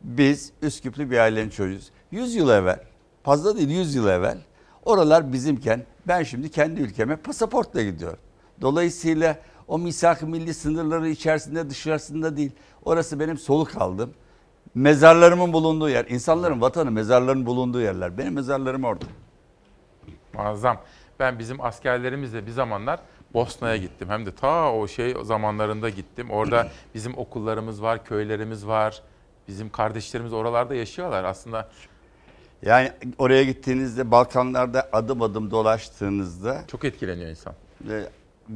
S46: Biz Üsküplü bir ailenin çocuğuyuz. 100 yıl evvel, fazla değil 100 yıl evvel oralar bizimken ben şimdi kendi ülkeme pasaportla gidiyorum. Dolayısıyla o misak-ı milli sınırları içerisinde dışarısında değil. Orası benim soluk aldım. Mezarlarımın bulunduğu yer. İnsanların vatanı mezarların bulunduğu yerler. Benim mezarlarım orada.
S1: Muazzam. Ben bizim askerlerimizle bir zamanlar Bosna'ya gittim. Hem de ta o şey zamanlarında gittim. Orada bizim okullarımız var, köylerimiz var. Bizim kardeşlerimiz oralarda yaşıyorlar aslında.
S46: Yani oraya gittiğinizde Balkanlarda adım adım dolaştığınızda
S1: Çok etkileniyor insan.
S46: e,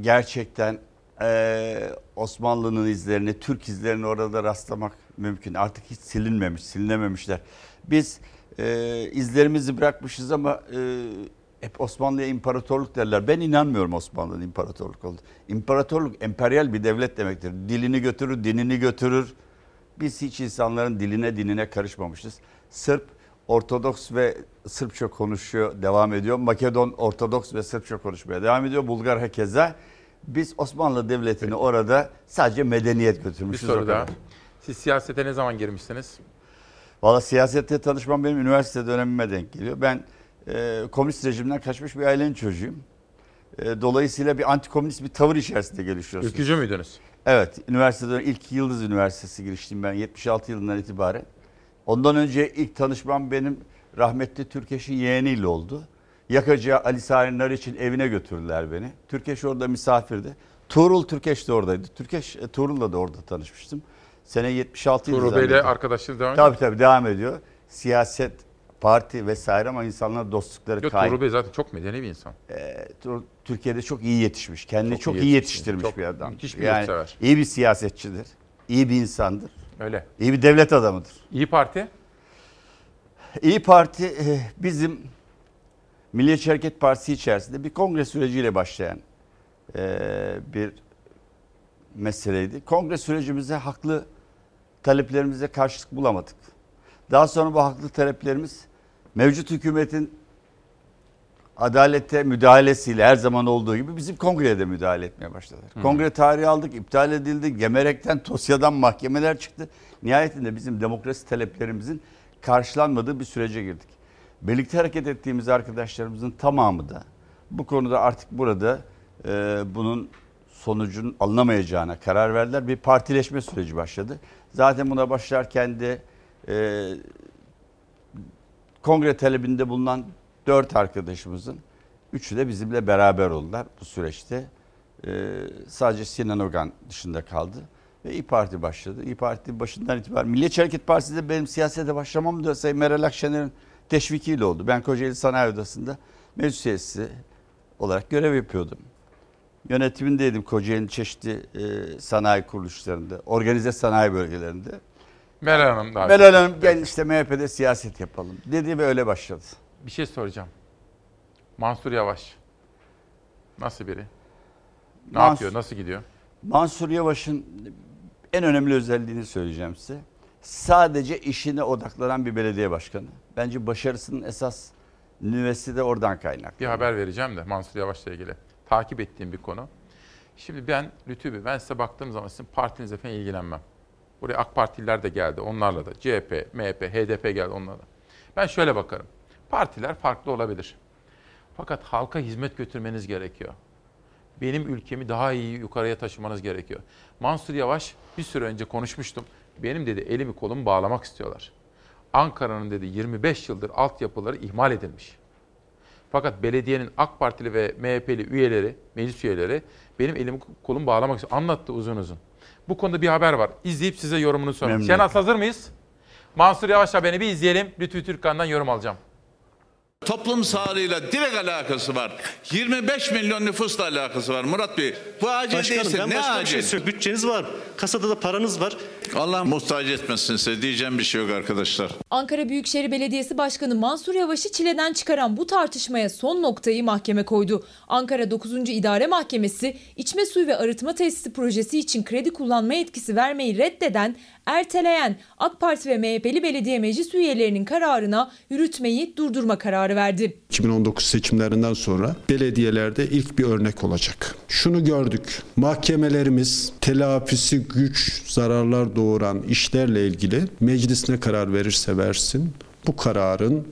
S46: gerçekten e, Osmanlı'nın izlerini, Türk izlerini orada rastlamak mümkün. Artık hiç silinmemiş, silinememişler. Biz e, izlerimizi bırakmışız ama e, hep Osmanlı'ya imparatorluk derler. Ben inanmıyorum Osmanlı'nın imparatorluk oldu. İmparatorluk emperyal bir devlet demektir. Dilini götürür, dinini götürür. Biz hiç insanların diline dinine karışmamışız. Sırp Ortodoks ve Sırpça konuşuyor, devam ediyor. Makedon Ortodoks ve Sırpça konuşmaya devam ediyor. Bulgar hakeza. Biz Osmanlı Devleti'ni orada sadece medeniyet
S1: Bir
S46: götürmüşüz.
S1: soru
S46: o
S1: daha. Siz siyasete ne zaman girmişsiniz?
S46: Valla siyasette tanışmam benim üniversite dönemime denk geliyor. Ben e, komünist rejimden kaçmış bir ailenin çocuğuyum. E, dolayısıyla bir antikomünist bir tavır içerisinde gelişiyorsunuz.
S1: Ülkücü müydünüz?
S46: Evet. Üniversiteden ilk Yıldız Üniversitesi giriştim ben 76 yılından itibaren. Ondan önce ilk tanışmam benim rahmetli Türkeş'in yeğeniyle oldu. Yakacı Ali Sari Nariç'in evine götürdüler beni. Türkeş orada misafirdi. Tuğrul Türkeş de oradaydı. Türkeş e, Tuğrul'la da orada tanışmıştım. Sene 76 yılı
S1: Tuğrul Bey'le arkadaşlığınız devam ediyor
S46: Tabii tabii devam ediyor. Siyaset, parti vesaire ama insanlar dostlukları
S1: Yok,
S46: kaym.
S1: Tuğrul Bey zaten çok medeni bir insan.
S46: Tuğrul Türkiye'de çok iyi yetişmiş. Kendini
S1: Çok
S46: çok,
S1: iyi
S46: yetiştirmiş
S1: Çok
S46: bir adam.
S1: müthiş bir
S46: yani
S1: yurtsever.
S46: iyi bir siyasetçidir. iyi bir insandır.
S1: Öyle.
S46: İyi bir devlet adamıdır.
S1: İyi Parti?
S46: İyi Parti e, bizim Milliyetçi Hareket Partisi içerisinde bir kongre süreciyle başlayan e, bir meseleydi. Kongre sürecimize haklı taleplerimize karşılık bulamadık. Daha sonra bu haklı taleplerimiz mevcut hükümetin adalete müdahalesiyle her zaman olduğu gibi bizim kongreye de müdahale etmeye başladılar.
S1: Hı.
S46: Kongre tarihi aldık, iptal edildi, gemerekten, Tosya'dan mahkemeler çıktı. Nihayetinde bizim demokrasi taleplerimizin karşılanmadığı bir sürece girdik. Birlikte hareket ettiğimiz arkadaşlarımızın tamamı da bu konuda artık burada e, bunun sonucun alınamayacağına karar verdiler. Bir partileşme süreci başladı. Zaten buna başlarken de e, kongre talebinde bulunan dört arkadaşımızın üçü de bizimle beraber oldular bu süreçte. Ee, sadece Sinan Ogan dışında kaldı ve İyi Parti başladı. İyi Parti başından itibaren Milliyetçi Hareket Partisi'de benim siyasete başlamam da Sayın Meral Akşener'in teşvikiyle oldu. Ben Kocaeli Sanayi Odası'nda meclis üyesi olarak görev yapıyordum. Yönetimindeydim Kocaeli'nin çeşitli e, sanayi kuruluşlarında, organize sanayi bölgelerinde.
S1: Meral Hanım daha
S46: Meral Hanım gel işte MHP'de siyaset yapalım dedi ve öyle başladı.
S1: Bir şey soracağım. Mansur Yavaş. Nasıl biri? Ne
S46: Mans-
S1: yapıyor? Nasıl gidiyor?
S46: Mansur Yavaş'ın en önemli özelliğini söyleyeceğim size. Sadece işine odaklanan bir belediye başkanı. Bence başarısının esas nüvesi de oradan kaynaklı.
S1: Bir haber vereceğim de Mansur Yavaş'la ilgili. Takip ettiğim bir konu. Şimdi ben Lütfü ben size baktığım zaman sizin partinizle falan ilgilenmem. Buraya AK Partililer de geldi onlarla da. CHP, MHP, HDP geldi onlarla da. Ben şöyle bakarım. Partiler farklı olabilir. Fakat halka hizmet götürmeniz gerekiyor. Benim ülkemi daha iyi yukarıya taşımanız gerekiyor. Mansur Yavaş bir süre önce konuşmuştum. Benim dedi elimi kolumu bağlamak istiyorlar. Ankara'nın dedi 25 yıldır altyapıları ihmal edilmiş. Fakat belediyenin AK Partili ve MHP'li üyeleri, meclis üyeleri benim elimi kolumu bağlamak istiyor. Anlattı uzun uzun. Bu konuda bir haber var. İzleyip size yorumunu sorayım. Şenaz hazır mıyız? Mansur Yavaş haberini bir izleyelim. Lütfü Türkkan'dan yorum alacağım.
S47: Toplum sağlığıyla direkt alakası var. 25 milyon nüfusla alakası var Murat Bey. Bu acil
S48: Başkanım
S47: değilse
S48: ben
S47: ne
S48: başka bir
S47: acil?
S48: şey söyleyeyim. Bütçeniz var. Kasada da paranız var.
S47: Allah muhtaç etmesin size diyeceğim bir şey yok arkadaşlar.
S35: Ankara Büyükşehir Belediyesi Başkanı Mansur Yavaş'ı çileden çıkaran bu tartışmaya son noktayı mahkeme koydu. Ankara 9. İdare Mahkemesi içme suyu ve arıtma tesisi projesi için kredi kullanma yetkisi vermeyi reddeden, erteleyen AK Parti ve MHP'li belediye meclis üyelerinin kararına yürütmeyi durdurma kararı verdi.
S49: 2019 seçimlerinden sonra belediyelerde ilk bir örnek olacak. Şunu gördük. Mahkemelerimiz telafisi güç zararlar doğuran işlerle ilgili meclis ne karar verirse versin bu kararın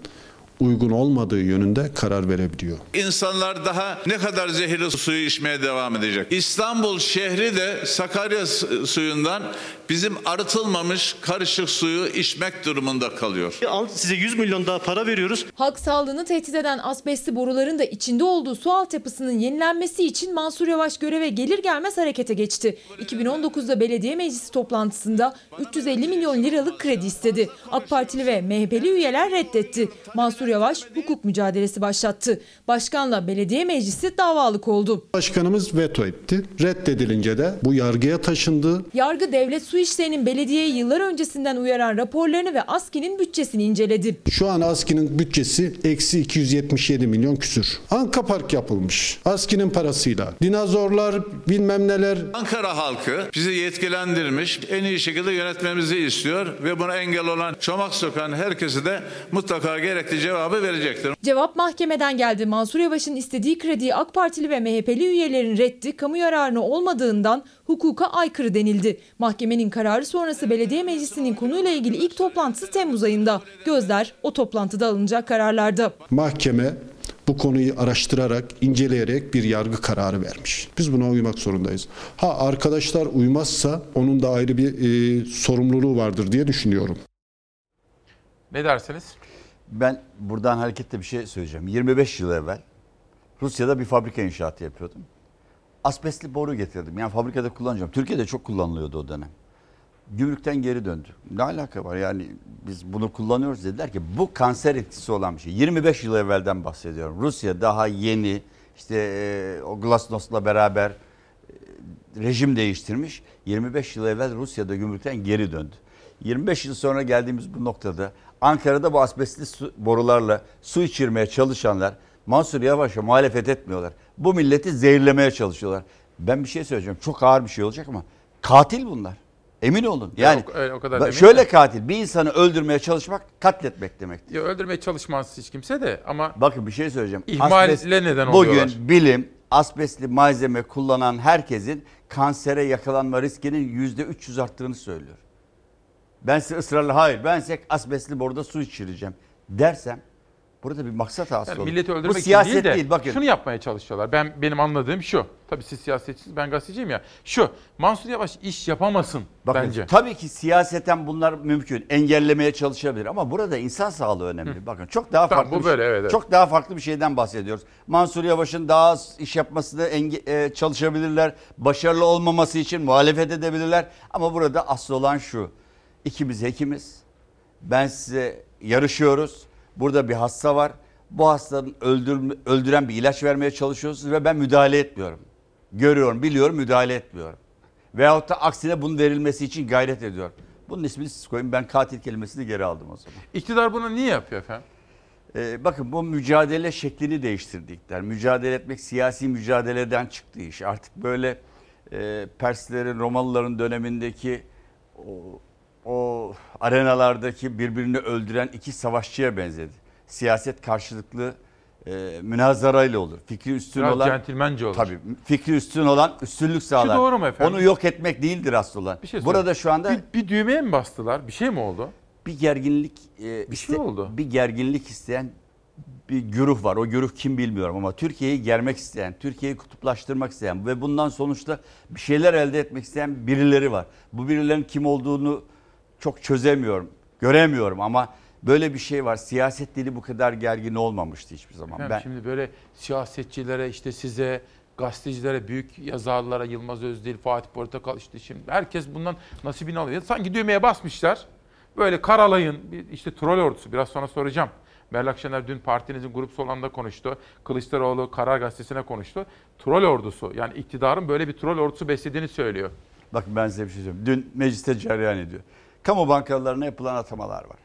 S49: uygun olmadığı yönünde karar verebiliyor.
S47: İnsanlar daha ne kadar zehirli suyu içmeye devam edecek. İstanbul şehri de Sakarya su- suyundan bizim arıtılmamış karışık suyu içmek durumunda kalıyor.
S48: Al size 100 milyon daha para veriyoruz.
S35: Halk sağlığını tehdit eden asbestli boruların da içinde olduğu su altyapısının yenilenmesi için Mansur Yavaş göreve gelir gelmez harekete geçti. 2019'da belediye meclisi toplantısında 350 milyon liralık kredi istedi. AK Partili ve MHP'li üyeler reddetti. Mansur Yavaş hukuk mücadelesi başlattı. Başkanla belediye meclisi davalık oldu.
S49: Başkanımız veto etti. Reddedilince de bu yargıya taşındı.
S35: Yargı Devlet Su İşleri'nin belediyeyi yıllar öncesinden uyaran raporlarını ve ASKİ'nin bütçesini inceledi.
S49: Şu an ASKİ'nin bütçesi eksi 277 milyon küsür. Anka Park yapılmış. ASKİ'nin parasıyla. Dinozorlar bilmem neler.
S47: Ankara halkı bizi yetkilendirmiş, en iyi şekilde yönetmemizi istiyor ve buna engel olan çomak sokan herkese de mutlaka gerekli cevabı verecektir.
S35: Cevap mahkemeden geldi. Mansur Yavaş'ın istediği krediyi AK Partili ve MHP'li üyelerin reddi kamu yararına olmadığından hukuka aykırı denildi. Mahkemenin kararı sonrası belediye meclisinin konuyla ilgili ilk toplantısı Temmuz ayında. Gözler o toplantıda alınacak kararlarda.
S49: Mahkeme bu konuyu araştırarak, inceleyerek bir yargı kararı vermiş. Biz buna uymak zorundayız. Ha arkadaşlar uymazsa onun da ayrı bir e, sorumluluğu vardır diye düşünüyorum.
S1: Ne dersiniz?
S46: Ben buradan hareketle bir şey söyleyeceğim. 25 yıl evvel Rusya'da bir fabrika inşaatı yapıyordum. Asbestli boru getirdim. Yani fabrikada kullanacağım. Türkiye'de çok kullanılıyordu o dönem. Gümrükten geri döndü. Ne alaka var yani biz bunu kullanıyoruz dediler ki bu kanser etkisi olan bir şey. 25 yıl evvelden bahsediyorum. Rusya daha yeni işte e, o Glasnost'la beraber e, rejim değiştirmiş. 25 yıl evvel Rusya'da gümrükten geri döndü. 25 yıl sonra geldiğimiz bu noktada Ankara'da bu asbestli su, borularla su içirmeye çalışanlar Mansur Yavaş'a muhalefet etmiyorlar. Bu milleti zehirlemeye çalışıyorlar. Ben bir şey söyleyeceğim. Çok ağır bir şey olacak ama katil bunlar. Emin olun. Yani
S1: o- öyle o kadar
S46: şöyle
S1: de.
S46: katil bir insanı öldürmeye çalışmak katletmek demektir.
S1: Ya öldürmeye çalışmaz hiç kimse de ama
S46: Bakın bir şey söyleyeceğim.
S1: İhmalle
S46: Asbest-
S1: neden
S46: Bugün
S1: oluyorlar?
S46: bilim asbestli malzeme kullanan herkesin kansere yakalanma riskinin yüzde 300 arttığını söylüyor. Ben size ısrarla hayır ben size asbestli boruda su içireceğim dersem burada bir maksat hasıl
S1: Yani
S46: olur.
S1: milleti
S46: Bu
S1: öldürmek için
S46: siyaset
S1: değil de
S46: değil bakın.
S1: şunu yapmaya çalışıyorlar. Ben benim anladığım şu. Tabii siz siyasetçisiniz ben gazeteciyim ya. Şu Mansur Yavaş iş yapamasın
S46: Bakın,
S1: bence.
S46: Tabii ki siyaseten bunlar mümkün. Engellemeye çalışabilir ama burada insan sağlığı önemli. Bakın çok daha
S1: Tamam,
S46: farklı
S1: bu böyle, evet, evet.
S46: çok daha farklı bir şeyden bahsediyoruz. Mansur Yavaş'ın daha az iş yapmasını enge- e, çalışabilirler. Başarılı olmaması için muhalefet edebilirler. Ama burada asıl olan şu. İkimiz hekimiz. Ben size yarışıyoruz. Burada bir hasta var. Bu hastanın öldür, öldüren bir ilaç vermeye çalışıyorsunuz ve ben müdahale etmiyorum. Görüyorum, biliyorum, müdahale etmiyorum. Veyahut da aksine bunun verilmesi için gayret ediyorum. Bunun ismini siz koyun. Ben katil kelimesini geri aldım o zaman.
S1: İktidar bunu niye yapıyor efendim?
S46: Ee, bakın bu mücadele şeklini değiştirdikler. Mücadele etmek siyasi mücadeleden çıktı iş. Artık böyle e, Perslerin, Romalıların dönemindeki o, o arenalardaki birbirini öldüren iki savaşçıya benzedi. Siyaset karşılıklı e, münazarayla olur. Fikri üstün
S1: Biraz
S46: olan
S1: centilmence olur.
S46: Tabii fikri üstün olan üstünlük sağlar.
S1: doğru mu efendim?
S46: Onu yok etmek değildir asıl olan.
S1: Bir şey
S46: Burada şu anda
S1: bir, bir düğmeye mi bastılar? Bir şey mi oldu?
S46: bir gerginlik e,
S1: Bir şey oldu.
S46: Bir gerginlik isteyen bir güruh var. O güruh kim bilmiyorum ama Türkiye'yi germek isteyen, Türkiye'yi kutuplaştırmak isteyen ve bundan sonuçta bir şeyler elde etmek isteyen birileri var. Bu birilerin kim olduğunu çok çözemiyorum, göremiyorum ama böyle bir şey var. Siyaset dili bu kadar gergin olmamıştı hiçbir zaman.
S1: Efendim,
S46: ben
S1: Şimdi böyle siyasetçilere işte size gazetecilere, büyük yazarlara Yılmaz Özdil, Fatih Portakal işte şimdi herkes bundan nasibini alıyor. Sanki düğmeye basmışlar. Böyle karalayın işte troll ordusu biraz sonra soracağım. Meral Akşener dün partinizin grup salonunda konuştu. Kılıçdaroğlu Karar Gazetesi'ne konuştu. Troll ordusu yani iktidarın böyle bir troll ordusu beslediğini söylüyor.
S46: Bakın ben size bir şey söyleyeyim. Dün mecliste cereyan ediyor. Kamu bankalarına yapılan atamalar var.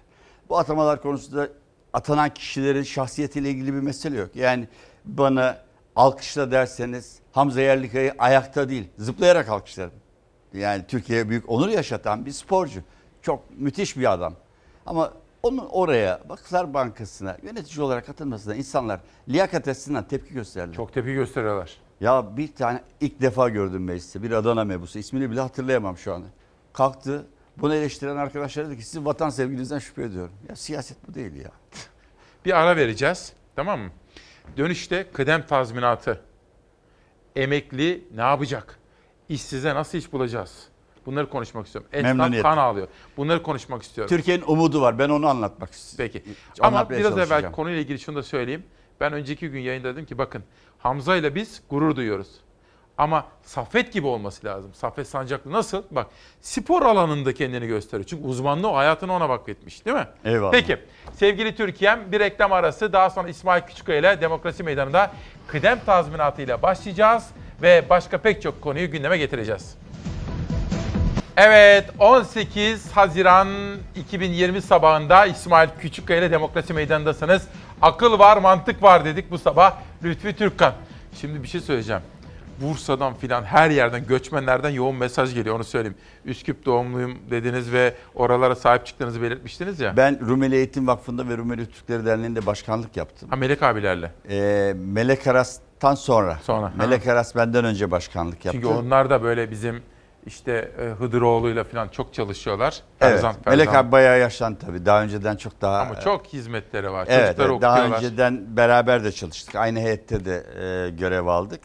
S46: Bu atamalar konusunda atanan kişilerin şahsiyetiyle ilgili bir mesele yok. Yani bana alkışla derseniz Hamza Yerlikaya'yı ayakta değil zıplayarak alkışlarım. Yani Türkiye'ye büyük onur yaşatan bir sporcu. Çok müthiş bir adam. Ama onun oraya Vakıflar Bankası'na yönetici olarak atılmasına insanlar liyakat açısından tepki gösterdiler.
S1: Çok tepki gösteriyorlar.
S46: Ya bir tane ilk defa gördüm mecliste bir Adana mebusu ismini bile hatırlayamam şu anda. Kalktı bunu eleştiren arkadaşlar dedi ki sizin vatan sevginizden şüphe ediyorum. Ya siyaset bu değil ya.
S1: Bir ara vereceğiz. Tamam mı? Dönüşte kıdem tazminatı. Emekli ne yapacak? İşsize nasıl iş bulacağız? Bunları konuşmak istiyorum. Esnaf kan ağlıyor. Bunları konuşmak istiyorum.
S46: Türkiye'nin umudu var ben onu anlatmak istiyorum.
S1: Peki. Ama biraz evvel konuyla ilgili şunu da söyleyeyim. Ben önceki gün yayında dedim ki bakın Hamza ile biz gurur duyuyoruz. Ama Saffet gibi olması lazım. Saffet Sancaklı nasıl? Bak spor alanında kendini gösteriyor. Çünkü uzmanlığı hayatını ona vakfetmiş değil mi?
S46: Eyvallah.
S1: Peki sevgili Türkiye'm bir reklam arası daha sonra İsmail Küçükkaya ile Demokrasi Meydanı'nda kıdem tazminatı ile başlayacağız ve başka pek çok konuyu gündeme getireceğiz. Evet 18 Haziran 2020 sabahında İsmail Küçükkaya ile Demokrasi Meydanı'ndasınız. Akıl var mantık var dedik bu sabah Lütfi Türkkan. Şimdi bir şey söyleyeceğim. Bursa'dan filan her yerden göçmenlerden yoğun mesaj geliyor onu söyleyeyim. Üsküp doğumluyum dediniz ve oralara sahip çıktığınızı belirtmiştiniz ya.
S46: Ben Rumeli Eğitim Vakfı'nda ve Rumeli Türkleri Derneği'nde başkanlık yaptım.
S1: Ha Melek abilerle.
S46: Ee, Melek Aras'tan sonra.
S1: Sonra, ha.
S46: Melek Aras benden önce başkanlık yaptı.
S1: Çünkü onlar da böyle bizim işte e, Hıdıroğlu'yla falan çok çalışıyorlar.
S46: Evet.
S1: Ferzan,
S46: Melek abi bayağı yaşlandı tabii. Daha önceden çok daha...
S1: Ama çok hizmetleri var.
S46: Evet,
S1: Çocuklar
S46: evet. daha önceden beraber de çalıştık. Aynı heyette de e, görev aldık.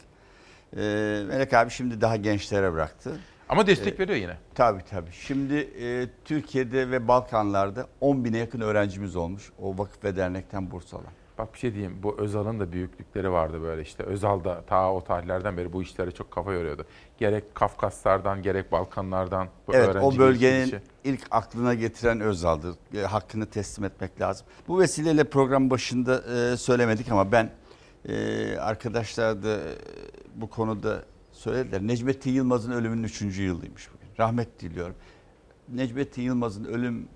S46: E, Melek abi şimdi daha gençlere bıraktı.
S1: Ama destek
S46: E,
S1: veriyor yine.
S46: Tabii tabii. Şimdi e, Türkiye'de ve Balkanlarda 10 bine yakın öğrencimiz olmuş. O vakıf ve dernekten burs alan.
S1: Bak bir şey diyeyim. Bu Özal'ın da büyüklükleri vardı böyle işte. Özal da ta o tarihlerden beri bu işlere çok kafa yoruyordu. Gerek Kafkaslardan gerek Balkanlardan bu
S46: Evet
S1: öğrenci
S46: o bölgenin
S1: geliştirişi.
S46: ilk aklına getiren Özal'dı. E, hakkını teslim etmek lazım. Bu vesileyle program başında e, söylemedik ama ben e, arkadaşlar da e, bu konuda söylediler. Necmettin Yılmaz'ın ölümünün 3. yılıymış bugün. Rahmet diliyorum. Necmettin Yılmaz'ın ölüm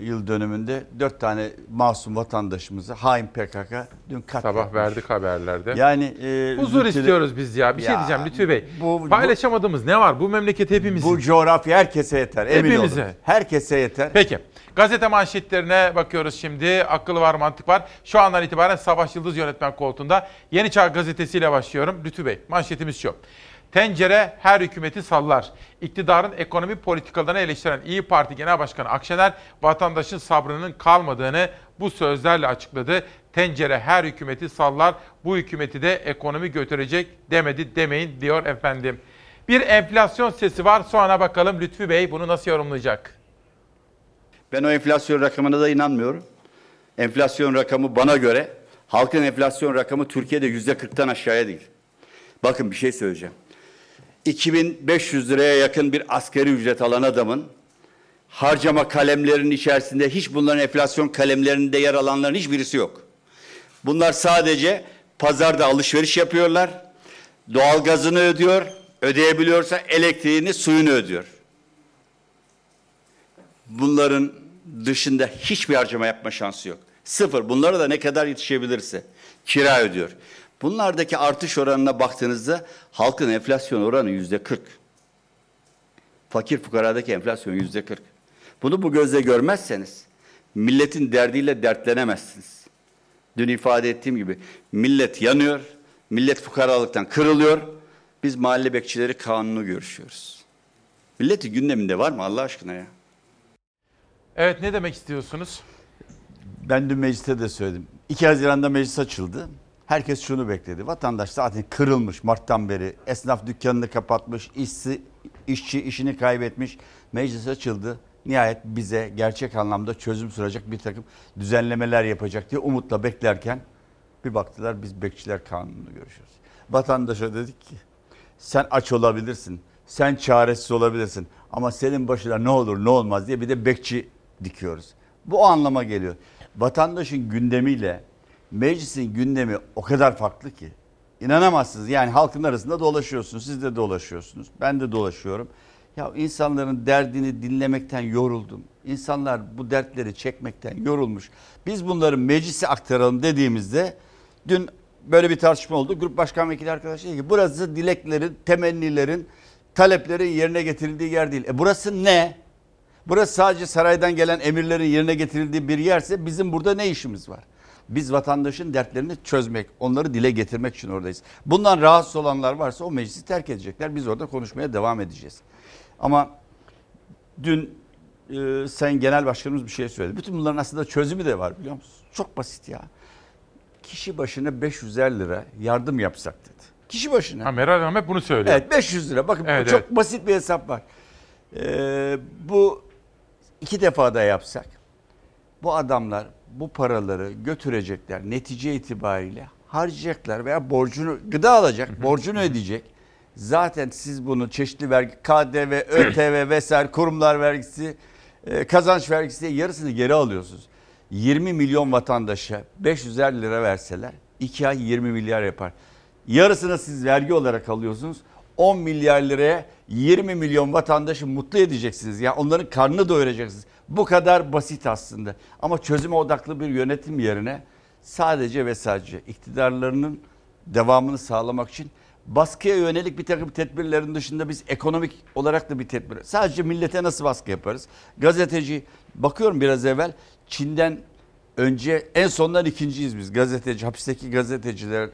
S46: yıl dönümünde dört tane masum vatandaşımızı hain PKK dün katletmiş.
S1: Sabah verdik haberlerde.
S46: Yani e,
S1: Huzur
S46: üzüntülü-
S1: istiyoruz biz ya. Bir şey
S46: Ya,
S1: diyeceğim Lütfü Bey.
S46: bu-
S1: Paylaşamadığımız ne var? Bu memleket hepimizin.
S46: Bu coğrafya herkese yeter. Emin
S1: Hepimize.
S46: olun. Herkese yeter.
S1: Peki. Gazete manşetlerine bakıyoruz şimdi. Akıl var, mantık var. Şu andan itibaren Savaş Yıldız yönetmen koltuğunda Yeni Çağ gazetesiyle başlıyorum. Lütfü Bey, manşetimiz şu. Tencere her hükümeti sallar. İktidarın ekonomi politikalarını eleştiren İyi Parti Genel Başkanı Akşener, vatandaşın sabrının kalmadığını bu sözlerle açıkladı. Tencere her hükümeti sallar, bu hükümeti de ekonomi götürecek demedi demeyin diyor efendim. Bir enflasyon sesi var. Sonra bakalım Lütfü Bey bunu nasıl yorumlayacak?
S46: Ben o enflasyon rakamına da inanmıyorum. Enflasyon rakamı bana göre halkın enflasyon rakamı Türkiye'de yüzde 40'tan aşağıya değil. Bakın bir şey söyleyeceğim. 2500 liraya yakın bir asgari ücret alan adamın harcama kalemlerinin içerisinde hiç bunların enflasyon kalemlerinde yer alanların hiçbirisi yok. Bunlar sadece pazarda alışveriş yapıyorlar. Doğalgazını ödüyor, ödeyebiliyorsa elektriğini, suyunu ödüyor. Bunların dışında hiçbir harcama yapma şansı yok. Sıfır. Bunlara da ne kadar yetişebilirse kira ödüyor. Bunlardaki artış oranına baktığınızda halkın enflasyon oranı yüzde 40. Fakir fukaradaki enflasyon yüzde 40. Bunu bu gözle görmezseniz milletin derdiyle dertlenemezsiniz. Dün ifade ettiğim gibi millet yanıyor, millet fukaralıktan kırılıyor. Biz mahalle bekçileri kanunu görüşüyoruz. Milletin gündeminde var mı Allah aşkına ya?
S1: Evet ne demek istiyorsunuz?
S46: Ben dün mecliste de söyledim. 2 Haziran'da meclis açıldı. Herkes şunu bekledi. Vatandaş zaten kırılmış Mart'tan beri. Esnaf dükkanını kapatmış, işçi, işçi işini kaybetmiş. Meclis açıldı. Nihayet bize gerçek anlamda çözüm sürecek bir takım düzenlemeler yapacak diye umutla beklerken bir baktılar biz bekçiler kanununu görüşüyoruz. Vatandaşa dedik ki sen aç olabilirsin, sen çaresiz olabilirsin ama senin başına ne olur ne olmaz diye bir de bekçi dikiyoruz. Bu o anlama geliyor. Vatandaşın gündemiyle meclisin gündemi o kadar farklı ki. İnanamazsınız yani halkın arasında dolaşıyorsunuz. Siz de dolaşıyorsunuz. Ben de dolaşıyorum. Ya insanların derdini dinlemekten yoruldum. İnsanlar bu dertleri çekmekten yorulmuş. Biz bunları meclise aktaralım dediğimizde dün böyle bir tartışma oldu. Grup başkan vekili arkadaş dedi ki burası dileklerin, temennilerin, taleplerin yerine getirildiği yer değil. E burası ne? Burası sadece saraydan gelen emirlerin yerine getirildiği bir yerse bizim burada ne işimiz var? Biz vatandaşın dertlerini çözmek, onları dile getirmek için oradayız. Bundan rahatsız olanlar varsa o meclisi terk edecekler. Biz orada konuşmaya devam edeceğiz. Ama dün e, Sayın Genel Başkanımız bir şey söyledi. Bütün bunların aslında çözümü de var biliyor musun? Çok basit ya. Kişi başına 500'er lira yardım yapsak dedi. Kişi başına.
S1: Ha, Meral Hanım hep bunu söylüyor.
S46: Evet 500 lira. Bakın
S1: Evet,
S46: çok
S1: evet.
S46: basit bir hesap var. Ee, bu iki defa da yapsak bu adamlar bu paraları götürecekler netice itibariyle harcayacaklar veya borcunu gıda alacak, borcunu ödeyecek. Zaten siz bunu çeşitli vergi, KDV, ÖTV vesaire kurumlar vergisi, e, kazanç vergisi diye yarısını geri alıyorsunuz. 20 milyon vatandaşa 500'er lira verseler 2 ay 20 milyar yapar. Yarısını siz vergi olarak alıyorsunuz. 10 milyar liraya 20 milyon vatandaşı mutlu edeceksiniz. Yani onların karnını doyuracaksınız. Bu kadar basit aslında. Ama çözüme odaklı bir yönetim yerine sadece ve sadece iktidarlarının devamını sağlamak için baskıya yönelik bir takım tedbirlerin dışında biz ekonomik olarak da bir tedbir. Sadece millete nasıl baskı yaparız? Gazeteci bakıyorum biraz evvel Çin'den önce en sondan ikinciyiz biz gazeteci hapisteki gazeteciler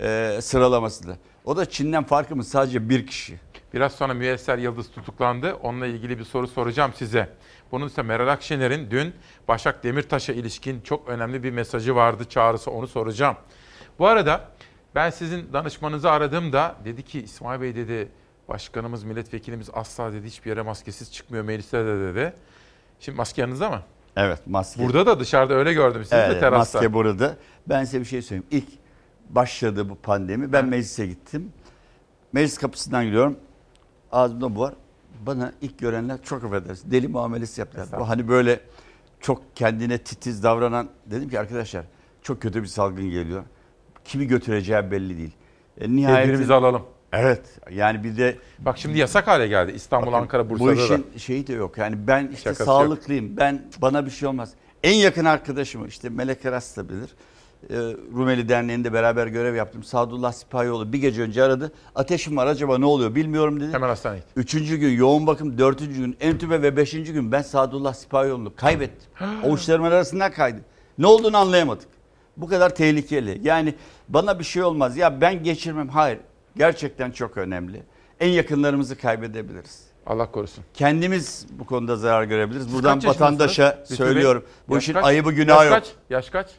S46: e, sıralamasında. O da Çin'den farkımız sadece bir kişi.
S1: Biraz sonra Müyesser Yıldız tutuklandı. Onunla ilgili bir soru soracağım size. Bunun ise Meral Akşener'in dün Başak Demirtaş'a ilişkin çok önemli bir mesajı vardı, çağrısı onu soracağım. Bu arada ben sizin danışmanınızı aradığımda dedi ki İsmail Bey dedi başkanımız, milletvekilimiz asla dedi hiçbir yere maskesiz çıkmıyor mecliste de dedi. Şimdi maske yanınızda mı?
S46: Evet maske.
S1: Burada da dışarıda öyle gördüm sizi de
S46: Evet,
S1: terasta.
S46: maske burada. Ben size bir şey söyleyeyim. İlk başladı bu pandemi. Ben meclise gittim. Meclis kapısından giriyorum. Ağzımda bu var. Bana ilk görenler çok affedersin. Deli muamelesi yaptılar. Bu hani böyle çok kendine titiz davranan dedim ki arkadaşlar çok kötü bir salgın geliyor. Kimi götüreceği belli değil. E,
S1: Tedbirimizi alalım.
S46: Evet. Yani bir de
S1: Bak şimdi yasak hale geldi. İstanbul,
S46: Bakın,
S1: Ankara, Bursa'da
S46: Bu işin
S1: da.
S46: şeyi de yok. Yani ben işte
S1: Şakası yok.
S46: sağlıklıyım. Ben bana bir şey olmaz. En yakın arkadaşım işte Melek Aras da bilir. Ee, Rumeli Derneği'nde beraber görev yaptım. Sadullah Sipahioğlu bir gece önce aradı. Ateşim var acaba ne oluyor bilmiyorum dedi.
S1: Hemen hastaneye gitti.
S46: Üçüncü gün yoğun bakım, dördüncü gün entübe ve beşinci gün ben Sadullah Sipahioğlu'nu kaybettim. Avuçlarımın arasından kaydı. Ne olduğunu anlayamadık. Bu kadar tehlikeli. Yani bana bir şey olmaz. Ya ben geçirmem. Hayır. Gerçekten çok önemli. En yakınlarımızı kaybedebiliriz.
S1: Allah korusun.
S46: Kendimiz bu konuda zarar görebiliriz. Buradan vatandaşa söylüyorum. Bu işin ayıbı günahı
S1: Yaş
S46: yok.
S1: kaç? Yaş kaç?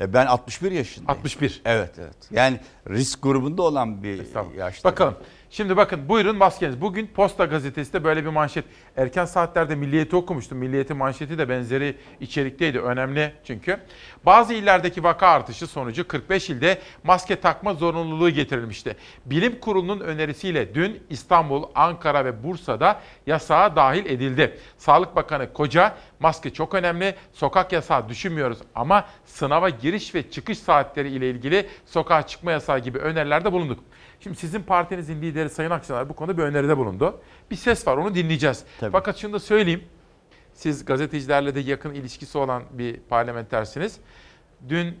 S46: E, Ben 61 yaşındayım.
S1: 61.
S46: Evet evet. Yani risk grubunda olan bir yaşta.
S1: Bakalım. Şimdi bakın buyurun maskeniz. Bugün Posta Gazetesi de böyle bir manşet. Erken saatlerde Milliyet'i okumuştum. Milliyet'in manşeti de benzeri içerikteydi. Önemli çünkü. Bazı illerdeki vaka artışı sonucu 45 ilde maske takma zorunluluğu getirilmişti. Bilim Kurulu'nun önerisiyle dün İstanbul, Ankara ve Bursa'da yasağa dahil edildi. Sağlık Bakanı Koca maske çok önemli. Sokak yasağı düşünmüyoruz ama sınava giriş ve çıkış saatleri ile ilgili sokağa çıkma yasağı gibi önerilerde bulunduk. Şimdi sizin partinizin lideri Sayın Akşener bu konuda bir öneride bulundu. Bir ses var onu dinleyeceğiz. Fakat şunu da söyleyeyim. Siz gazetecilerle de yakın ilişkisi olan bir parlamentersiniz. Dün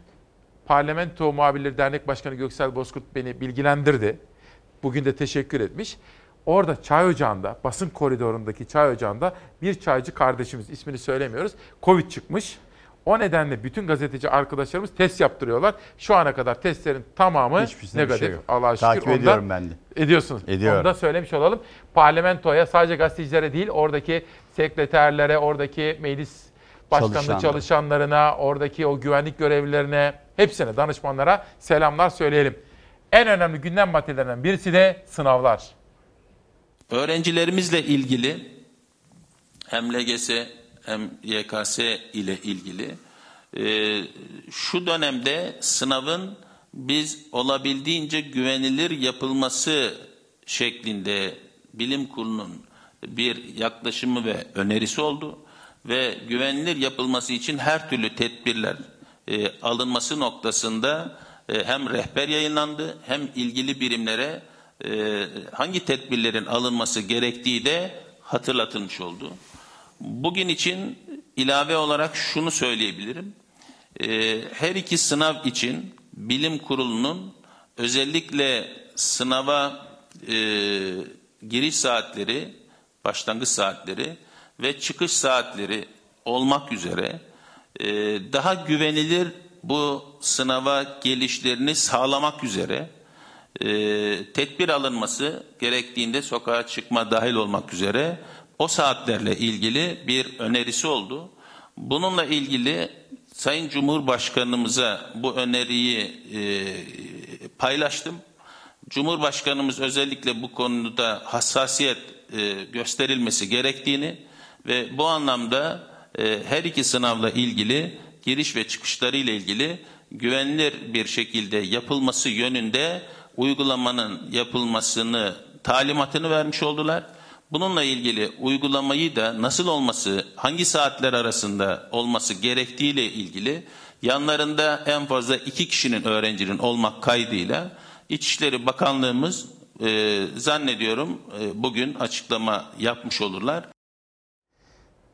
S1: Parlamento Muhabirleri Dernek Başkanı Göksel Bozkurt beni bilgilendirdi. Bugün de teşekkür etmiş. Orada çay ocağında, basın koridorundaki çay ocağında bir çaycı kardeşimiz, ismini söylemiyoruz, Covid çıkmış. O nedenle bütün gazeteci arkadaşlarımız test yaptırıyorlar. Şu ana kadar testlerin tamamı
S46: Hiçbirisinde bir
S1: negatif.
S46: şey yok.
S1: Allah'a şükür.
S46: Takip
S1: Ondan-
S46: ediyorum ben de.
S1: Ediyorsunuz.
S46: Ediyorum.
S1: Onu da söylemiş olalım. Parlamentoya sadece gazetecilere değil, oradaki sekreterlere, oradaki meclis başkanlığı
S46: Çalışanlar.
S1: çalışanlarına, oradaki o güvenlik görevlilerine, hepsine, danışmanlara selamlar söyleyelim. En önemli gündem maddelerinden birisi de sınavlar.
S8: Öğrencilerimizle ilgili hem LGS hem YKS ile ilgili e, şu dönemde sınavın biz olabildiğince güvenilir yapılması şeklinde bilim kurulunun bir yaklaşımı ve önerisi oldu ve güvenilir yapılması için her türlü tedbirler e, alınması noktasında e, hem rehber yayınlandı hem ilgili birimlere e, hangi tedbirlerin alınması gerektiği de hatırlatılmış oldu. Bugün için ilave olarak şunu söyleyebilirim. E, her iki sınav için bilim kurulunun özellikle sınava e, giriş saatleri, başlangıç saatleri ve çıkış saatleri olmak üzere e, daha güvenilir bu sınava gelişlerini sağlamak üzere e, tedbir alınması gerektiğinde sokağa çıkma dahil olmak üzere o saatlerle ilgili bir önerisi oldu. Bununla ilgili Sayın Cumhurbaşkanımıza bu öneriyi e, paylaştım. Cumhurbaşkanımız özellikle bu konuda hassasiyet e, gösterilmesi gerektiğini ve bu anlamda e, her iki sınavla ilgili giriş ve çıkışları ile ilgili güvenilir bir şekilde yapılması yönünde uygulamanın yapılmasını talimatını vermiş oldular. Bununla ilgili uygulamayı da nasıl olması, hangi saatler arasında olması gerektiğiyle ilgili yanlarında en fazla iki kişinin öğrencinin olmak kaydıyla İçişleri Bakanlığımız e, zannediyorum e, bugün açıklama yapmış olurlar.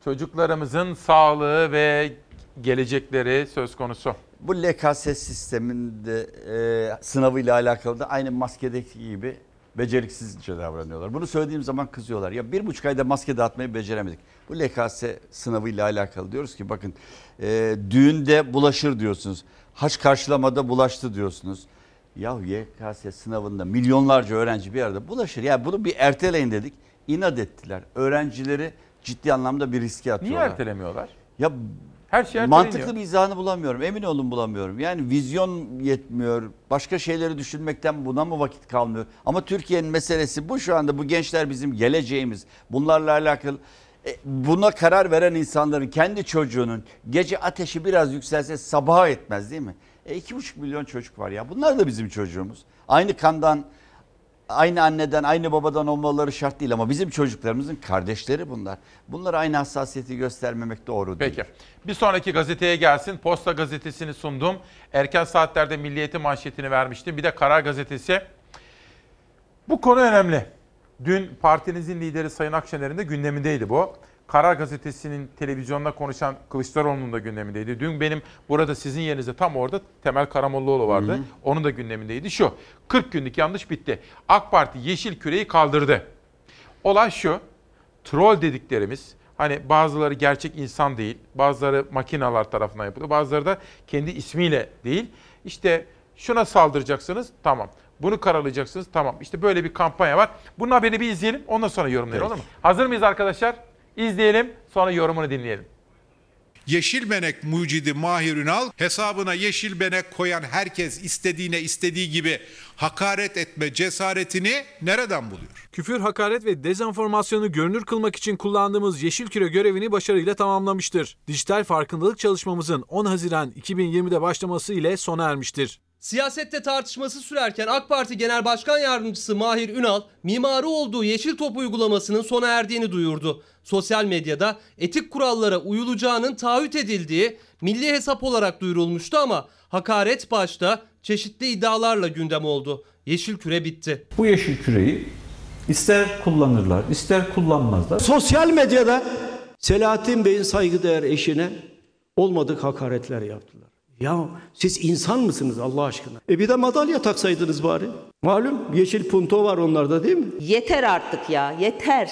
S1: Çocuklarımızın sağlığı ve gelecekleri söz konusu.
S46: Bu LKS sisteminde e, sınavıyla alakalı da aynı maskedeki gibi beceriksizce davranıyorlar. Bunu söylediğim zaman kızıyorlar. Ya bir buçuk ayda maske dağıtmayı beceremedik. Bu LKS sınavıyla alakalı diyoruz ki bakın e, düğünde bulaşır diyorsunuz. Haç karşılamada bulaştı diyorsunuz. Yahu YKS sınavında milyonlarca öğrenci bir arada bulaşır. Ya bunu bir erteleyin dedik. İnat ettiler. Öğrencileri ciddi anlamda bir riske
S1: Niye
S46: atıyorlar.
S1: ertelemiyorlar?
S46: Ya
S1: Her şey
S46: mantıklı bir izahını bulamıyorum. Emin olun bulamıyorum. Yani vizyon yetmiyor. Başka şeyleri düşünmekten buna mı vakit kalmıyor? Ama Türkiye'nin meselesi bu şu anda. Bu gençler bizim geleceğimiz. Bunlarla alakalı e, buna karar veren insanların kendi çocuğunun gece ateşi biraz yükselse sabaha etmez değil mi? E, iki buçuk milyon çocuk var ya. Bunlar da bizim çocuğumuz. Aynı kandan, aynı anneden, aynı babadan olmaları şart değil ama bizim çocuklarımızın kardeşleri bunlar. Bunlara aynı hassasiyeti göstermemek doğru değil.
S1: Peki. Bir sonraki gazeteye gelsin. Posta gazetesini sundum. Erken saatlerde Milliyet'in manşetini vermiştim. Bir de Karar Gazetesi. Bu konu önemli. Dün partinizin lideri Sayın Akşener'in de gündemindeydi bu. Karar Gazetesi'nin televizyonda konuşan Kılıçdaroğlu'nun da gündemindeydi. Dün benim burada sizin yerinizde tam orada Temel Karamollaoğlu vardı.
S46: Hı hı.
S1: Onun da gündemindeydi. Şu 40 günlük yanlış bitti. AK Parti yeşil küreyi kaldırdı. Olay şu. Troll dediklerimiz hani bazıları gerçek insan değil, bazıları makineler tarafından yapılıyor, bazıları da kendi ismiyle değil. İşte şuna saldıracaksınız, tamam. Bunu karalayacaksınız, tamam. İşte böyle bir kampanya var. Bunun haberini bir izleyelim, ondan sonra yorumlayalım olur mu? Hazır mıyız arkadaşlar? İzleyelim, sonra yorumunu dinleyelim.
S50: Yeşil Benek mucidi Mahir Ünal hesabına yeşil benek koyan herkes istediğine istediği gibi hakaret etme cesaretini nereden buluyor?
S51: Küfür, hakaret ve dezenformasyonu görünür kılmak için kullandığımız Yeşil Küre görevini başarıyla tamamlamıştır. Dijital farkındalık çalışmamızın 10 Haziran 2020'de başlaması ile sona ermiştir.
S31: Siyasette tartışması sürerken AK Parti Genel Başkan Yardımcısı Mahir Ünal, mimarı olduğu Yeşil Top uygulamasının sona erdiğini duyurdu. Sosyal medyada etik kurallara uyulacağının taahhüt edildiği milli hesap olarak duyurulmuştu ama hakaret başta çeşitli iddialarla gündem oldu. Yeşil küre bitti.
S52: Bu yeşil küreyi ister kullanırlar, ister kullanmazlar.
S29: Sosyal medyada Selahattin Bey'in saygıdeğer eşine olmadık hakaretler yaptılar. Ya siz insan mısınız Allah aşkına? E bir de madalya taksaydınız bari. Malum yeşil punto var onlarda değil mi?
S30: Yeter artık ya, yeter.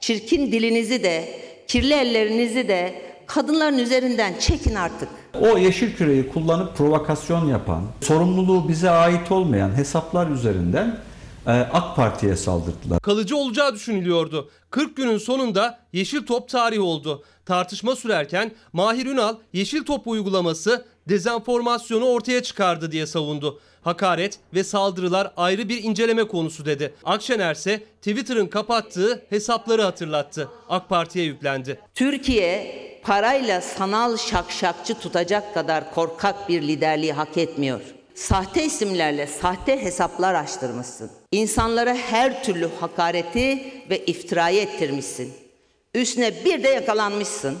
S30: Çirkin dilinizi de, kirli ellerinizi de kadınların üzerinden çekin artık.
S52: O yeşil küreyi kullanıp provokasyon yapan, sorumluluğu bize ait olmayan hesaplar üzerinden e, AK Parti'ye saldırdılar.
S31: Kalıcı olacağı düşünülüyordu. 40 günün sonunda Yeşil Top tarih oldu. Tartışma sürerken Mahir Ünal Yeşil Top uygulaması dezenformasyonu ortaya çıkardı diye savundu. Hakaret ve saldırılar ayrı bir inceleme konusu dedi. Akşener ise Twitter'ın kapattığı hesapları hatırlattı. AK Parti'ye yüklendi.
S30: Türkiye parayla sanal şakşakçı tutacak kadar korkak bir liderliği hak etmiyor. Sahte isimlerle sahte hesaplar açtırmışsın. İnsanlara her türlü hakareti ve iftirayı ettirmişsin. Üstüne bir de yakalanmışsın.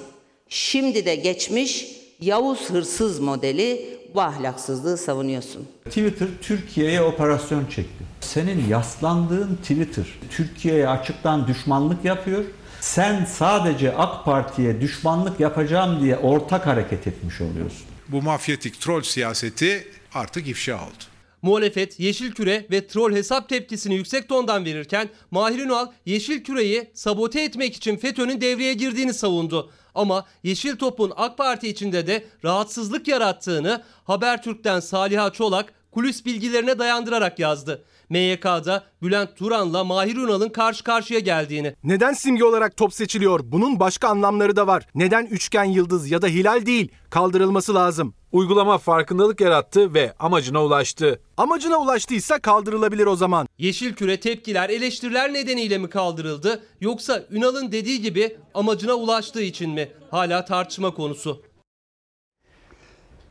S30: Şimdi de geçmiş Yavuz hırsız modeli bu ahlaksızlığı savunuyorsun.
S52: Twitter Türkiye'ye operasyon çekti. Senin yaslandığın Twitter Türkiye'ye açıktan düşmanlık yapıyor. Sen sadece AK Parti'ye düşmanlık yapacağım diye ortak hareket etmiş oluyorsun.
S50: Bu mafyatik troll siyaseti artık ifşa oldu.
S31: Muhalefet Yeşil Küre ve troll hesap tepkisini yüksek tondan verirken Mahir Ünal Yeşil Küre'yi sabote etmek için FETÖ'nün devreye girdiğini savundu. Ama Yeşil Top'un AK Parti içinde de rahatsızlık yarattığını Habertürk'ten Saliha Çolak kulis bilgilerine dayandırarak yazdı. MYK'da Bülent Turan'la Mahir Ünal'ın karşı karşıya geldiğini.
S5: Neden simge olarak top seçiliyor? Bunun başka anlamları da var. Neden üçgen yıldız ya da hilal değil? Kaldırılması lazım. Uygulama farkındalık yarattı ve amacına ulaştı. Amacına ulaştıysa kaldırılabilir o zaman.
S31: Yeşil Küre tepkiler, eleştiriler nedeniyle mi kaldırıldı yoksa Ünal'ın dediği gibi amacına ulaştığı için mi? Hala tartışma konusu.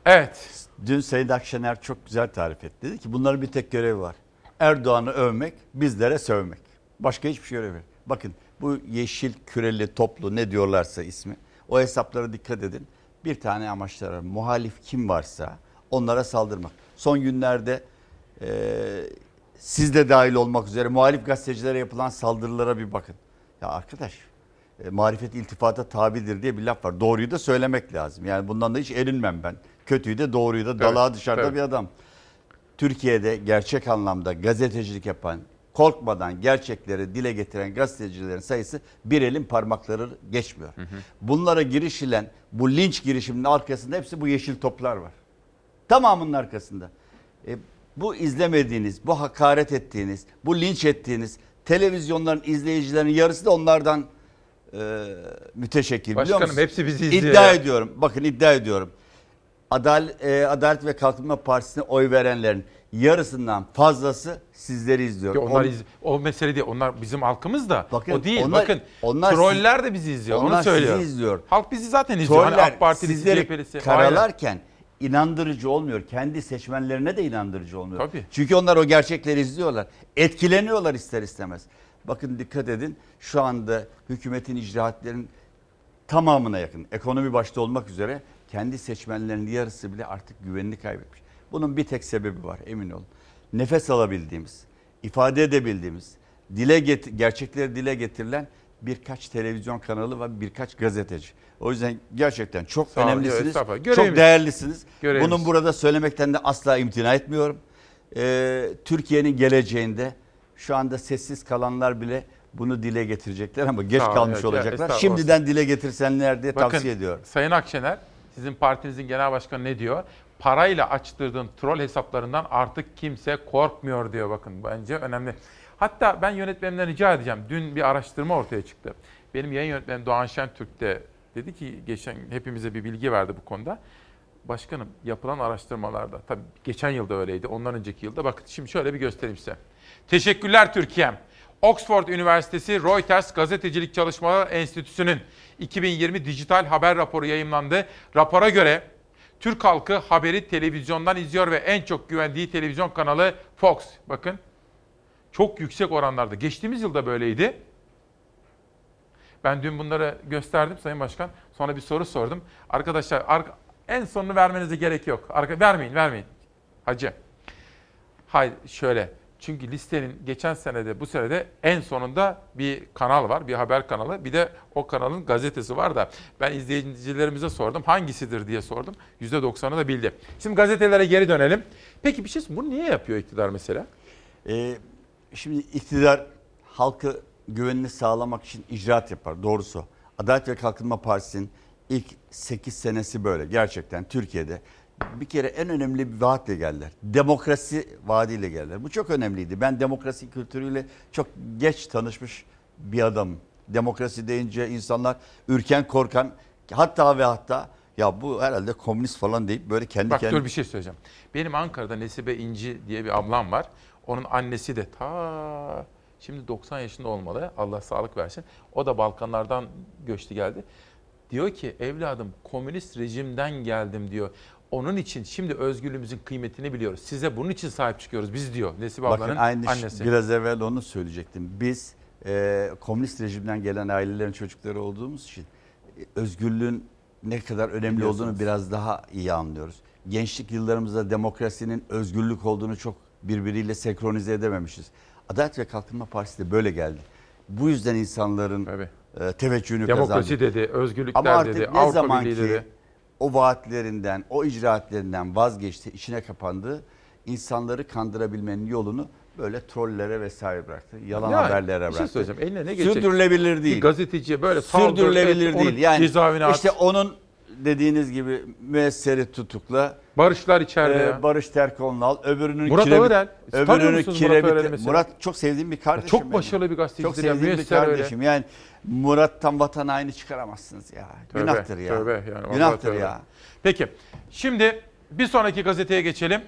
S1: Evet.
S46: Dün Sayın Akşener çok güzel tarif etti. Dedi ki bunların bir tek görevi var. Erdoğan'ı övmek, bizlere sövmek. Başka hiçbir şey yok. Bakın bu yeşil küreli toplu ne diyorlarsa ismi. O hesaplara dikkat edin. Bir tane amaçları. Muhalif kim varsa onlara saldırmak. Son günlerde e, siz de dahil olmak üzere muhalif gazetecilere yapılan saldırılara bir bakın. Ya arkadaş e, marifet iltifata tabidir diye bir laf var. Doğruyu da söylemek lazım. Yani bundan da hiç erinmem ben. Kötüyü de doğruyu da dalağa
S1: Evet,
S46: dışarıda
S1: evet.
S46: bir adam. Türkiye'de gerçek anlamda gazetecilik yapan, korkmadan gerçekleri dile getiren gazetecilerin sayısı bir elin parmakları geçmiyor. Bunlara girişilen bu linç girişiminin arkasında hepsi bu yeşil toplar var. Tamamının arkasında. E, Bu izlemediğiniz, bu hakaret ettiğiniz, bu linç ettiğiniz televizyonların izleyicilerinin yarısı da onlardan e, müteşekkir biliyor
S1: Başkanım, hepsi bizi izliyor
S46: İddia ediyorum. Bakın iddia ediyorum. Adal, e, Adalet ve Kalkınma Partisi'ne oy verenlerin yarısından fazlası sizleri izliyor.
S1: Ya onlar
S46: On-
S1: iz- o mesele değil. Onlar bizim halkımız da.
S46: Bakın,
S1: o değil.
S46: onlar-
S1: Bakın
S46: onlar
S1: troller
S46: siz-
S1: de bizi izliyor.
S46: onlar
S1: Onu
S46: sizi
S1: söylüyorum.
S46: izliyor.
S1: Halk bizi zaten izliyor. Hani
S46: Troller
S1: AK Partilisi,
S46: sizleri
S1: CHP'lisi.
S46: karalarken inandırıcı olmuyor. Kendi seçmenlerine de inandırıcı olmuyor.
S1: Tabii.
S46: Çünkü onlar o gerçekleri izliyorlar. Etkileniyorlar ister istemez. Bakın dikkat edin şu anda hükümetin icraatlerin tamamına yakın ekonomi başta olmak üzere kendi seçmenlerinin yarısı bile artık güvenini kaybetmiş. Bunun bir tek sebebi var emin olun. Nefes alabildiğimiz, ifade edebildiğimiz, dile get- gerçekleri dile getirilen birkaç televizyon kanalı ve birkaç gazeteci. O yüzden gerçekten çok
S1: Sağ olun,
S46: önemlisiniz,
S1: estağfurullah.
S46: çok değerlisiniz.
S1: Görevimiz.
S46: Bunun burada söylemekten de asla imtina etmiyorum. Ee, Türkiye'nin geleceğinde şu anda sessiz kalanlar bile bunu dile getirecekler ama geç
S1: Sağ olun,
S46: kalmış
S1: ya,
S46: olacaklar. Şimdiden dile getirsenler diye
S1: Bakın,
S46: tavsiye ediyorum.
S1: Sayın Akşener, sizin partinizin genel başkanı ne diyor? Parayla açtırdığın troll hesaplarından artık kimse korkmuyor diyor bakın. Bence önemli. Hatta ben yönetmenimden rica edeceğim. Dün bir araştırma ortaya çıktı. Benim yayın yönetmenim Doğan Şentürk de dedi ki geçen hepimize bir bilgi verdi bu konuda. Başkanım yapılan araştırmalarda tabii geçen yılda öyleydi. Ondan önceki yılda bakın şimdi şöyle bir göstereyim size. Teşekkürler Türkiye'm. Oxford Üniversitesi Reuters Gazetecilik Çalışmaları Enstitüsü'nün 2020 dijital haber raporu yayımlandı. Rapora göre Türk halkı haberi televizyondan izliyor ve en çok güvendiği televizyon kanalı Fox. Bakın çok yüksek oranlarda. Geçtiğimiz yılda böyleydi. Ben dün bunları gösterdim Sayın Başkan. Sonra bir soru sordum. Arkadaşlar ar- en sonunu vermenize gerek yok. Arka vermeyin, vermeyin. Hacı. Hayır şöyle. Çünkü listenin geçen senede bu senede en sonunda bir kanal var. Bir haber kanalı. Bir de o kanalın gazetesi var da ben izleyicilerimize sordum. Hangisidir diye sordum. %90'ı da bildi. Şimdi gazetelere geri dönelim. Peki bir şey bunu niye yapıyor iktidar mesela?
S46: Ee, şimdi iktidar halkı güvenini sağlamak için icraat yapar. Doğrusu. Adalet ve Kalkınma Partisi'nin ilk 8 senesi böyle. Gerçekten Türkiye'de bir kere en önemli bir vaatle geldiler. Demokrasi vaadiyle geldiler. Bu çok önemliydi. Ben demokrasi kültürüyle çok geç tanışmış bir adamım. Demokrasi deyince insanlar ürken korkan hatta ve hatta ya bu herhalde komünist falan deyip böyle kendi
S1: Bak
S46: kendine
S1: dur bir şey söyleyeceğim. Benim Ankara'da Nesibe İnci diye bir ablam var. Onun annesi de ta şimdi 90 yaşında olmalı. Allah sağlık versin. O da Balkanlardan göçtü geldi. Diyor ki evladım komünist rejimden geldim diyor. Onun için şimdi özgürlüğümüzün kıymetini biliyoruz. Size bunun için sahip çıkıyoruz biz diyor Nesibe
S46: Bakın
S1: ablanın
S46: aynı
S1: annesi.
S46: biraz evvel onu söyleyecektim. Biz e, komünist rejimden gelen ailelerin çocukları olduğumuz için e, özgürlüğün ne kadar önemli olduğunu biraz daha iyi anlıyoruz. Gençlik yıllarımızda demokrasinin özgürlük olduğunu çok birbiriyle senkronize edememişiz. Adalet ve Kalkınma Partisi de böyle geldi. Bu yüzden insanların e, teveccühünü
S1: Demokrasi
S46: kazandı.
S1: dedi, özgürlükler
S46: Ama artık
S1: dedi,
S46: ne
S1: Avrupa Birliği dedi.
S46: O vaatlerinden, o icraatlerinden vazgeçti, içine kapandı. insanları kandırabilmenin yolunu böyle trollere vesaire bıraktı. Yalan
S1: Yani,
S46: haberlere
S1: bir
S46: bıraktı.
S1: şey söyleyeceğim. Eline ne geçecek?
S46: Sürdürülebilir değil.
S1: Bir gazeteciye böyle saldır,
S46: Sürdürülebilir
S1: et, onu
S46: değil. Yani
S1: cezaevine at.
S46: işte onun dediğiniz gibi müesseri tutukla.
S1: Barışlar içeride ya.
S46: Barış Terkoğlu'nu al. Öbürünün
S1: Murat
S46: kiremit-
S1: tanıyor
S46: Öbürünün
S1: Murat
S46: kiremit.
S1: mesela?
S46: Murat çok sevdiğim bir kardeşim.
S1: çok
S46: benim.
S1: başarılı bir
S46: Çok
S1: gazetecidir ya,
S46: sevdiğim bir
S1: müesser öyle.
S46: kardeşim. Yani Murat'tan vatan haini çıkaramazsınız ya.
S1: Tövbe,
S46: Günahtır ya.
S1: tövbe yani,
S46: Günahtır
S1: tövbe.
S46: ya.
S1: Peki şimdi bir sonraki gazeteye geçelim.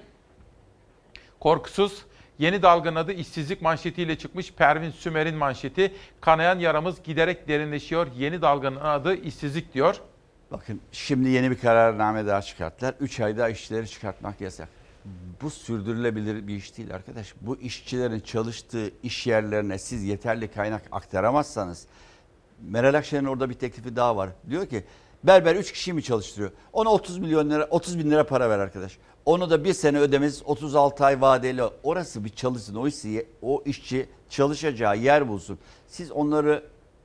S1: Korkusuz yeni dalganın adı işsizlik manşetiyle çıkmış Pervin Sümer'in manşeti. Kanayan yaramız giderek derinleşiyor. Yeni dalganın adı işsizlik diyor.
S46: Bakın şimdi yeni bir kararname daha çıkarttılar. 3 ayda işçileri çıkartmak yasak. Bu sürdürülebilir bir iş değil arkadaş. Bu işçilerin çalıştığı iş yerlerine siz yeterli kaynak aktaramazsanız Meral Akşener'in orada bir teklifi daha var. Diyor ki berber 3 kişiyi mi çalıştırıyor? Ona 30 milyon lira 30 bin lira para ver arkadaş. Onu da bir sene ödemesiz 36 ay vadeli. Orası bir çalışsın. O işçi, o işçi çalışacağı yer bulsun. Siz onları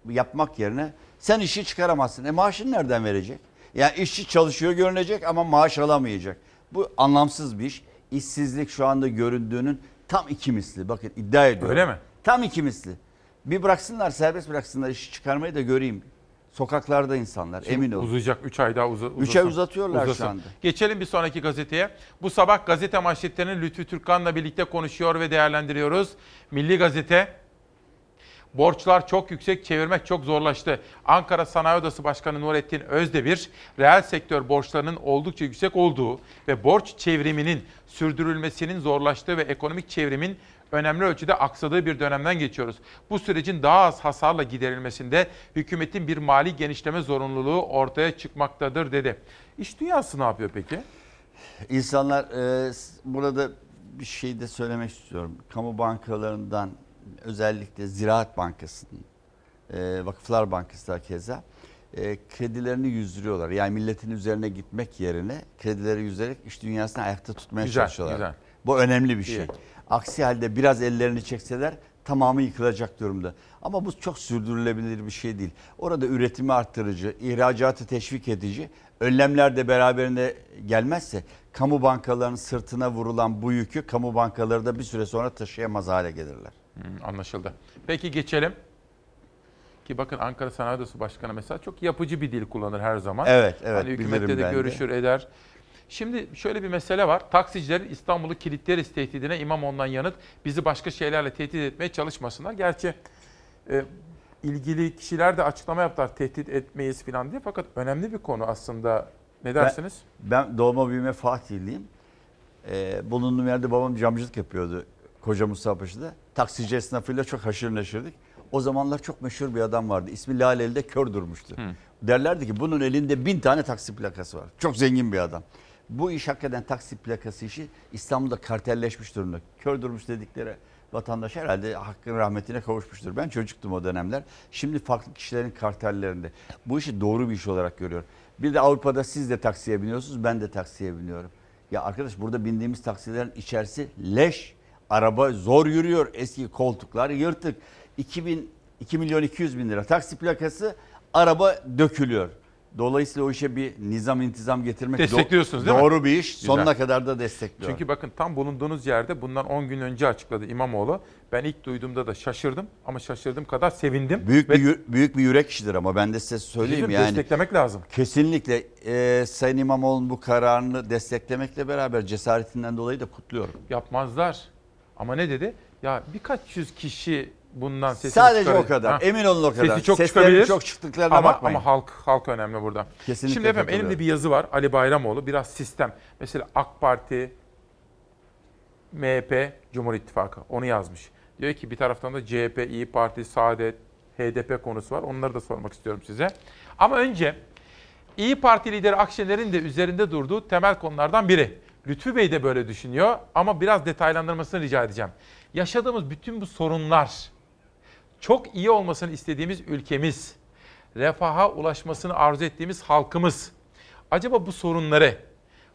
S46: yapmak yerine sen işi çıkaramazsın. E maaşını nereden verecek? Yani işçi çalışıyor görünecek ama maaş alamayacak. Bu anlamsız bir iş. İşsizlik şu anda göründüğünün tam iki misli. Bakın iddia ediyorum.
S1: Öyle mi?
S46: Tam iki misli. Bir bıraksınlar serbest bıraksınlar işi çıkarmayı da göreyim. Sokaklarda insanlar
S1: Şimdi
S46: emin olun.
S1: Uzayacak 3 ay daha uza,
S46: Üç ay uzatıyorlar şu anda.
S1: Geçelim bir sonraki gazeteye. Bu sabah gazete manşetlerini Lütfü Türkkan'la birlikte konuşuyor ve değerlendiriyoruz. Milli Gazete Borçlar çok yüksek, çevirmek çok zorlaştı. Ankara Sanayi Odası Başkanı Nurettin Özdemir, reel sektör borçlarının oldukça yüksek olduğu ve borç çevriminin sürdürülmesinin zorlaştığı ve ekonomik çevrimin önemli ölçüde aksadığı bir dönemden geçiyoruz. Bu sürecin daha az hasarla giderilmesinde hükümetin bir mali genişleme zorunluluğu ortaya çıkmaktadır dedi. İş dünyası ne yapıyor peki?
S46: İnsanlar e, burada bir şey de söylemek istiyorum. Kamu bankalarından özellikle Ziraat Bankası'nın, e, Vakıflar Bankası da keza e, kredilerini yüzdürüyorlar. Yani milletin üzerine gitmek yerine kredileri yüzerek iş dünyasını ayakta tutmaya
S1: Güzel,
S46: çalışıyorlar.
S1: güzel.
S46: Bu önemli bir şey.
S1: İyi.
S46: Aksi halde biraz ellerini çekseler tamamı yıkılacak durumda. Ama bu çok sürdürülebilir bir şey değil. Orada üretimi arttırıcı, ihracatı teşvik edici önlemler de beraberinde gelmezse kamu bankalarının sırtına vurulan bu yükü kamu bankaları da bir süre sonra taşıyamaz hale gelirler.
S1: Hmm, anlaşıldı. Peki geçelim. Ki bakın Ankara Sanayi Odası Başkanı mesela çok yapıcı bir dil kullanır her zaman.
S46: Evet, evet,
S1: Hani hükümette de
S46: ben de.
S1: görüşür eder. Şimdi şöyle bir mesele var. Taksicilerin İstanbul'u kilitleriz tehdidine İmamoğlu'ndan yanıt bizi başka şeylerle tehdit etmeye çalışmasınlar. Gerçi e, ilgili kişiler de açıklama yaptılar tehdit etmeyiz falan diye. Fakat önemli bir konu aslında. Ne dersiniz?
S46: Ben, ben doğma büyüme Fatihliyim. Ee, bulunduğum yerde babam camcılık yapıyordu Koca Mustafa Paşa'da. Taksici esnafıyla çok haşır neşirdik. O zamanlar çok meşhur bir adam vardı. İsmi Laleli'de kör durmuştu. Derlerdi ki bunun elinde bin tane taksi plakası var. Çok zengin bir adam. Bu iş hakikaten taksi plakası işi İstanbul'da kartelleşmiş durumda. Kör durmuş dedikleri vatandaş herhalde hakkın rahmetine kavuşmuştur. Ben çocuktum o dönemler. Şimdi farklı kişilerin kartellerinde. Bu işi doğru bir iş olarak görüyorum. Bir de Avrupa'da siz de taksiye biniyorsunuz, ben de taksiye biniyorum. Ya arkadaş burada bindiğimiz taksilerin içerisi leş. Araba zor yürüyor. Eski koltuklar yırtık. 2000, 2 milyon 200 bin lira taksi plakası araba dökülüyor. Dolayısıyla o işe bir nizam intizam getirmek
S1: Destekliyorsunuz değil mi?
S46: doğru bir iş.
S1: Güzel.
S46: Sonuna kadar da destekliyorum.
S1: Çünkü bakın tam bulunduğunuz yerde bundan 10 gün önce açıkladı İmamoğlu. Ben ilk duyduğumda da şaşırdım ama şaşırdığım kadar sevindim.
S46: Büyük
S1: Ve
S46: bir yü- büyük bir yürek işidir ama ben de size söyleyeyim
S1: Bizim
S46: yani.
S1: desteklemek lazım.
S46: Kesinlikle e, Sayın İmamoğlu'nun bu kararını desteklemekle beraber cesaretinden dolayı da kutluyorum.
S1: yapmazlar. Ama ne dedi? Ya birkaç yüz kişi bundan sesini
S46: Sadece
S1: çıkarır.
S46: o kadar.
S1: Ha.
S46: Emin olun o kadar.
S1: Sesi çok
S46: Seslerin
S1: çıkabilir.
S46: çok çıktıklarına
S1: ama,
S46: bakmayın.
S1: Ama halk halk önemli burada.
S46: Kesinlikle
S1: Şimdi efendim elimde bir yazı var. Ali Bayramoğlu biraz sistem. Mesela AK Parti, MHP, Cumhur İttifakı onu yazmış. Diyor ki bir taraftan da CHP, İyi Parti, Saadet, HDP konusu var. Onları da sormak istiyorum size. Ama önce İyi Parti lideri Akşener'in de üzerinde durduğu temel konulardan biri. Lütfü Bey de böyle düşünüyor ama biraz detaylandırmasını rica edeceğim. Yaşadığımız bütün bu sorunlar, çok iyi olmasını istediğimiz ülkemiz, refaha ulaşmasını arzu ettiğimiz halkımız, acaba bu sorunları,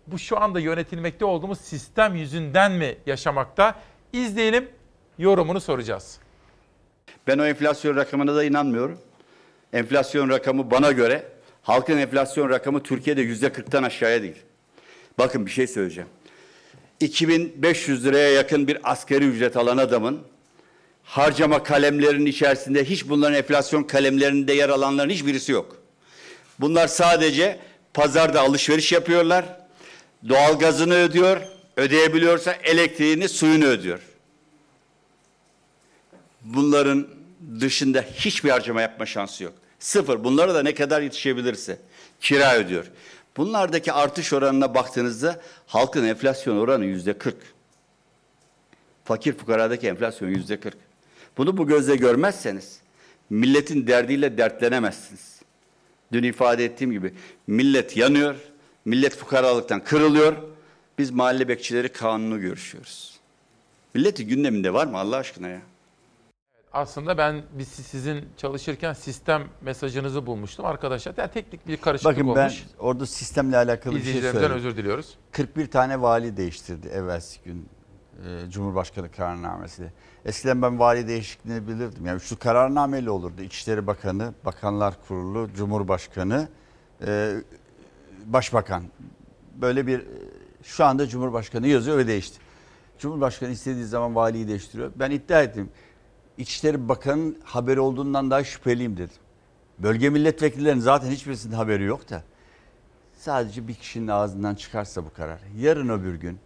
S1: bu şu anda yönetilmekte olduğumuz sistem yüzünden mi yaşamakta? İzleyelim, yorumunu soracağız.
S46: Ben o enflasyon rakamına da inanmıyorum. Enflasyon rakamı bana göre halkın enflasyon rakamı Türkiye'de yüzde 40'tan aşağıya değil. Bakın bir şey söyleyeceğim. 2500 liraya yakın bir asgari ücret alan adamın harcama kalemlerinin içerisinde hiç bunların enflasyon kalemlerinde yer alanların hiçbirisi yok. Bunlar sadece pazarda alışveriş yapıyorlar. Doğalgazını ödüyor, ödeyebiliyorsa elektriğini, suyunu ödüyor. Bunların dışında hiçbir harcama yapma şansı yok. Sıfır. Bunlara da ne kadar yetişebilirse kira ödüyor. Bunlardaki artış oranına baktığınızda halkın enflasyon oranı yüzde 40. Fakir fukaradaki enflasyon yüzde 40. Bunu bu gözle görmezseniz milletin derdiyle dertlenemezsiniz. Dün ifade ettiğim gibi millet yanıyor, millet fukaralıktan kırılıyor. Biz mahalle bekçileri kanunu görüşüyoruz. Milletin gündeminde var mı Allah aşkına ya?
S1: Aslında ben biz sizin çalışırken sistem mesajınızı bulmuştum arkadaşlar. Yani teknik bir karışıklık
S46: Bakın ben
S1: olmuş.
S46: orada sistemle alakalı bir şey söyleyeyim.
S1: özür diliyoruz.
S46: 41 tane vali değiştirdi evvelsi gün e, Cumhurbaşkanı kararnamesiyle. Eskiden ben vali değişikliğini bilirdim. Yani şu kararnameyle olurdu. İçişleri Bakanı, Bakanlar Kurulu, Cumhurbaşkanı, e, Başbakan. Böyle bir e, şu anda Cumhurbaşkanı yazıyor ve değişti. Cumhurbaşkanı istediği zaman valiyi değiştiriyor. Ben iddia ettim. İçişleri Bakanı'nın haberi olduğundan daha şüpheliyim dedim. Bölge milletvekillerinin zaten hiçbirisinin haberi yok da. Sadece bir kişinin ağzından çıkarsa bu karar. Yarın öbür gün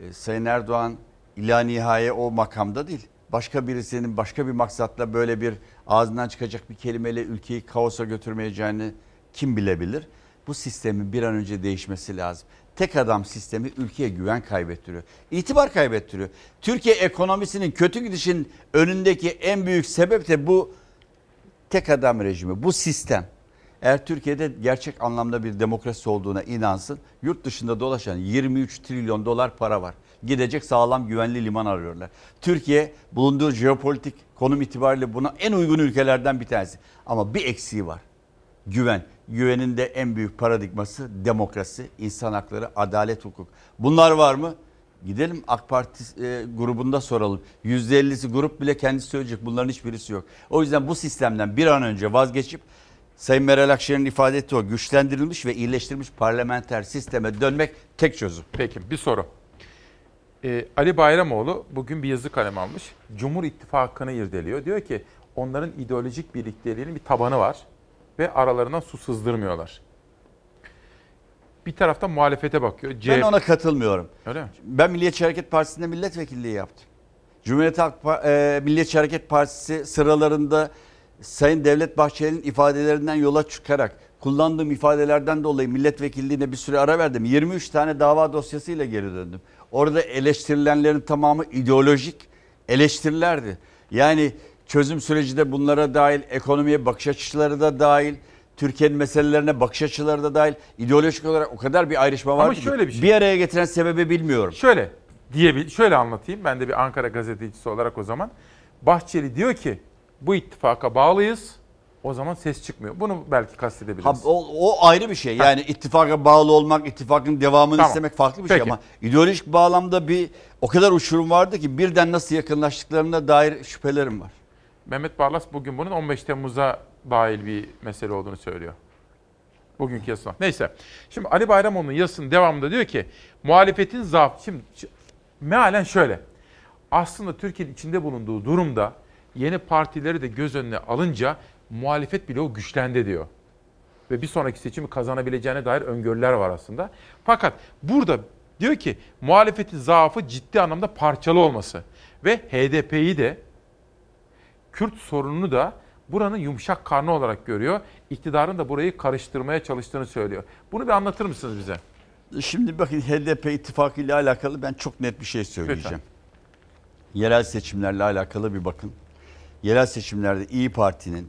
S46: e, Sayın Erdoğan ila nihaye o makamda değil. Başka birisinin başka bir maksatla böyle bir ağzından çıkacak bir kelimeyle ülkeyi kaosa götürmeyeceğini kim bilebilir? Bu sistemin bir an önce değişmesi lazım. Tek adam sistemi ülkeye güven kaybettiriyor. İtibar kaybettiriyor. Türkiye ekonomisinin kötü gidişin önündeki en büyük sebep de bu tek adam rejimi, bu sistem. Eğer Türkiye'de gerçek anlamda bir demokrasi olduğuna inansın, yurt dışında dolaşan 23 trilyon dolar para var. Gidecek sağlam güvenli liman arıyorlar. Türkiye bulunduğu jeopolitik konum itibariyle buna en uygun ülkelerden bir tanesi. Ama bir eksiği var. Güven. Güvenin de en büyük paradigması demokrasi, insan hakları, adalet, hukuk. Bunlar var mı? Gidelim AK Parti e, grubunda soralım. %50'si grup bile kendisi söyleyecek. Bunların hiçbirisi yok. O yüzden bu sistemden bir an önce vazgeçip Sayın Meral Akşener'in ifade ettiği o güçlendirilmiş ve iyileştirilmiş parlamenter sisteme dönmek tek çözüm.
S1: Peki bir soru. Ee, Ali Bayramoğlu bugün bir yazı kalem almış. Cumhur İttifakı'nı irdeliyor. Diyor ki onların ideolojik birlikteliğinin bir tabanı var ve aralarından su sızdırmıyorlar. Bir tarafta muhalefete bakıyor.
S46: Ben
S1: CHP
S46: ona katılmıyorum.
S1: Öyle mi?
S46: Ben Milliyetçi Hareket Partisi'nde milletvekilliği yaptım. Cumhuriyet Halk Pa- e, Milliyetçi Hareket Partisi sıralarında Sayın Devlet Bahçeli'nin ifadelerinden yola çıkarak kullandığım ifadelerden dolayı milletvekilliğine bir süre ara verdim. 23 tane dava dosyasıyla geri döndüm. Orada eleştirilenlerin tamamı ideolojik eleştirilerdi. Yani çözüm süreci de bunlara dahil, ekonomiye bakış açıları da dahil, Türkiye'nin meselelerine bakış açıları da dahil. ideolojik olarak o kadar bir ayrışma
S1: Ama
S46: var ki
S1: şöyle bir şey.
S46: bir araya getiren sebebi bilmiyorum.
S1: Şöyle diyebil şöyle anlatayım. Ben de bir Ankara gazetecisi olarak o zaman. Bahçeli diyor ki bu ittifaka bağlıyız. O zaman ses çıkmıyor. Bunu belki kastedebiliriz.
S46: Ha, o, o ayrı bir şey. Yani ittifaka bağlı olmak, ittifakın devamını
S1: Tamam.
S46: istemek farklı bir şey
S1: Peki.
S46: ama ideolojik bağlamda bir o kadar uçurum vardı ki birden nasıl yakınlaştıklarına dair şüphelerim var.
S1: Mehmet Barlas bugün bunun 15 Temmuz'a dahil bir mesele olduğunu söylüyor. Bugünkü yazısına. Neyse. Şimdi Ali Bayramoğlu'nun yazısının devamında diyor ki muhalefetin zaaf... Şimdi mealen şöyle. Aslında Türkiye'nin içinde bulunduğu durumda yeni partileri de göz önüne alınca muhalefet bloğu güçlendi diyor. Ve bir sonraki seçimi kazanabileceğine dair öngörüler var aslında. Fakat burada diyor ki muhalefetin zaafı ciddi anlamda parçalı olması. Ve HDP'yi de Kürt sorununu da buranın yumuşak karnı olarak görüyor. İktidarın da burayı karıştırmaya çalıştığını söylüyor. Bunu bir anlatır mısınız bize?
S46: Şimdi bakın HDP ittifakı ile alakalı ben çok net bir şey söyleyeceğim.
S1: Lütfen.
S46: Yerel seçimlerle alakalı bir bakın. Yerel seçimlerde İyi Parti'nin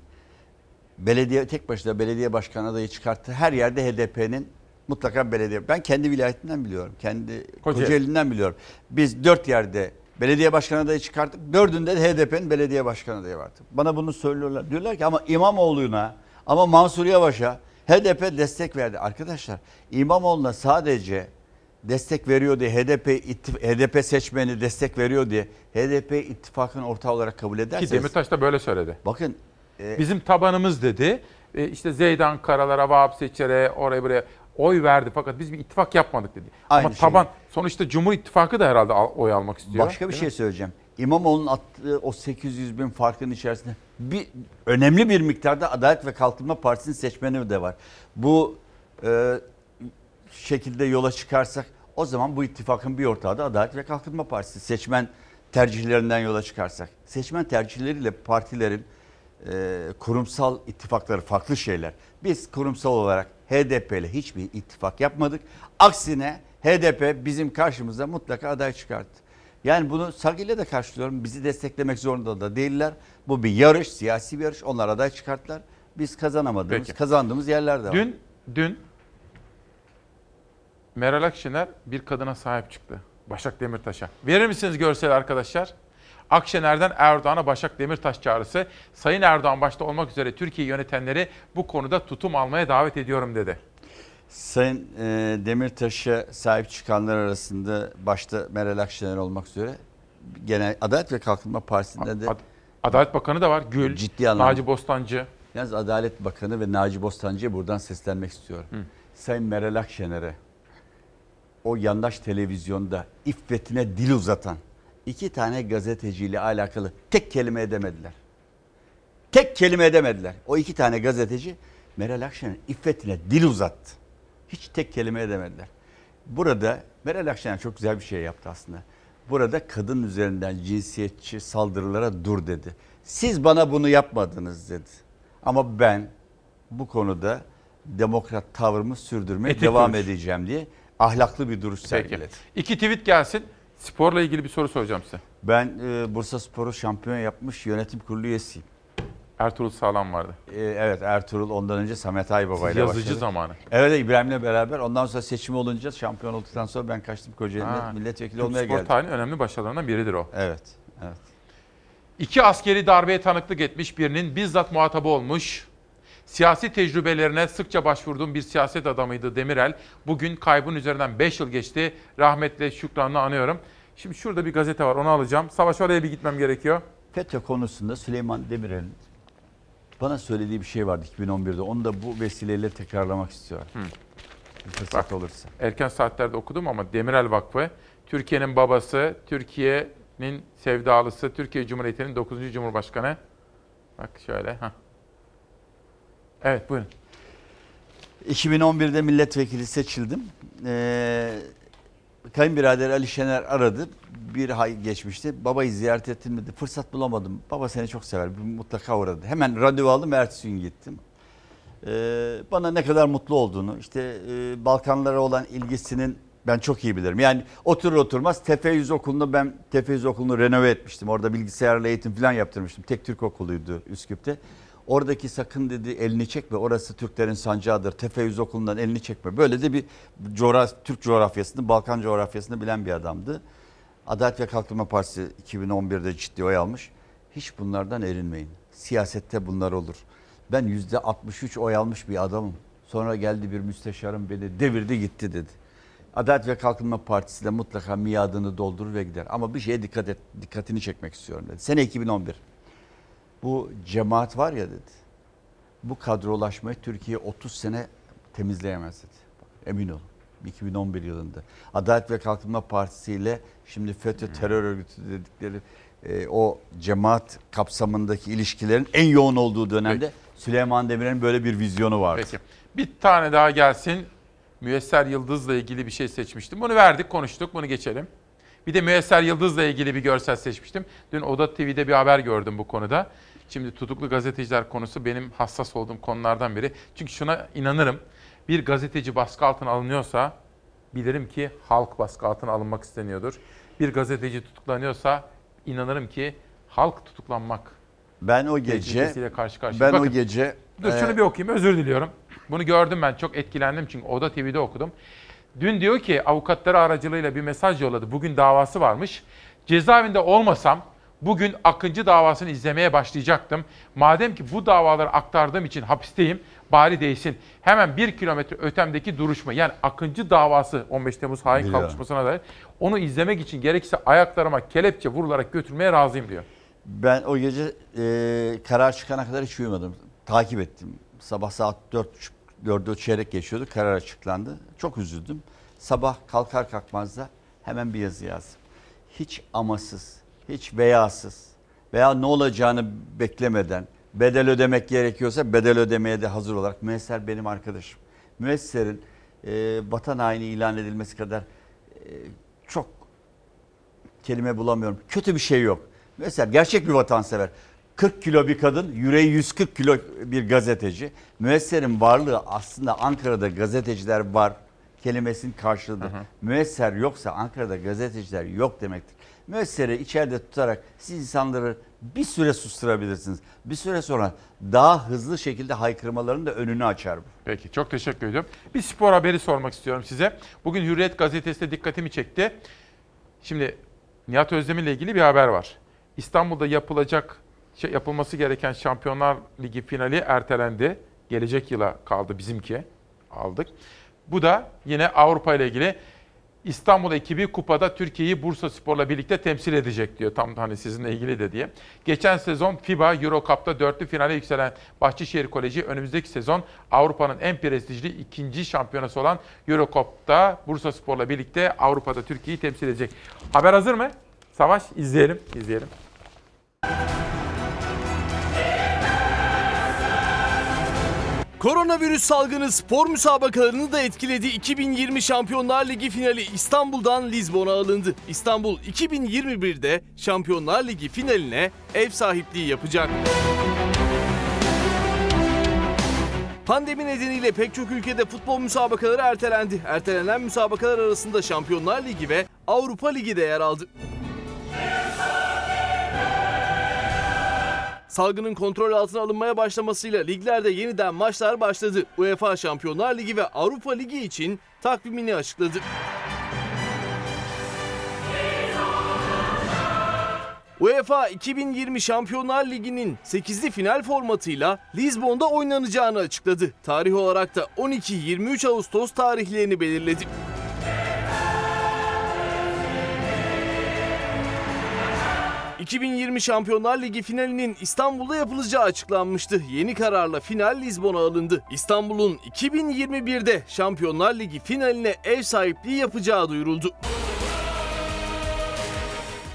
S46: belediye tek başına belediye başkan adayı çıkarttığı her yerde HDP'nin mutlaka belediye. Ben kendi vilayetimden biliyorum. Kendi
S1: Kocaeli.
S46: Kocaeli'nden biliyorum. Biz dört yerde belediye başkan adayı çıkarttık. Dördünde de HDP'nin belediye başkan adayı vardı. Bana bunu söylüyorlar. Diyorlar ki ama İmamoğlu'na ama Mansur Yavaş'a HDP destek verdi. Arkadaşlar İmamoğlu'na sadece destek veriyor diye HDP HDP seçmeni destek veriyor diye HDP ittifakın ortağı olarak kabul
S1: Ki
S46: ederseniz
S1: Demirtaş da böyle söyledi.
S46: bakın e,
S1: Bizim tabanımız dedi. E, işte Zeydan Karalar'a, Vahap Seçer'e, oraya buraya oy verdi. Fakat biz bir ittifak yapmadık dedi.
S46: Aynı
S1: Ama
S46: şey.
S1: taban sonuçta Cumhur İttifakı da herhalde al- oy almak istiyor.
S46: Başka bir şey
S1: mi?
S46: söyleyeceğim. İmamoğlu'nun attığı o 800 bin farkın içerisinde bir önemli bir miktarda Adalet ve Kalkınma Partisi'nin seçmeni de var. Bu e, şekilde yola çıkarsak o zaman bu ittifakın bir ortağı da Adalet ve Kalkınma Partisi. Seçmen tercihlerinden yola çıkarsak. Seçmen tercihleriyle partilerin e, kurumsal ittifakları farklı şeyler. Biz kurumsal olarak HDP ile hiçbir ittifak yapmadık. Aksine HDP bizim karşımıza mutlaka aday çıkarttı. Yani bunu saygıyla da karşılıyorum. Bizi desteklemek zorunda da değiller. Bu bir yarış, siyasi bir yarış. Onlar aday çıkarttılar. Biz kazanamadığımız,
S1: Peki.
S46: kazandığımız yerler de var.
S1: Dün, dün Meral Akşener bir kadına sahip çıktı. Başak Demirtaş'a. Verir misiniz görsel arkadaşlar? Akşener'den Erdoğan'a Başak Demirtaş çağrısı. Sayın Erdoğan başta olmak üzere Türkiye yönetenleri bu konuda tutum almaya davet ediyorum dedi.
S46: Sayın e, Demirtaş'a sahip çıkanlar arasında başta Meral Akşener olmak üzere genel Adalet ve Kalkınma Partisi'nde de
S1: Ad- Adalet Bakanı da var. Gül,
S46: ciddi anlamda.
S1: Naci Bostancı.
S46: Yalnız Adalet Bakanı ve Naci Bostancı'ya buradan seslenmek istiyorum. Sayın Meral Akşener'e o yandaş televizyonda iffetine dil uzatan iki tane gazeteciyle alakalı tek kelime edemediler. Tek kelime edemediler. O iki tane gazeteci Meral Akşener'in iffetine dil uzattı. Hiç tek kelime edemediler. Burada Meral Akşener çok güzel bir şey yaptı aslında. Burada kadın üzerinden cinsiyetçi saldırılara dur dedi. Siz bana bunu yapmadınız dedi. Ama ben bu konuda demokrat tavrımı sürdürmeye
S1: Etik
S46: devam
S1: duruş.
S46: edeceğim diye ahlaklı bir duruş
S1: Peki.
S46: sergiledi.
S1: İki tweet gelsin. Sporla ilgili bir soru soracağım size.
S46: Ben e, Bursa Spor'u şampiyon yapmış yönetim kurulu üyesiyim.
S1: Ertuğrul Sağlam vardı.
S46: E, evet Ertuğrul ondan önce Samet Aybaba ile
S1: Yazıcı
S46: başladı.
S1: zamanı.
S46: Evet İbrahim'le beraber ondan sonra seçim olunca şampiyon olduktan sonra ben kaçtım Kocaeli'de
S1: Ha,
S46: milletvekili
S1: Türk
S46: olmaya
S1: spor
S46: geldim.
S1: tarihinin önemli başarılarından biridir o.
S46: Evet. Evet.
S1: İki askeri darbeye tanıklık etmiş birinin bizzat muhatabı olmuş, siyasi tecrübelerine sıkça başvurduğum bir siyaset adamıydı Demirel. Bugün kaybın üzerinden 5 yıl geçti. Rahmetle şükranla anıyorum. Şimdi şurada bir gazete var onu alacağım. Savaş oraya bir gitmem gerekiyor.
S46: FETÖ konusunda Süleyman Demirel'in bana söylediği bir şey vardı 2011'de. Onu da bu vesileyle tekrarlamak istiyorum. Bir fırsat olursa.
S1: Erken saatlerde okudum ama Demirel Vakfı, Türkiye'nin babası, Türkiye'nin sevdalısı, Türkiye Cumhuriyeti'nin 9. Cumhurbaşkanı. Bak şöyle. Heh. Evet buyurun.
S46: 2011'de milletvekili seçildim. Ee, kayınbirader Ali Şener aradı. Bir ay geçmişti. Babayı ziyaret ettim dedi. Fırsat bulamadım. Baba seni çok sever. Mutlaka uğradı. Hemen randevu aldım. Ertesi gün gittim. Ee, bana ne kadar mutlu olduğunu, işte e, Balkanlara olan ilgisinin ben çok iyi bilirim. Yani oturur oturmaz Tefe Yüz Okulu'nu ben Tefe Yüz Okulu'nu renove etmiştim. Orada bilgisayarla eğitim falan yaptırmıştım. Tek Türk okuluydu Üsküp'te. Oradaki sakın dedi elini çekme. Orası Türklerin sancağıdır. Tefe Yüz Okulu'ndan elini çekme. Böyle de bir coğraf Türk coğrafyasını, Balkan coğrafyasını bilen bir adamdı. Adalet ve Kalkınma Partisi 2011'de ciddi oy almış. Hiç bunlardan erinmeyin. Siyasette bunlar olur. Ben yüzde 63 oy almış bir adamım. Sonra geldi bir müsteşarım beni devirdi gitti dedi. Adalet ve Kalkınma Partisi de mutlaka miadını doldurur ve gider. Ama bir şeye dikkat et, dikkatini çekmek istiyorum dedi. Sene 2011. Bu cemaat var ya dedi. Bu kadrolaşmayı Türkiye 30 sene temizleyemez dedi. Emin olun. 2011 yılında. Adalet ve Kalkınma Partisi ile şimdi FETÖ terör örgütü dedikleri e, o cemaat kapsamındaki ilişkilerin en yoğun olduğu dönemde Süleyman Demirel'in böyle bir vizyonu vardı.
S1: Peki. Bir tane daha gelsin. Müyesser Yıldız'la ilgili bir şey seçmiştim. Bunu verdik, konuştuk. Bunu geçelim. Bir de Müyesser Yıldız'la ilgili bir görsel seçmiştim. Dün Oda TV'de bir haber gördüm bu konuda. Şimdi tutuklu gazeteciler konusu benim hassas olduğum konulardan biri. Çünkü şuna inanırım. Bir gazeteci baskı altına alınıyorsa bilirim ki halk baskı altına alınmak isteniyordur. Bir gazeteci tutuklanıyorsa inanırım ki halk tutuklanmak
S46: Ben o gece
S1: karşı karşıya.
S46: ben
S1: Bakın,
S46: o gece
S1: Dur şunu
S46: e,
S1: bir okuyayım özür diliyorum. Bunu gördüm ben çok etkilendim çünkü Oda TV'de okudum. Dün diyor ki avukatları aracılığıyla bir mesaj yolladı. Bugün davası varmış. Cezaevinde olmasam bugün Akıncı davasını izlemeye başlayacaktım. Madem ki bu davaları aktardığım için hapisteyim bari değilsin. Hemen bir kilometre ötemdeki duruşma yani Akıncı davası 15 Temmuz hain kalkışmasına dair onu izlemek için gerekirse ayaklarıma kelepçe vurularak götürmeye razıyım diyor.
S46: Ben o gece e, karar çıkana kadar hiç uyumadım. Takip ettim. Sabah saat 4.30 4'ü çeyrek geçiyordu. Karar açıklandı. Çok üzüldüm. Sabah kalkar kalkmaz da hemen bir yazı yazdım. Hiç amasız, hiç veyasız veya ne olacağını beklemeden bedel ödemek gerekiyorsa bedel ödemeye de hazır olarak Müesser benim arkadaşım. Müesser'in e, vatan haini ilan edilmesi kadar e, çok kelime bulamıyorum. Kötü bir şey yok. Mesela gerçek bir vatansever. 40 kilo bir kadın, yüreği 140 kilo bir gazeteci. Müesser'in varlığı aslında Ankara'da gazeteciler var kelimesinin karşılığıdır. Müesser yoksa Ankara'da gazeteciler yok demektir. Müesser'i içeride tutarak siz insanları bir süre susturabilirsiniz. Bir süre sonra daha hızlı şekilde haykırmaların da önünü açar bu.
S1: Peki çok teşekkür ediyorum. Bir spor haberi sormak istiyorum size. Bugün Hürriyet gazetesi de dikkatimi çekti. Şimdi Nihat Özdemir ile ilgili bir haber var. İstanbul'da yapılacak şey, yapılması gereken Şampiyonlar Ligi finali ertelendi. Gelecek yıla kaldı bizimki. Aldık. Bu da yine Avrupa ile ilgili İstanbul ekibi kupada Türkiye'yi Bursa Spor'la birlikte temsil edecek diyor. Tam hani sizinle ilgili de diye. Geçen sezon FIBA Euro Cup'ta dörtlü finale yükselen Bahçeşehir Koleji önümüzdeki sezon Avrupa'nın en prestijli ikinci şampiyonası olan Euro Cup'ta Bursa Spor'la birlikte Avrupa'da Türkiye'yi temsil edecek. Haber hazır mı? Savaş izleyelim, izleyelim.
S9: Koronavirüs salgını spor müsabakalarını da etkiledi. 2020 Şampiyonlar Ligi finali İstanbul'dan Lizbon'a alındı. İstanbul 2021'de Şampiyonlar Ligi finaline ev sahipliği yapacak. Pandemi nedeniyle pek çok ülkede futbol müsabakaları ertelendi. Ertelenen müsabakalar arasında Şampiyonlar Ligi ve Avrupa Ligi de yer aldı. Salgının kontrol altına alınmaya başlamasıyla liglerde yeniden maçlar başladı. UEFA Şampiyonlar Ligi ve Avrupa Ligi için takvimini açıkladı. UEFA 2020 Şampiyonlar Ligi'nin 8'li final formatıyla Lizbon'da oynanacağını açıkladı. Tarih olarak da 12-23 Ağustos tarihlerini belirledi. ...2020 Şampiyonlar Ligi finalinin İstanbul'da yapılacağı açıklanmıştı. Yeni kararla final Lizbon'a alındı. İstanbul'un 2021'de Şampiyonlar Ligi finaline ev sahipliği yapacağı duyuruldu.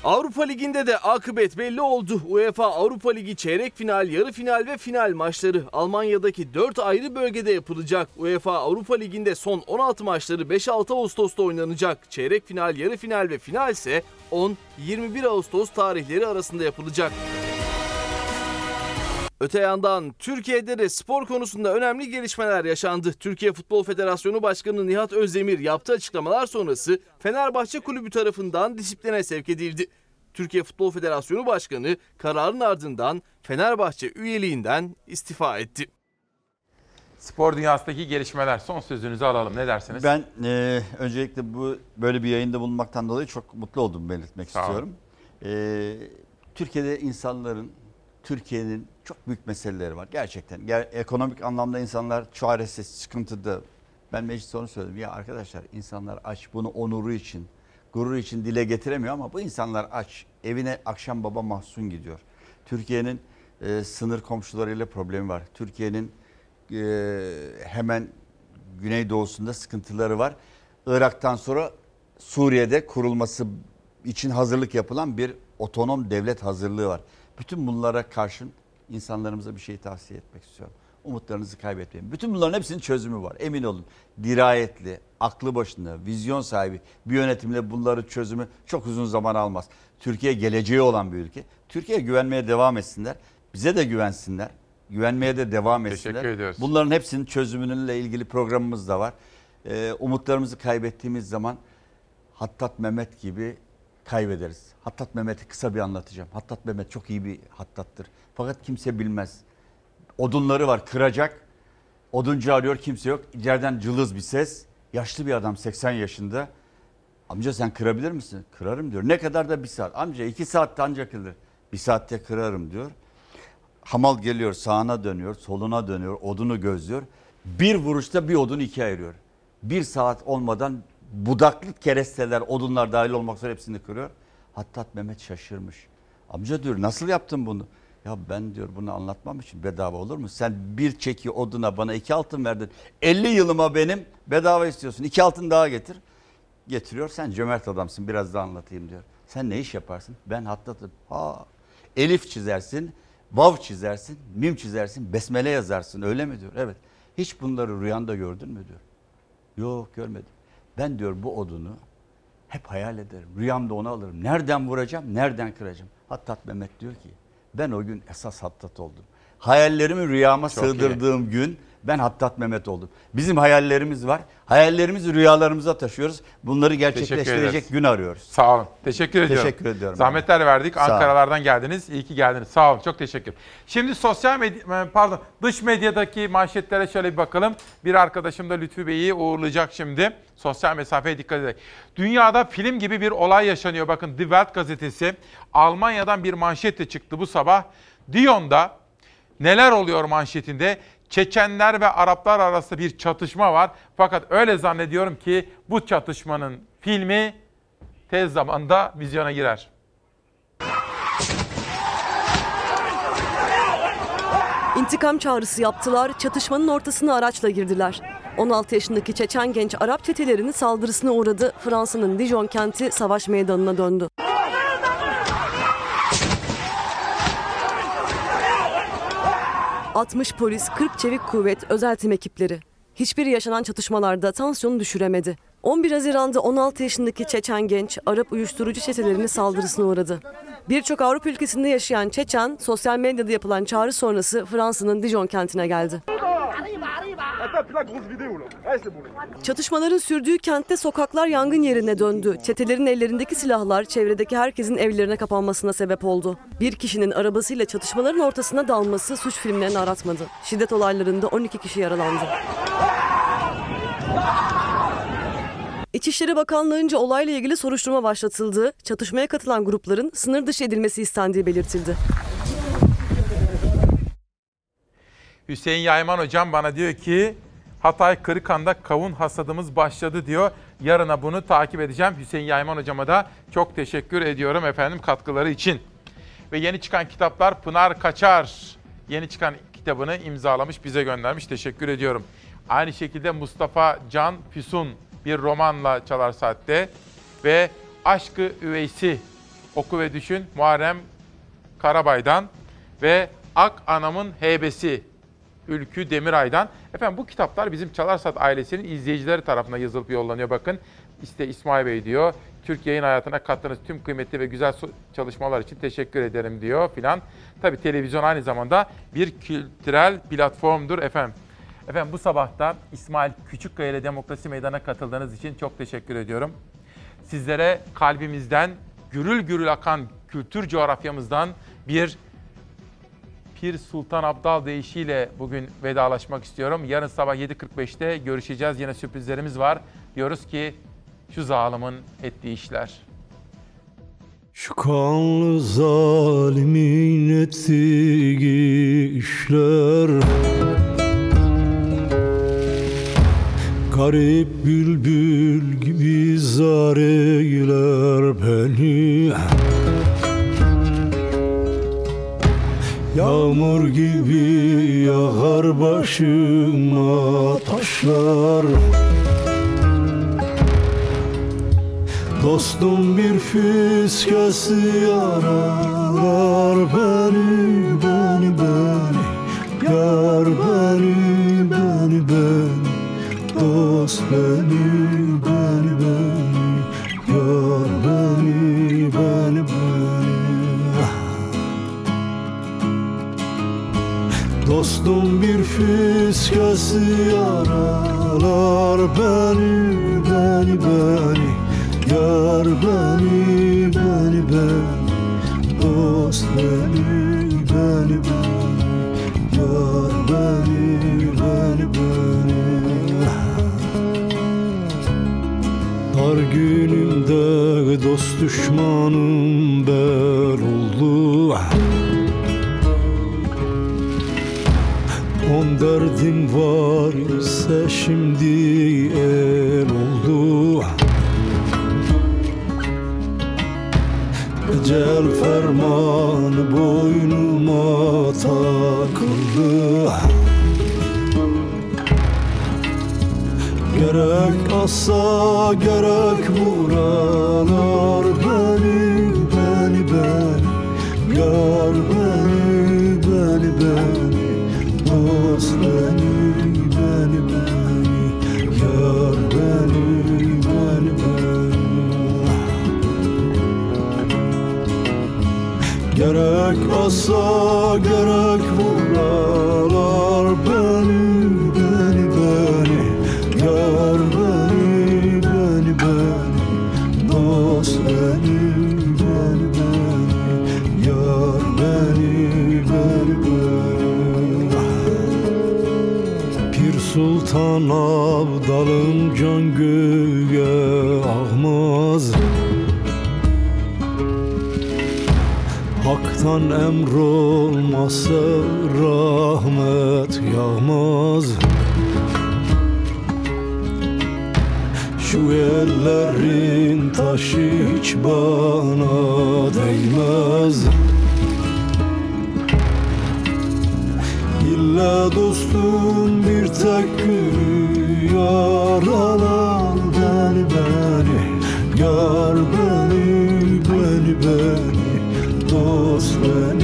S9: Avrupa Ligi'nde de akıbet belli oldu. UEFA Avrupa Ligi çeyrek final, yarı final ve final maçları Almanya'daki 4 ayrı bölgede yapılacak. UEFA Avrupa Ligi'nde son 16 maçları 5-6 Ağustos'ta oynanacak. Çeyrek final, yarı final ve final ise 10-21 Ağustos tarihleri arasında yapılacak. Öte yandan Türkiye'de de spor konusunda önemli gelişmeler yaşandı. Türkiye Futbol Federasyonu Başkanı Nihat Özdemir yaptığı açıklamalar sonrası Fenerbahçe Kulübü tarafından disipline sevk edildi. Türkiye Futbol Federasyonu Başkanı kararın ardından Fenerbahçe üyeliğinden istifa etti.
S1: Spor dünyasındaki gelişmeler son sözünüzü alalım. Ne dersiniz?
S46: Ben e, öncelikle bu böyle bir yayında bulunmaktan dolayı çok mutlu oldum belirtmek
S1: Sağ
S46: istiyorum. E, Türkiye'de insanların Türkiye'nin çok büyük meseleleri var gerçekten. Ger- ekonomik anlamda insanlar çaresiz, sıkıntıda. Ben mecliste onu söyledim. Ya arkadaşlar insanlar aç bunu onuru için, gurur için dile getiremiyor ama bu insanlar aç. Evine akşam baba mahzun gidiyor. Türkiye'nin e, sınır komşularıyla problemi var. Türkiye'nin e, hemen güneydoğusunda sıkıntıları var. Irak'tan sonra Suriye'de kurulması için hazırlık yapılan bir otonom devlet hazırlığı var. Bütün bunlara karşın insanlarımıza bir şey tavsiye etmek istiyorum. Umutlarınızı kaybetmeyin. Bütün bunların hepsinin çözümü var. Emin olun. Dirayetli, aklı başında, vizyon sahibi bir yönetimle bunları çözümü çok uzun zaman almaz. Türkiye geleceği olan bir ülke. Türkiye'ye güvenmeye devam etsinler. Bize de güvensinler. Güvenmeye de devam etsinler.
S1: Teşekkür ediyoruz.
S46: Bunların hepsinin çözümününle ilgili programımız da var. Ee, umutlarımızı kaybettiğimiz zaman Hattat Mehmet gibi kaybederiz. Hattat Mehmet'i kısa bir anlatacağım. Hattat Mehmet çok iyi bir hattattır. Fakat kimse bilmez. Odunları var kıracak. Oduncu arıyor kimse yok. İçeriden cılız bir ses. Yaşlı bir adam 80 yaşında. Amca sen kırabilir misin? Kırarım diyor. Ne kadar da bir saat. Amca iki saatte ancak kırılır. Bir saatte kırarım diyor. Hamal geliyor sağına dönüyor, soluna dönüyor, odunu gözlüyor. Bir vuruşta bir odunu ikiye ayırıyor. Bir saat olmadan budaklı keresteler, odunlar dahil olmak üzere hepsini kırıyor. Hattat Mehmet şaşırmış. Amca diyor nasıl yaptın bunu? Ya ben diyor bunu anlatmam için bedava olur mu? Sen bir çeki oduna bana iki altın verdin. 50 yılıma benim bedava istiyorsun. İki altın daha getir. Getiriyor. Sen cömert adamsın biraz daha anlatayım diyor. Sen ne iş yaparsın? Ben hattatım. Ha. Elif çizersin, vav çizersin, mim çizersin, besmele yazarsın öyle mi diyor. Evet. Hiç bunları rüyanda gördün mü diyor. Yok görmedim. Ben diyor bu odunu hep hayal ederim. Rüyamda onu alırım. Nereden vuracağım, nereden kıracağım? Hattat Mehmet diyor ki ben o gün esas hattat oldum. Hayallerimi rüyama
S1: Çok iyi.
S46: sığdırdığım gün ben Hattat Mehmet oldum. Bizim hayallerimiz var. Hayallerimizi rüyalarımıza taşıyoruz. Bunları gerçekleştirecek gün arıyoruz.
S1: Sağ olun. Teşekkür ediyorum.
S46: Teşekkür ediyorum.
S1: Zahmetler verdik.
S46: Sağ olun.
S1: Ankaralardan geldiniz. İyi ki geldiniz. Sağ olun. Çok teşekkür. Şimdi sosyal medya, pardon dış medyadaki manşetlere şöyle bir bakalım. Bir arkadaşım da Lütfü Bey'i uğurlayacak şimdi. Sosyal mesafeye dikkat ederek. Dünyada film gibi bir olay yaşanıyor. Bakın Die Welt gazetesi Almanya'dan bir manşetle çıktı bu sabah. Dion'da neler oluyor manşetinde? Çeçenler ve Araplar arasında bir çatışma var. Fakat öyle zannediyorum ki bu çatışmanın filmi tez zamanda vizyona girer.
S53: İntikam çağrısı yaptılar, çatışmanın ortasına araçla girdiler. 16 yaşındaki Çeçen genç Arap çetelerinin saldırısına uğradı. Fransa'nın Dijon kenti savaş meydanına döndü. 60 polis, 40 çevik kuvvet, özel tim ekipleri. Hiçbir yaşanan çatışmalarda tansiyonu düşüremedi. 11 Haziran'da 16 yaşındaki Çeçen genç Arap uyuşturucu çetelerinin saldırısına uğradı. Birçok Avrupa ülkesinde yaşayan Çeçen, sosyal medyada yapılan çağrı sonrası Fransa'nın Dijon kentine geldi. Çatışmaların sürdüğü kentte sokaklar yangın yerine döndü. Çetelerin ellerindeki silahlar çevredeki herkesin evlerine kapanmasına sebep oldu. Bir kişinin arabasıyla çatışmaların ortasına dalması suç filmlerini aratmadı. Şiddet olaylarında 12 kişi yaralandı. İçişleri Bakanlığı'nca olayla ilgili soruşturma başlatıldı. Çatışmaya katılan grupların sınır dışı edilmesi istendiği belirtildi.
S1: Hüseyin Yayman hocam bana diyor ki Hatay Kırıkan'da kavun hasadımız başladı diyor. Yarına bunu takip edeceğim. Hüseyin Yayman hocama da çok teşekkür ediyorum efendim katkıları için. Ve yeni çıkan kitaplar Pınar Kaçar yeni çıkan kitabını imzalamış bize göndermiş. Teşekkür ediyorum. Aynı şekilde Mustafa Can Füsun bir romanla Çalar Saat'te ve Aşkı Üveysi oku ve düşün Muharrem Karabay'dan ve Ak Anamın Heybesi Ülkü Demiray'dan. Efendim bu kitaplar bizim Çalarsat ailesinin izleyicileri tarafından yazılıp yollanıyor. Bakın işte İsmail Bey diyor. Türk yayın hayatına kattığınız tüm kıymetli ve güzel çalışmalar için teşekkür ederim diyor filan. Tabii televizyon aynı zamanda bir kültürel platformdur efendim. Efendim bu sabahta İsmail Küçükkaya ile Demokrasi Meydanı'na katıldığınız için çok teşekkür ediyorum. Sizlere kalbimizden gürül gürül akan kültür coğrafyamızdan bir Pir Sultan Abdal deyişiyle bugün vedalaşmak istiyorum. Yarın sabah 7.45'te görüşeceğiz. Yine sürprizlerimiz var. Diyoruz ki şu zalimin ettiği işler.
S54: Şu kanlı zalimin ettiği işler Garip bülbül gibi zar eyler beni Yağmur gibi yağar başıma taşlar. Dostum bir fiskesi yaralar beni, beni, beni. Yar beni, beni, beni. Dost beni, beni, beni Dostum bir fiskesi yaralar beni, beni, beni. Yar beni, beni, beni. Dost beni, beni, beni. Yar beni, beni, beni. Dar günümde dost düşmanım bel oldu On derdim var ise şimdi el oldu. Ecel fermanı boynuma takıldı. Gerek asa gerek vuralar beni beni beni Yar beni Gerek asa gerek vuralar Hak'tan emr olmasa rahmet yağmaz. Şu ellerin taşı hiç bana değmez. İlla dostum bir tek gülü yaralar beni beni. Yar beni beni beni Dost beni